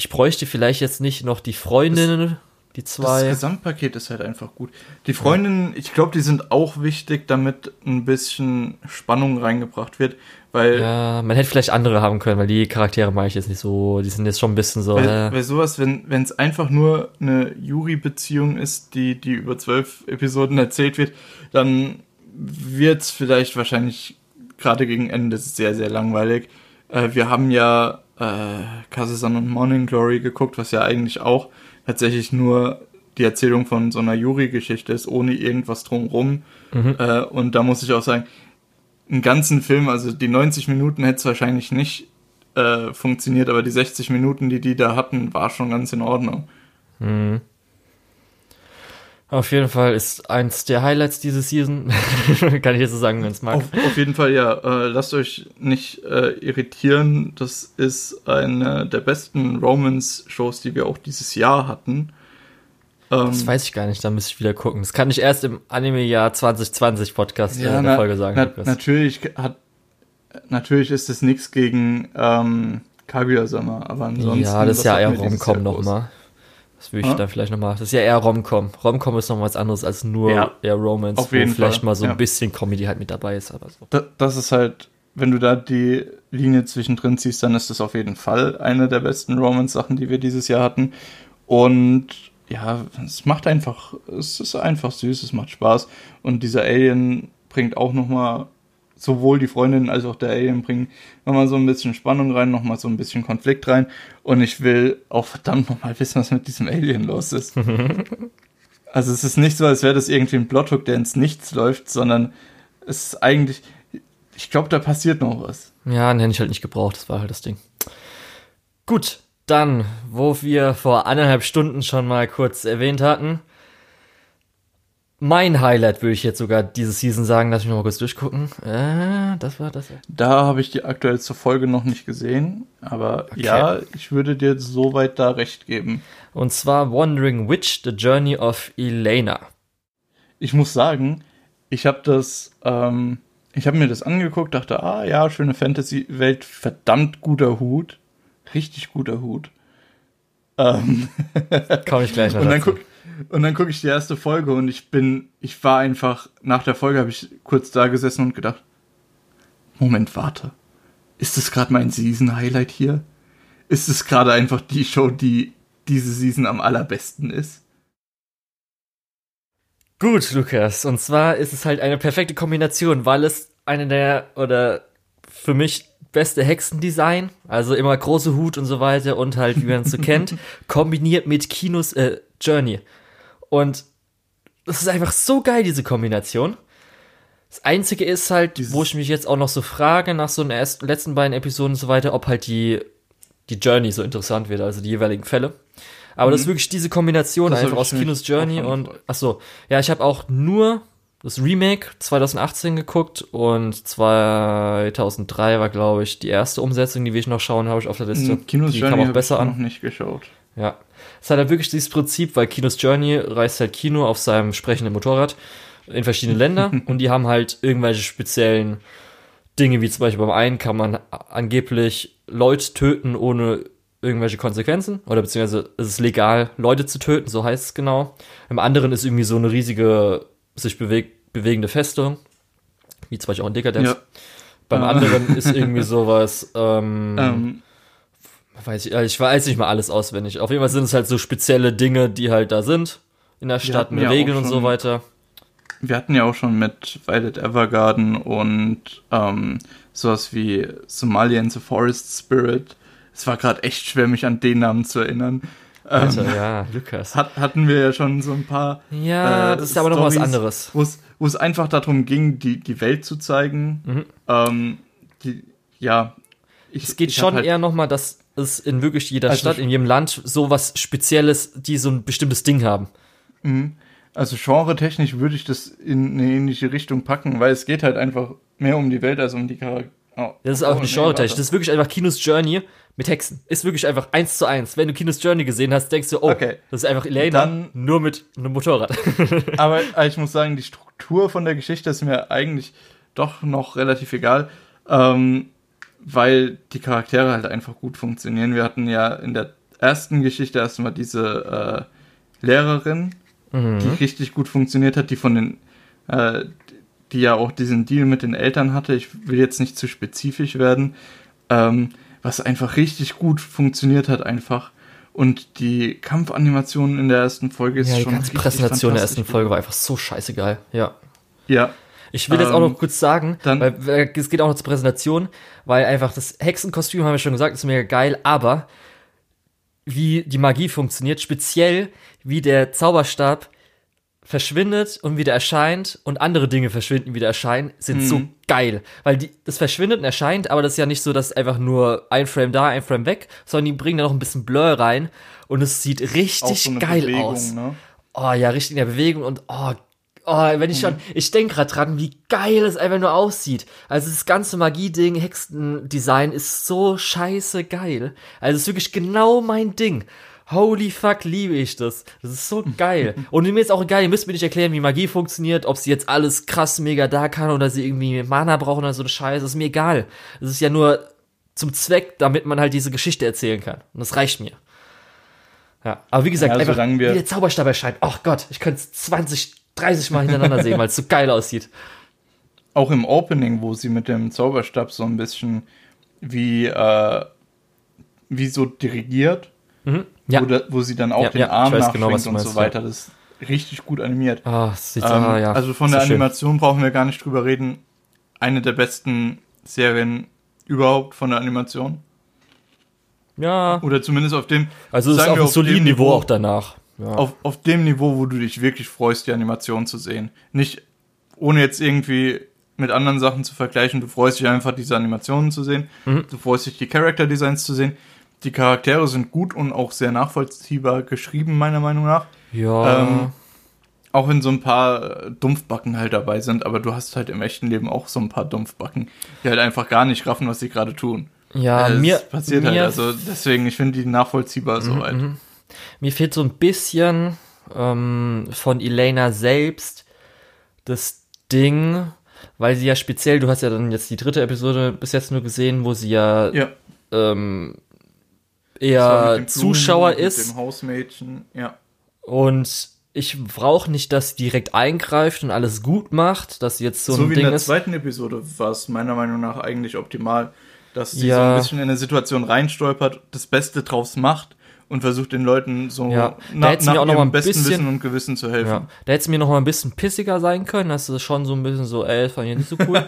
ich bräuchte vielleicht jetzt nicht noch die Freundinnen, die zwei. Das Gesamtpaket ist halt einfach gut. Die Freundinnen, ich glaube, die sind auch wichtig, damit ein bisschen Spannung reingebracht wird, weil. Ja, man hätte vielleicht andere haben können, weil die Charaktere mag ich jetzt nicht so, die sind jetzt schon ein bisschen so. Weil, äh. weil sowas, wenn es einfach nur eine Yuri-Beziehung ist, die, die über zwölf Episoden erzählt wird, dann wird es vielleicht wahrscheinlich gerade gegen Ende sehr, sehr langweilig. Äh, wir haben ja äh, Kazasan und Morning Glory geguckt, was ja eigentlich auch tatsächlich nur die Erzählung von so einer Yuri-Geschichte ist, ohne irgendwas drumrum. Mhm. Äh, und da muss ich auch sagen, einen ganzen Film, also die 90 Minuten hätte es wahrscheinlich nicht äh, funktioniert, aber die 60 Minuten, die die da hatten, war schon ganz in Ordnung. Mhm. Auf jeden Fall ist eins der Highlights diese Season. Kann ich jetzt so sagen, wenn es mag. Auf, auf, jeden Fall, ja. Äh, lasst euch nicht äh, irritieren. Das ist eine der besten Romance-Shows, die wir auch dieses Jahr hatten. Ähm, das weiß ich gar nicht, da müsste ich wieder gucken. Das kann ich erst im Anime-Jahr 2020 Podcast ja, in der Folge sagen. Na, natürlich, hat, natürlich ist es nichts gegen ähm, Kaguya-sama, aber ansonsten. Ja, das ist ja eher Romcom nochmal. Das würde ich ja. dann vielleicht nochmal. Das ist ja eher Rom-Com. Rom-Com ist noch was anderes als nur ja. eher Romance, Auf jeden wo vielleicht Fall. mal so ein bisschen Comedy halt mit dabei ist. Aber so. Das, das ist halt, wenn du da die Linie zwischendrin ziehst, dann ist das auf jeden Fall eine der besten Romance-Sachen, die wir dieses Jahr hatten. Und ja, es macht einfach, es ist einfach süß, es macht Spaß. Und dieser Alien bringt auch nochmal sowohl die Freundin als auch der Alien bringen nochmal so ein bisschen Spannung rein, nochmal so ein bisschen Konflikt rein. Und ich will auch verdammt nochmal wissen, was mit diesem Alien los ist. also es ist nicht so, als wäre das irgendwie ein Plothook, der ins Nichts läuft, sondern es ist eigentlich, ich glaube, da passiert noch was. Ja, den hätte ich halt nicht gebraucht, das war halt das Ding. Gut, dann, wo wir vor anderthalb Stunden schon mal kurz erwähnt hatten, mein Highlight würde ich jetzt sogar diese Season sagen. Lass mich mal kurz durchgucken. Äh, das war das. Da habe ich die aktuellste Folge noch nicht gesehen, aber okay. ja, ich würde dir soweit da recht geben. Und zwar Wandering Witch: The Journey of Elena. Ich muss sagen, ich habe das, ähm, ich habe mir das angeguckt, dachte, ah ja, schöne Fantasy-Welt, verdammt guter Hut, richtig guter Hut. Ähm Komme ich gleich noch. Und dann guck, und dann gucke ich die erste Folge und ich bin, ich war einfach, nach der Folge habe ich kurz da gesessen und gedacht, Moment, warte. Ist das gerade mein Season-Highlight hier? Ist es gerade einfach die Show, die diese Season am allerbesten ist? Gut, Lukas. Und zwar ist es halt eine perfekte Kombination, weil es eine der, oder für mich beste Hexendesign, also immer große Hut und so weiter und halt, wie man es so kennt, kombiniert mit Kinos, äh, Journey. Und das ist einfach so geil, diese Kombination. Das Einzige ist halt, Dieses wo ich mich jetzt auch noch so frage, nach so den ersten, letzten beiden Episoden und so weiter, ob halt die, die Journey so interessant wird, also die jeweiligen Fälle. Aber mhm. das ist wirklich diese Kombination das einfach aus Kinos Journey und, ach so, ja, ich habe auch nur das Remake 2018 geguckt und 2003 war, glaube ich, die erste Umsetzung, die wir noch schauen, habe ich auf der Liste. Kinos die Journey kam auch besser ich an. noch nicht geschaut. Ja, es hat halt wirklich dieses Prinzip, weil Kinos Journey reist halt Kino auf seinem sprechenden Motorrad in verschiedene Länder und die haben halt irgendwelche speziellen Dinge, wie zum Beispiel beim einen kann man angeblich Leute töten ohne irgendwelche Konsequenzen oder beziehungsweise ist es legal, Leute zu töten, so heißt es genau. Im anderen ist irgendwie so eine riesige, sich beweg bewegende Festung, wie zum Beispiel auch in Decadence. Ja. Beim äh. anderen ist irgendwie sowas, ähm, ähm Weiß ich, ich weiß nicht mal alles auswendig. Auf jeden Fall sind es halt so spezielle Dinge, die halt da sind in der Stadt mit ja Regeln schon, und so weiter. Wir hatten ja auch schon mit Violet Evergarden und ähm, sowas wie Somalian the Forest Spirit. Es war gerade echt schwer, mich an den Namen zu erinnern. Alter, ähm, ja, Lukas. Hat, hatten wir ja schon so ein paar. Ja, äh, das ist aber noch was anderes. Wo es einfach darum ging, die, die Welt zu zeigen. Mhm. Ähm, die, ja. Ich, es geht schon halt eher nochmal, dass es in wirklich jeder also Stadt, in jedem Land so was Spezielles, die so ein bestimmtes Ding haben. Mhm. Also genre-technisch würde ich das in eine ähnliche Richtung packen, weil es geht halt einfach mehr um die Welt als um die Charaktere. Oh, das ist auch oh, nicht genre-technisch. Das ist wirklich einfach Kinos Journey mit Hexen. Ist wirklich einfach eins zu eins. Wenn du Kinos Journey gesehen hast, denkst du, oh, okay. das ist einfach Elena, Dann, nur mit einem Motorrad. aber ich muss sagen, die Struktur von der Geschichte ist mir eigentlich doch noch relativ egal. Ähm, weil die Charaktere halt einfach gut funktionieren. Wir hatten ja in der ersten Geschichte erstmal diese äh, Lehrerin, mhm. die richtig gut funktioniert hat, die von den, äh, die ja auch diesen Deal mit den Eltern hatte. Ich will jetzt nicht zu spezifisch werden, ähm, was einfach richtig gut funktioniert hat einfach. Und die Kampfanimationen in der ersten Folge ist ja, die schon. Die ganze Präsentation der ersten Folge war einfach so scheißegal. Ja. Ja, ich will ähm, jetzt auch noch ähm, kurz sagen, weil äh, es geht auch noch zur Präsentation, weil einfach das Hexenkostüm, haben wir schon gesagt, ist mega geil, aber wie die Magie funktioniert, speziell wie der Zauberstab verschwindet und wieder erscheint und andere Dinge verschwinden, wieder erscheinen, sind mhm. so geil. Weil die, das verschwindet und erscheint, aber das ist ja nicht so, dass einfach nur ein Frame da, ein Frame weg, sondern die bringen da noch ein bisschen Blur rein und es sieht richtig so geil Bewegung, aus. Ne? Oh ja, richtig in der Bewegung und oh, Oh, wenn ich schon, ich denke gerade dran, wie geil es einfach nur aussieht. Also das ganze Magie-Ding, Hexendesign ist so scheiße geil. Also es ist wirklich genau mein Ding. Holy fuck, liebe ich das. Das ist so geil. Und mir ist auch egal, ihr müsst mir nicht erklären, wie Magie funktioniert, ob sie jetzt alles krass mega da kann oder sie irgendwie Mana brauchen oder so eine Scheiße. Das ist mir egal. Es ist ja nur zum Zweck, damit man halt diese Geschichte erzählen kann. Und das reicht mir. Ja, aber wie gesagt, ja, einfach wie der Zauberstab erscheint. Ach Gott, ich könnte es 20, 30 Mal hintereinander sehen, weil es so geil aussieht. Auch im Opening, wo sie mit dem Zauberstab so ein bisschen wie, äh, wie so dirigiert, mhm. ja. wo, da, wo sie dann auch ja, den ja, Arm nachschwingt genau, und so weiter. Das ist richtig gut animiert. Sieht, ähm, ah. Also von der Animation schön. brauchen wir gar nicht drüber reden. Eine der besten Serien überhaupt von der Animation. Ja. Oder zumindest auf dem. Also es ist auf einem soliden Niveau, Niveau auch danach. Ja. Auf, auf dem Niveau, wo du dich wirklich freust, die Animation zu sehen. Nicht ohne jetzt irgendwie mit anderen Sachen zu vergleichen. Du freust dich einfach, diese Animationen zu sehen. Mhm. Du freust dich, die Character Designs zu sehen. Die Charaktere sind gut und auch sehr nachvollziehbar geschrieben, meiner Meinung nach. Ja. Ähm, auch wenn so ein paar Dumpfbacken halt dabei sind, aber du hast halt im echten Leben auch so ein paar Dumpfbacken, die halt einfach gar nicht raffen, was sie gerade tun. Ja, äh, mir passiert halt, mir, halt, also deswegen, ich finde die nachvollziehbar mhm, soweit. Mhm. Mir fehlt so ein bisschen ähm, von Elena selbst das Ding, weil sie ja speziell, du hast ja dann jetzt die dritte Episode bis jetzt nur gesehen, wo sie ja, ja. Ähm, eher Zuschauer Blumen, ist. Mit dem Hausmädchen, ja. Und ich brauche nicht, dass sie direkt eingreift und alles gut macht, dass sie jetzt so, so ein Ding ist. So wie in der zweiten Episode war es meiner Meinung nach eigentlich optimal, dass sie ja. so ein bisschen in eine Situation reinstolpert, das Beste draus macht und versucht den Leuten so ja, na, nach mir auch noch mal ein besten bisschen, Wissen und Gewissen zu helfen. Ja, da hätte es mir noch mal ein bisschen pissiger sein können. Das ist schon so ein bisschen so, ey, fand ich nicht so cool.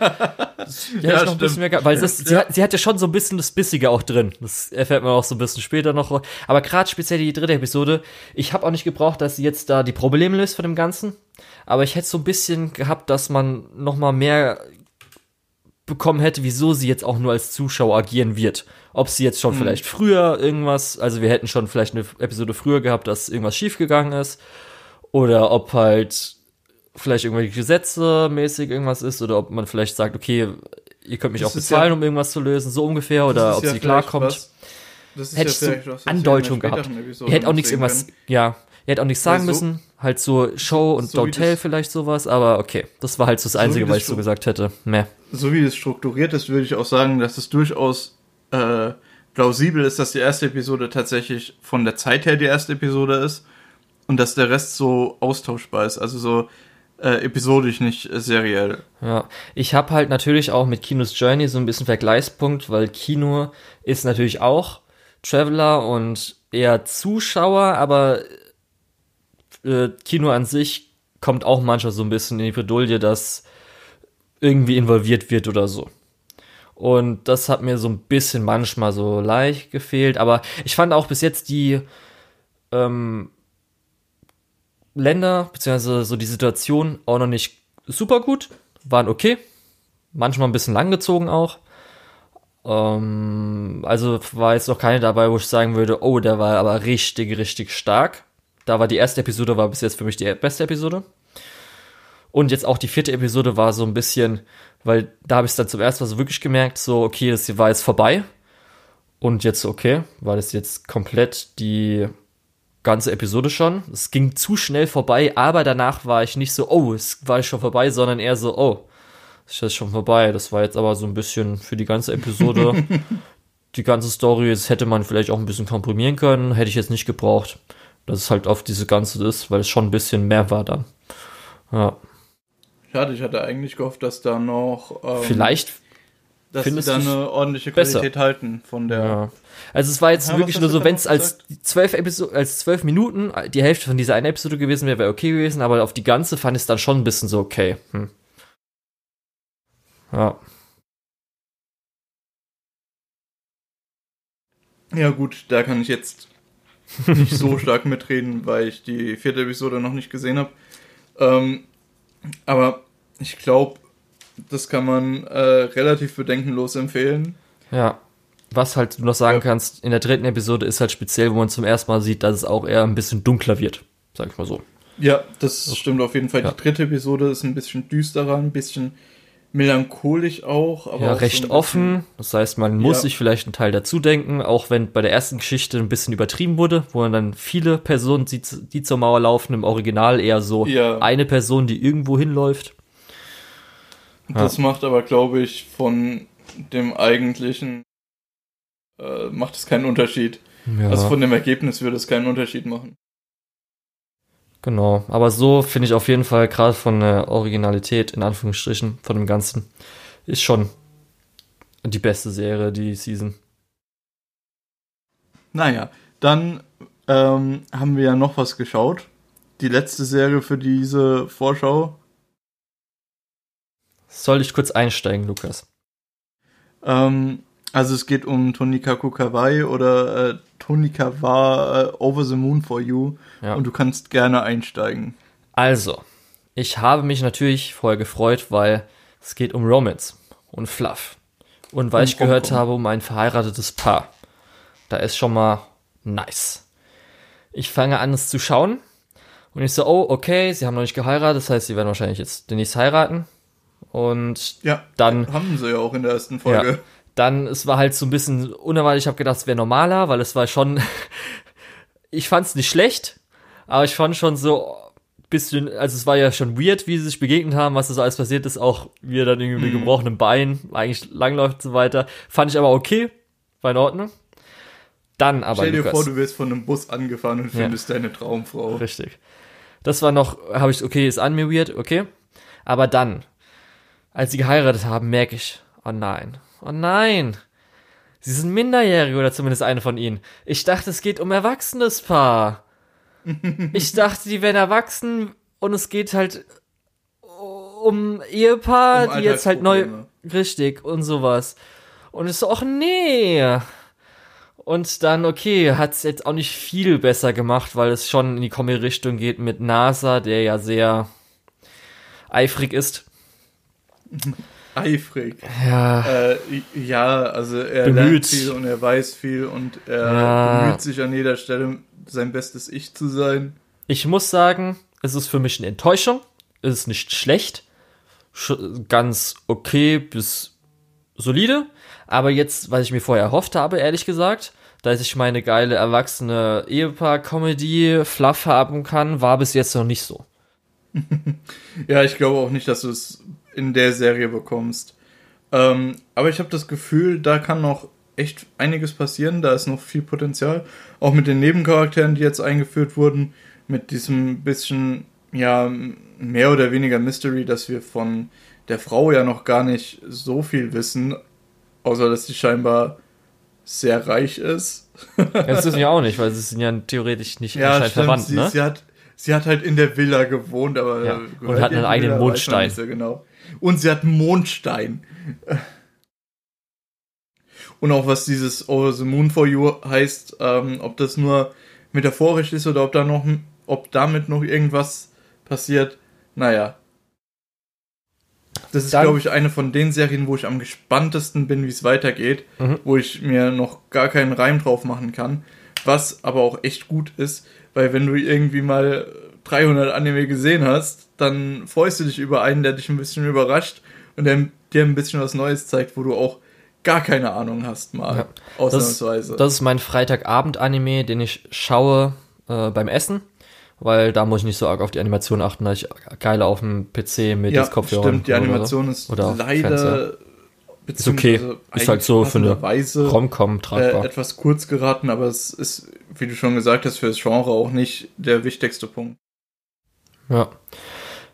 Das, ja, noch ein bisschen mehr, weil das, sie, hat, sie hat ja schon so ein bisschen das Bissige auch drin. Das erfährt man auch so ein bisschen später noch. Aber gerade speziell die dritte Episode, ich habe auch nicht gebraucht, dass sie jetzt da die Probleme löst von dem Ganzen. Aber ich hätte so ein bisschen gehabt, dass man noch mal mehr bekommen hätte, wieso sie jetzt auch nur als Zuschauer agieren wird. Ob sie jetzt schon mhm. vielleicht früher irgendwas, also wir hätten schon vielleicht eine Episode früher gehabt, dass irgendwas schiefgegangen ist. Oder ob halt vielleicht irgendwelche Gesetze mäßig irgendwas ist. Oder ob man vielleicht sagt, okay, ihr könnt mich das auch bezahlen, ja, um irgendwas zu lösen, so ungefähr. Oder ob ja sie klarkommt. Was, das ist hätte ja ich so Andeutung gehabt. Ihr hättet auch nichts irgendwas, können. ja, ihr hättet auch nichts sagen so, müssen. Halt so Show und so Don't Tell vielleicht sowas, aber okay. Das war halt so das Einzige, so was ich so gesagt hätte. Meh. So wie es strukturiert ist, würde ich auch sagen, dass es durchaus äh, plausibel ist, dass die erste Episode tatsächlich von der Zeit her die erste Episode ist und dass der Rest so austauschbar ist, also so äh, episodisch, nicht äh, seriell. Ja, ich habe halt natürlich auch mit Kinos Journey so ein bisschen Vergleichspunkt, weil Kino ist natürlich auch Traveler und eher Zuschauer, aber äh, Kino an sich kommt auch manchmal so ein bisschen in die Bredouille, dass irgendwie involviert wird oder so. Und das hat mir so ein bisschen manchmal so leicht gefehlt. Aber ich fand auch bis jetzt die ähm, Länder, beziehungsweise so die Situation auch noch nicht super gut. Waren okay. Manchmal ein bisschen langgezogen auch. Ähm, also war jetzt noch keine dabei, wo ich sagen würde, oh, der war aber richtig, richtig stark. Da war die erste Episode, war bis jetzt für mich die beste Episode. Und jetzt auch die vierte Episode war so ein bisschen, weil da habe ich es dann zum ersten Mal so wirklich gemerkt, so, okay, das war jetzt vorbei. Und jetzt, okay, war das jetzt komplett die ganze Episode schon. Es ging zu schnell vorbei, aber danach war ich nicht so, oh, es war schon vorbei, sondern eher so, oh, ist jetzt schon vorbei. Das war jetzt aber so ein bisschen für die ganze Episode. die ganze Story, das hätte man vielleicht auch ein bisschen komprimieren können, hätte ich jetzt nicht gebraucht. Dass es halt auf diese ganze ist, weil es schon ein bisschen mehr war dann. Ja. Schade, ich hatte eigentlich gehofft, dass da noch. Ähm, Vielleicht. Dass sie da eine ordentliche Qualität besser. halten von der. Ja. Also es war jetzt ja, wirklich nur so, wenn es als zwölf Episode, als zwölf Minuten die Hälfte von dieser einen Episode gewesen wäre, wäre okay gewesen, aber auf die ganze fand ich es dann schon ein bisschen so okay. Hm. Ja. Ja gut, da kann ich jetzt nicht so stark mitreden, weil ich die vierte Episode noch nicht gesehen habe. Ähm, aber ich glaube, das kann man äh, relativ bedenkenlos empfehlen. Ja. Was halt du noch sagen ja. kannst, in der dritten Episode ist halt speziell, wo man zum ersten Mal sieht, dass es auch eher ein bisschen dunkler wird, sag ich mal so. Ja, das stimmt auf jeden Fall. Ja. Die dritte Episode ist ein bisschen düsterer, ein bisschen melancholisch auch. Aber ja, auch recht so offen. Das heißt, man muss ja. sich vielleicht einen Teil dazu denken, auch wenn bei der ersten Geschichte ein bisschen übertrieben wurde, wo man dann viele Personen sieht, die zur Mauer laufen, im Original eher so ja. eine Person, die irgendwo hinläuft. Das ja. macht aber, glaube ich, von dem eigentlichen äh, macht es keinen Unterschied. Also von dem Ergebnis würde es keinen Unterschied machen. Genau, aber so finde ich auf jeden Fall gerade von der Originalität, in Anführungsstrichen, von dem Ganzen, ist schon die beste Serie, die Season. Naja, dann ähm, haben wir ja noch was geschaut. Die letzte Serie für diese Vorschau. Soll ich kurz einsteigen, Lukas? Ähm, also es geht um Tonikaku Kawaii oder äh, Tonika war äh, Over the Moon for You ja. und du kannst gerne einsteigen. Also, ich habe mich natürlich vorher gefreut, weil es geht um Romance und Fluff. Und weil um ich gehört Hongkong. habe um ein verheiratetes Paar. Da ist schon mal nice. Ich fange an, es zu schauen. Und ich so, oh, okay, sie haben noch nicht geheiratet, das heißt, sie werden wahrscheinlich jetzt demnächst heiraten. Und ja, dann. Haben sie ja auch in der ersten Folge. Ja, dann, es war halt so ein bisschen unerwartet. Ich habe gedacht, es wäre normaler, weil es war schon. ich fand es nicht schlecht, aber ich fand schon so bisschen, also es war ja schon weird, wie sie sich begegnet haben, was da so alles passiert ist, auch wie er dann irgendwie mit mhm. gebrochenem Bein eigentlich langläuft und so weiter. Fand ich aber okay, war in Ordnung. Dann aber. Stell dir Lukas. vor, du wirst von einem Bus angefahren und findest ja. deine Traumfrau. Richtig. Das war noch, habe ich, okay, ist an mir weird, okay. Aber dann, als sie geheiratet haben, merke ich, oh nein, oh nein. Sie sind minderjährig oder zumindest eine von ihnen. Ich dachte, es geht um erwachsenes Paar. ich dachte, die werden erwachsen und es geht halt um Ehepaar, um die jetzt halt neu, richtig und sowas. Und ich so, ach nee. Und dann, okay, hat es jetzt auch nicht viel besser gemacht, weil es schon in die Comedy-Richtung geht mit NASA, der ja sehr eifrig ist. eifrig. Ja. Äh, ja, also er bemüht. lernt viel und er weiß viel und er ja. bemüht sich an jeder Stelle, sein bestes Ich zu sein. Ich muss sagen, es ist für mich eine Enttäuschung. Es ist nicht schlecht. Ganz okay bis solide. Aber jetzt, was ich mir vorher erhofft habe, ehrlich gesagt, dass ich meine geile erwachsene Ehepaar-Comedy Fluff haben kann, war bis jetzt noch nicht so. ja, ich glaube auch nicht, dass du es in der Serie bekommst. Ähm, aber ich habe das Gefühl, da kann noch echt einiges passieren. Da ist noch viel Potenzial. Auch mit den Nebencharakteren, die jetzt eingeführt wurden. Mit diesem bisschen, ja, mehr oder weniger Mystery, dass wir von der Frau ja noch gar nicht so viel wissen. Außer, dass sie scheinbar sehr reich ist. das wissen ja auch nicht, weil sie sind ja theoretisch nicht ja, stimmt, verwandt, sie, ne? Sie hat, sie hat halt in der Villa gewohnt, aber ja. und hat einen eigenen Mondstein. So genau. Und sie hat einen Mondstein. Und auch was dieses Over the Moon for You heißt, ähm, ob das nur metaphorisch ist oder ob da noch, ob damit noch irgendwas passiert. Naja. Das ist, glaube ich, eine von den Serien, wo ich am gespanntesten bin, wie es weitergeht, mhm. wo ich mir noch gar keinen Reim drauf machen kann. Was aber auch echt gut ist, weil wenn du irgendwie mal 300 Anime gesehen hast, dann freust du dich über einen, der dich ein bisschen überrascht und der dir ein bisschen was Neues zeigt, wo du auch gar keine Ahnung hast, mal. Ja. Ausnahmsweise. Das, das, ist mein Freitagabend-Anime, den ich schaue äh, beim Essen, weil da muss ich nicht so arg auf die Animation achten, da ich geil auf dem PC mit ja, Kopfhörer. Stimmt, die Animation so. ist oder leider. Ist okay. Ist halt so für eine Weise, Romcom tragbar. Äh, etwas kurz geraten, aber es ist, wie du schon gesagt hast, für das Genre auch nicht der wichtigste Punkt. Ja.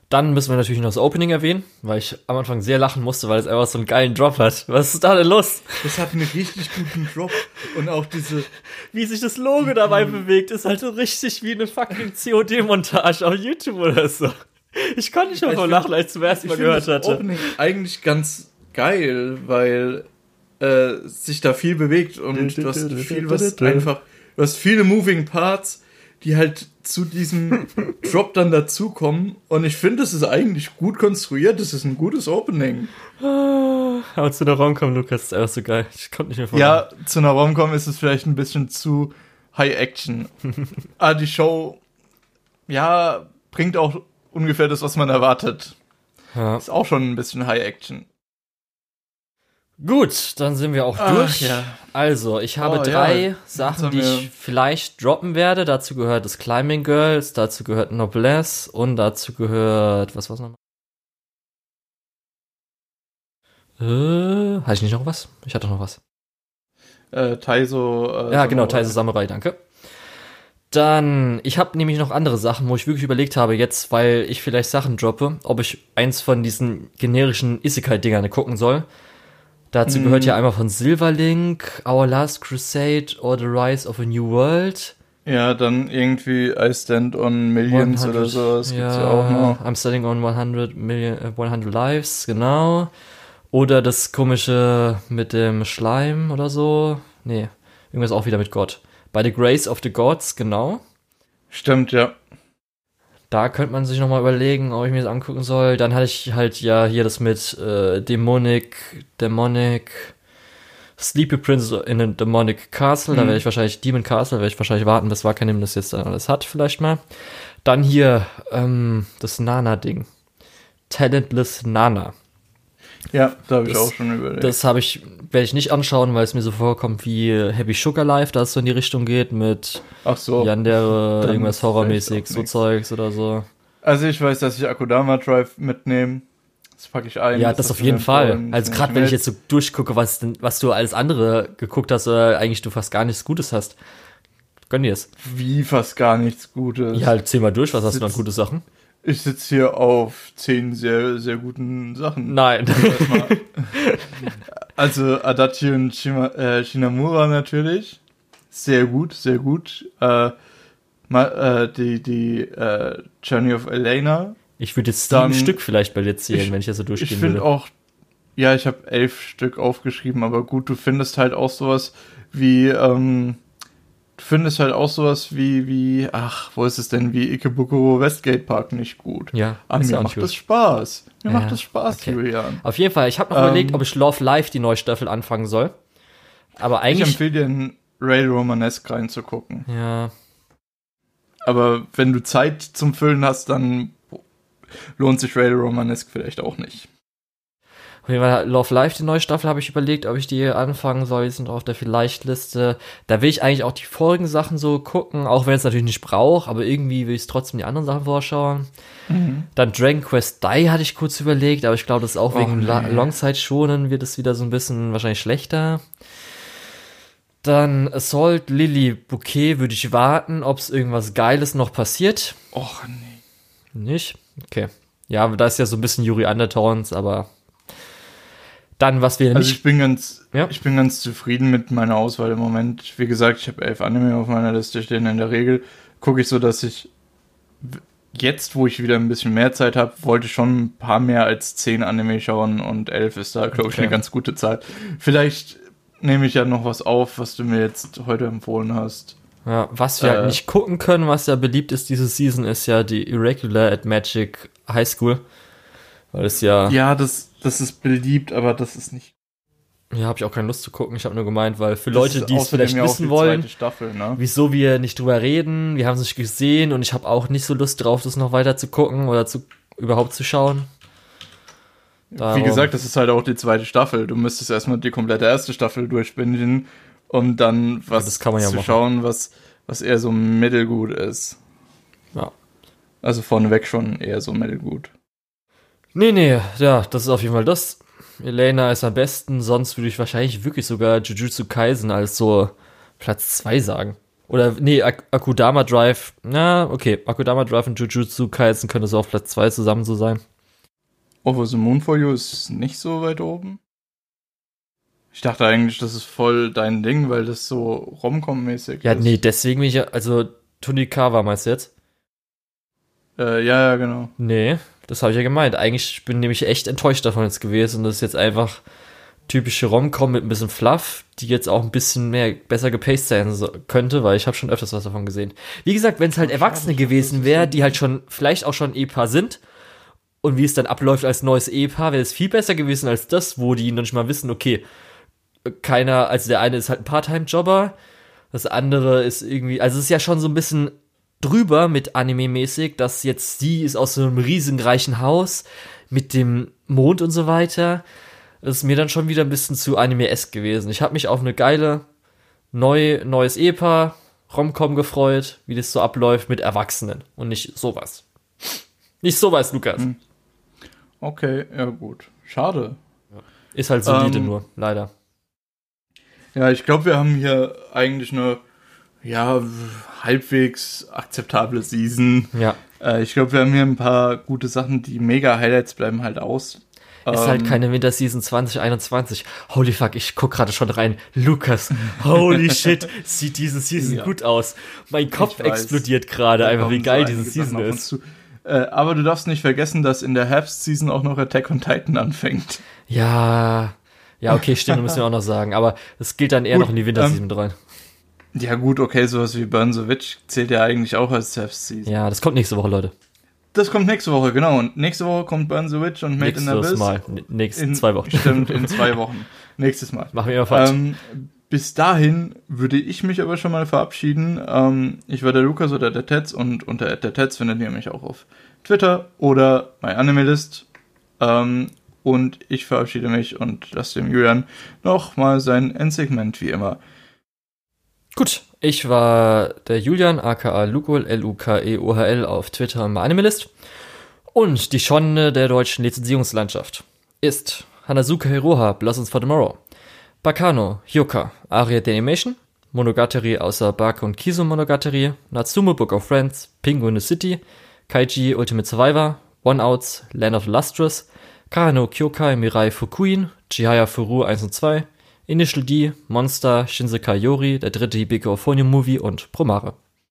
Dann müssen wir natürlich noch das Opening erwähnen, weil ich am Anfang sehr lachen musste, weil es einfach so einen geilen Drop hat. Was ist da denn los? Das hat einen richtig guten Drop und auch diese. Wie sich das Logo dabei bewegt, ist halt so richtig wie eine fucking COD-Montage auf YouTube oder so. Ich konnte nicht mehr vor lachen, als ich zum ersten Mal gehört hatte. Das Opening eigentlich ganz geil, weil äh, sich da viel bewegt und du hast viel was einfach. Du hast viele Moving Parts die halt zu diesem Drop dann dazukommen. Und ich finde, es ist eigentlich gut konstruiert. Es ist ein gutes Opening. Aber zu einer Romcom, Lukas, ist einfach so geil. Ich konnte nicht mehr vorstellen. Ja, zu einer Romcom ist es vielleicht ein bisschen zu High Action. Aber die Show, ja, bringt auch ungefähr das, was man erwartet. Ja. Ist auch schon ein bisschen High Action. Gut, dann sind wir auch Ach, durch. Ja. Also, ich habe oh, drei ja. Sachen, die ich vielleicht droppen werde. Dazu gehört das Climbing Girls, dazu gehört Noblesse und dazu gehört. Was war's nochmal? Äh, hatte ich nicht noch was? Ich hatte noch was. Äh, Taiso. Äh, ja, genau, Taiso Samurai, danke. Dann, ich habe nämlich noch andere Sachen, wo ich wirklich überlegt habe, jetzt, weil ich vielleicht Sachen droppe, ob ich eins von diesen generischen Isekai-Dingern gucken soll. Dazu gehört ja einmal von Silverlink, Our Last Crusade or The Rise of a New World. Ja, dann irgendwie I Stand on Millions 100, oder so, das ja, gibt's ja auch noch. I'm Standing on 100 Million, 100 äh, Lives, genau. Oder das komische mit dem Schleim oder so. Nee, irgendwas auch wieder mit Gott. By the Grace of the Gods, genau. Stimmt, ja. Da könnte man sich nochmal überlegen, ob ich mir das angucken soll. Dann hatte ich halt ja hier das mit äh, Demonic, Demonic, Sleepy Prince in a Demonic Castle, mhm. da werde ich wahrscheinlich Demon Castle, werde ich wahrscheinlich warten, bis Wakanim das jetzt dann alles hat, vielleicht mal. Dann hier ähm, das Nana-Ding. Talentless Nana. Ja, da habe ich auch schon überlegt. Das habe ich, werde ich nicht anschauen, weil es mir so vorkommt wie Happy Sugar Life, da es so in die Richtung geht mit Ach so. Yandere, irgendwas horrormäßig, so Zeugs oder so. Also ich weiß, dass ich Akudama Drive mitnehme. Das packe ich ein. Ja, das, das auf jeden Fall. Also gerade wenn ich jetzt so durchgucke, was, denn, was du alles andere geguckt hast, oder eigentlich du fast gar nichts Gutes hast. Gönn dir es. Wie fast gar nichts Gutes? Ja, halt zähl mal durch, was hast du an gute Sachen? Ich sitze hier auf zehn sehr, sehr guten Sachen. Nein. also Adachi und Shima, äh, Shinamura natürlich. Sehr gut, sehr gut. Äh, mal, äh, die die äh, Journey of Elena ich würde jetzt sieben Stück vielleicht bei dir zählen, ich, wenn ich das so durchgehen ich würde. Ich finde auch, ja, ich habe elf Stück aufgeschrieben, aber gut, du findest halt auch sowas wie, ähm, findest halt auch sowas wie, wie, ach, wo ist es denn, wie Ikebukuro Westgate Park nicht gut. Ja, aber mir macht das Spaß. Mir ja, macht das Spaß, okay. Julian. Auf jeden Fall, ich habe noch ähm, überlegt, ob ich Love Live die neue Staffel anfangen soll. Aber eigentlich. Ich empfehle dir in Ray Romanesque reinzugucken. Ja. Aber wenn du Zeit zum Füllen hast, dann lohnt sich Raider Romanesque vielleicht auch nicht. Auf jeden Fall Love Life, die neue Staffel, habe ich überlegt, ob ich die anfangen soll. Die sind auf der Vielleicht-Liste. Da will ich eigentlich auch die vorigen Sachen so gucken, auch wenn es natürlich nicht braucht, aber irgendwie will ich trotzdem die anderen Sachen vorschauen. Mhm. Dann Dragon Quest Die hatte ich kurz überlegt, aber ich glaube, das ist auch oh, wegen nee. Longzeit-Schonen wird es wieder so ein bisschen wahrscheinlich schlechter. Dann Assault Lily Bouquet würde ich warten, ob es irgendwas Geiles noch passiert. Och, nee. Nicht? Okay. Ja, da ist ja so ein bisschen Yuri Undertones, aber dann, was wir also nicht. Ich bin ganz, ja? ich bin ganz zufrieden mit meiner Auswahl im Moment. Wie gesagt, ich habe elf Anime auf meiner Liste stehen. In der Regel gucke ich so, dass ich jetzt, wo ich wieder ein bisschen mehr Zeit habe, wollte schon ein paar mehr als zehn Anime schauen und elf ist da, glaube ich, okay. eine ganz gute Zahl. Vielleicht nehme ich ja noch was auf, was du mir jetzt heute empfohlen hast. Ja, was wir äh, halt nicht gucken können, was ja beliebt ist diese Season, ist ja die Irregular at Magic High School. Weil es ja. Ja, das, das ist beliebt, aber das ist nicht. Ja, habe ich auch keine Lust zu gucken. Ich habe nur gemeint, weil für das Leute, die es vielleicht wissen wollen, Staffel, ne? wieso wir nicht drüber reden, wir haben es nicht gesehen und ich habe auch nicht so Lust drauf, das noch weiter zu gucken oder zu überhaupt zu schauen. Darum. Wie gesagt, das ist halt auch die zweite Staffel. Du müsstest erstmal die komplette erste Staffel durchbinden um dann was ja, zu machen. schauen, was, was eher so mittelgut ist. Ja. Also vorneweg schon eher so mittelgut. Nee, nee, ja, das ist auf jeden Fall das. Elena ist am besten, sonst würde ich wahrscheinlich wirklich sogar Jujutsu Kaisen als so Platz 2 sagen. Oder, nee, Ak Akudama Drive, na, okay, Akudama Drive und Jujutsu Kaisen können so auf Platz 2 zusammen so sein. Over the Moon for You ist nicht so weit oben. Ich dachte eigentlich, das ist voll dein Ding, weil das so Romcom-mäßig ja, ist. Ja, nee, deswegen bin ich ja, also Tunikawa meinst du jetzt? Äh, ja, ja, genau. Nee, das habe ich ja gemeint. Eigentlich bin ich nämlich echt enttäuscht davon jetzt gewesen und das ist jetzt einfach typische Romcom mit ein bisschen Fluff, die jetzt auch ein bisschen mehr besser gepaced sein könnte, weil ich habe schon öfters was davon gesehen. Wie gesagt, wenn es halt Erwachsene gewesen wäre, die halt schon vielleicht auch schon Ehepaar sind und wie es dann abläuft als neues Ehepaar, wäre es viel besser gewesen als das, wo die noch nicht mal wissen, okay, keiner, also der eine ist halt ein Part-Time-Jobber, das andere ist irgendwie, also es ist ja schon so ein bisschen drüber mit Anime-mäßig, dass jetzt sie ist aus so einem riesenreichen Haus mit dem Mond und so weiter. Das ist mir dann schon wieder ein bisschen zu Anime-esque gewesen. Ich habe mich auf eine geile, neu, neues Ehepaar, Romcom gefreut, wie das so abläuft mit Erwachsenen und nicht sowas. Nicht sowas, Lukas. Hm. Okay, ja gut. Schade. Ist halt solide ähm, nur, leider. Ja, ich glaube, wir haben hier eigentlich eine ja, halbwegs akzeptable Season. Ja. Äh, ich glaube, wir haben hier ein paar gute Sachen, die mega Highlights bleiben halt aus. Ist halt ähm, keine Winterseason 2021. Holy fuck, ich guck gerade schon rein. Lukas, holy shit, sieht diese Season ja. gut aus. Mein Kopf explodiert gerade, einfach wie geil diese Season ist. Äh, aber du darfst nicht vergessen, dass in der Herbst-Season auch noch Attack on Titan anfängt. Ja, ja, okay, stimmt, müssen wir auch noch sagen. Aber es gilt dann eher gut, noch in die Winterseason ähm, rein. Ja, gut, okay, sowas wie Burn the Witch zählt ja eigentlich auch als Herbst-Season. Ja, das kommt nächste Woche, Leute. Das kommt nächste Woche, genau. Und nächste Woche kommt Burn the Witch und Made Nächstes in Abyss. Mal. Nächste in, zwei Wochen. Stimmt, in zwei Wochen. Nächstes Mal. Machen wir immer falsch. Ähm, bis dahin würde ich mich aber schon mal verabschieden. Ähm, ich war der Lukas oder der Tetz und unter der Tetz findet ihr mich auch auf Twitter oder bei Animalist. Ähm, und ich verabschiede mich und lasse dem Julian nochmal sein Endsegment wie immer. Gut, ich war der Julian, aka Lukol, L-U-K-E-O-H-L auf Twitter und bei Animalist. Und die Schonne der deutschen Lizenzierungslandschaft ist Hanazuka Hiroha, Blossoms for Tomorrow, Bakano, Hyoka, Aria the Animation, Monogatari außer Bake und Kiso Monogatari, Natsumo Book of Friends, Penguin City, Kaiji Ultimate Survivor, One Outs, Land of Lustrous, Karano Kyokai Mirai Fukuin, Chihaya Furu 1 und 2, Initial D, Monster, Shinsekai Yori, der dritte Hibiko Euphonium Movie und Promare.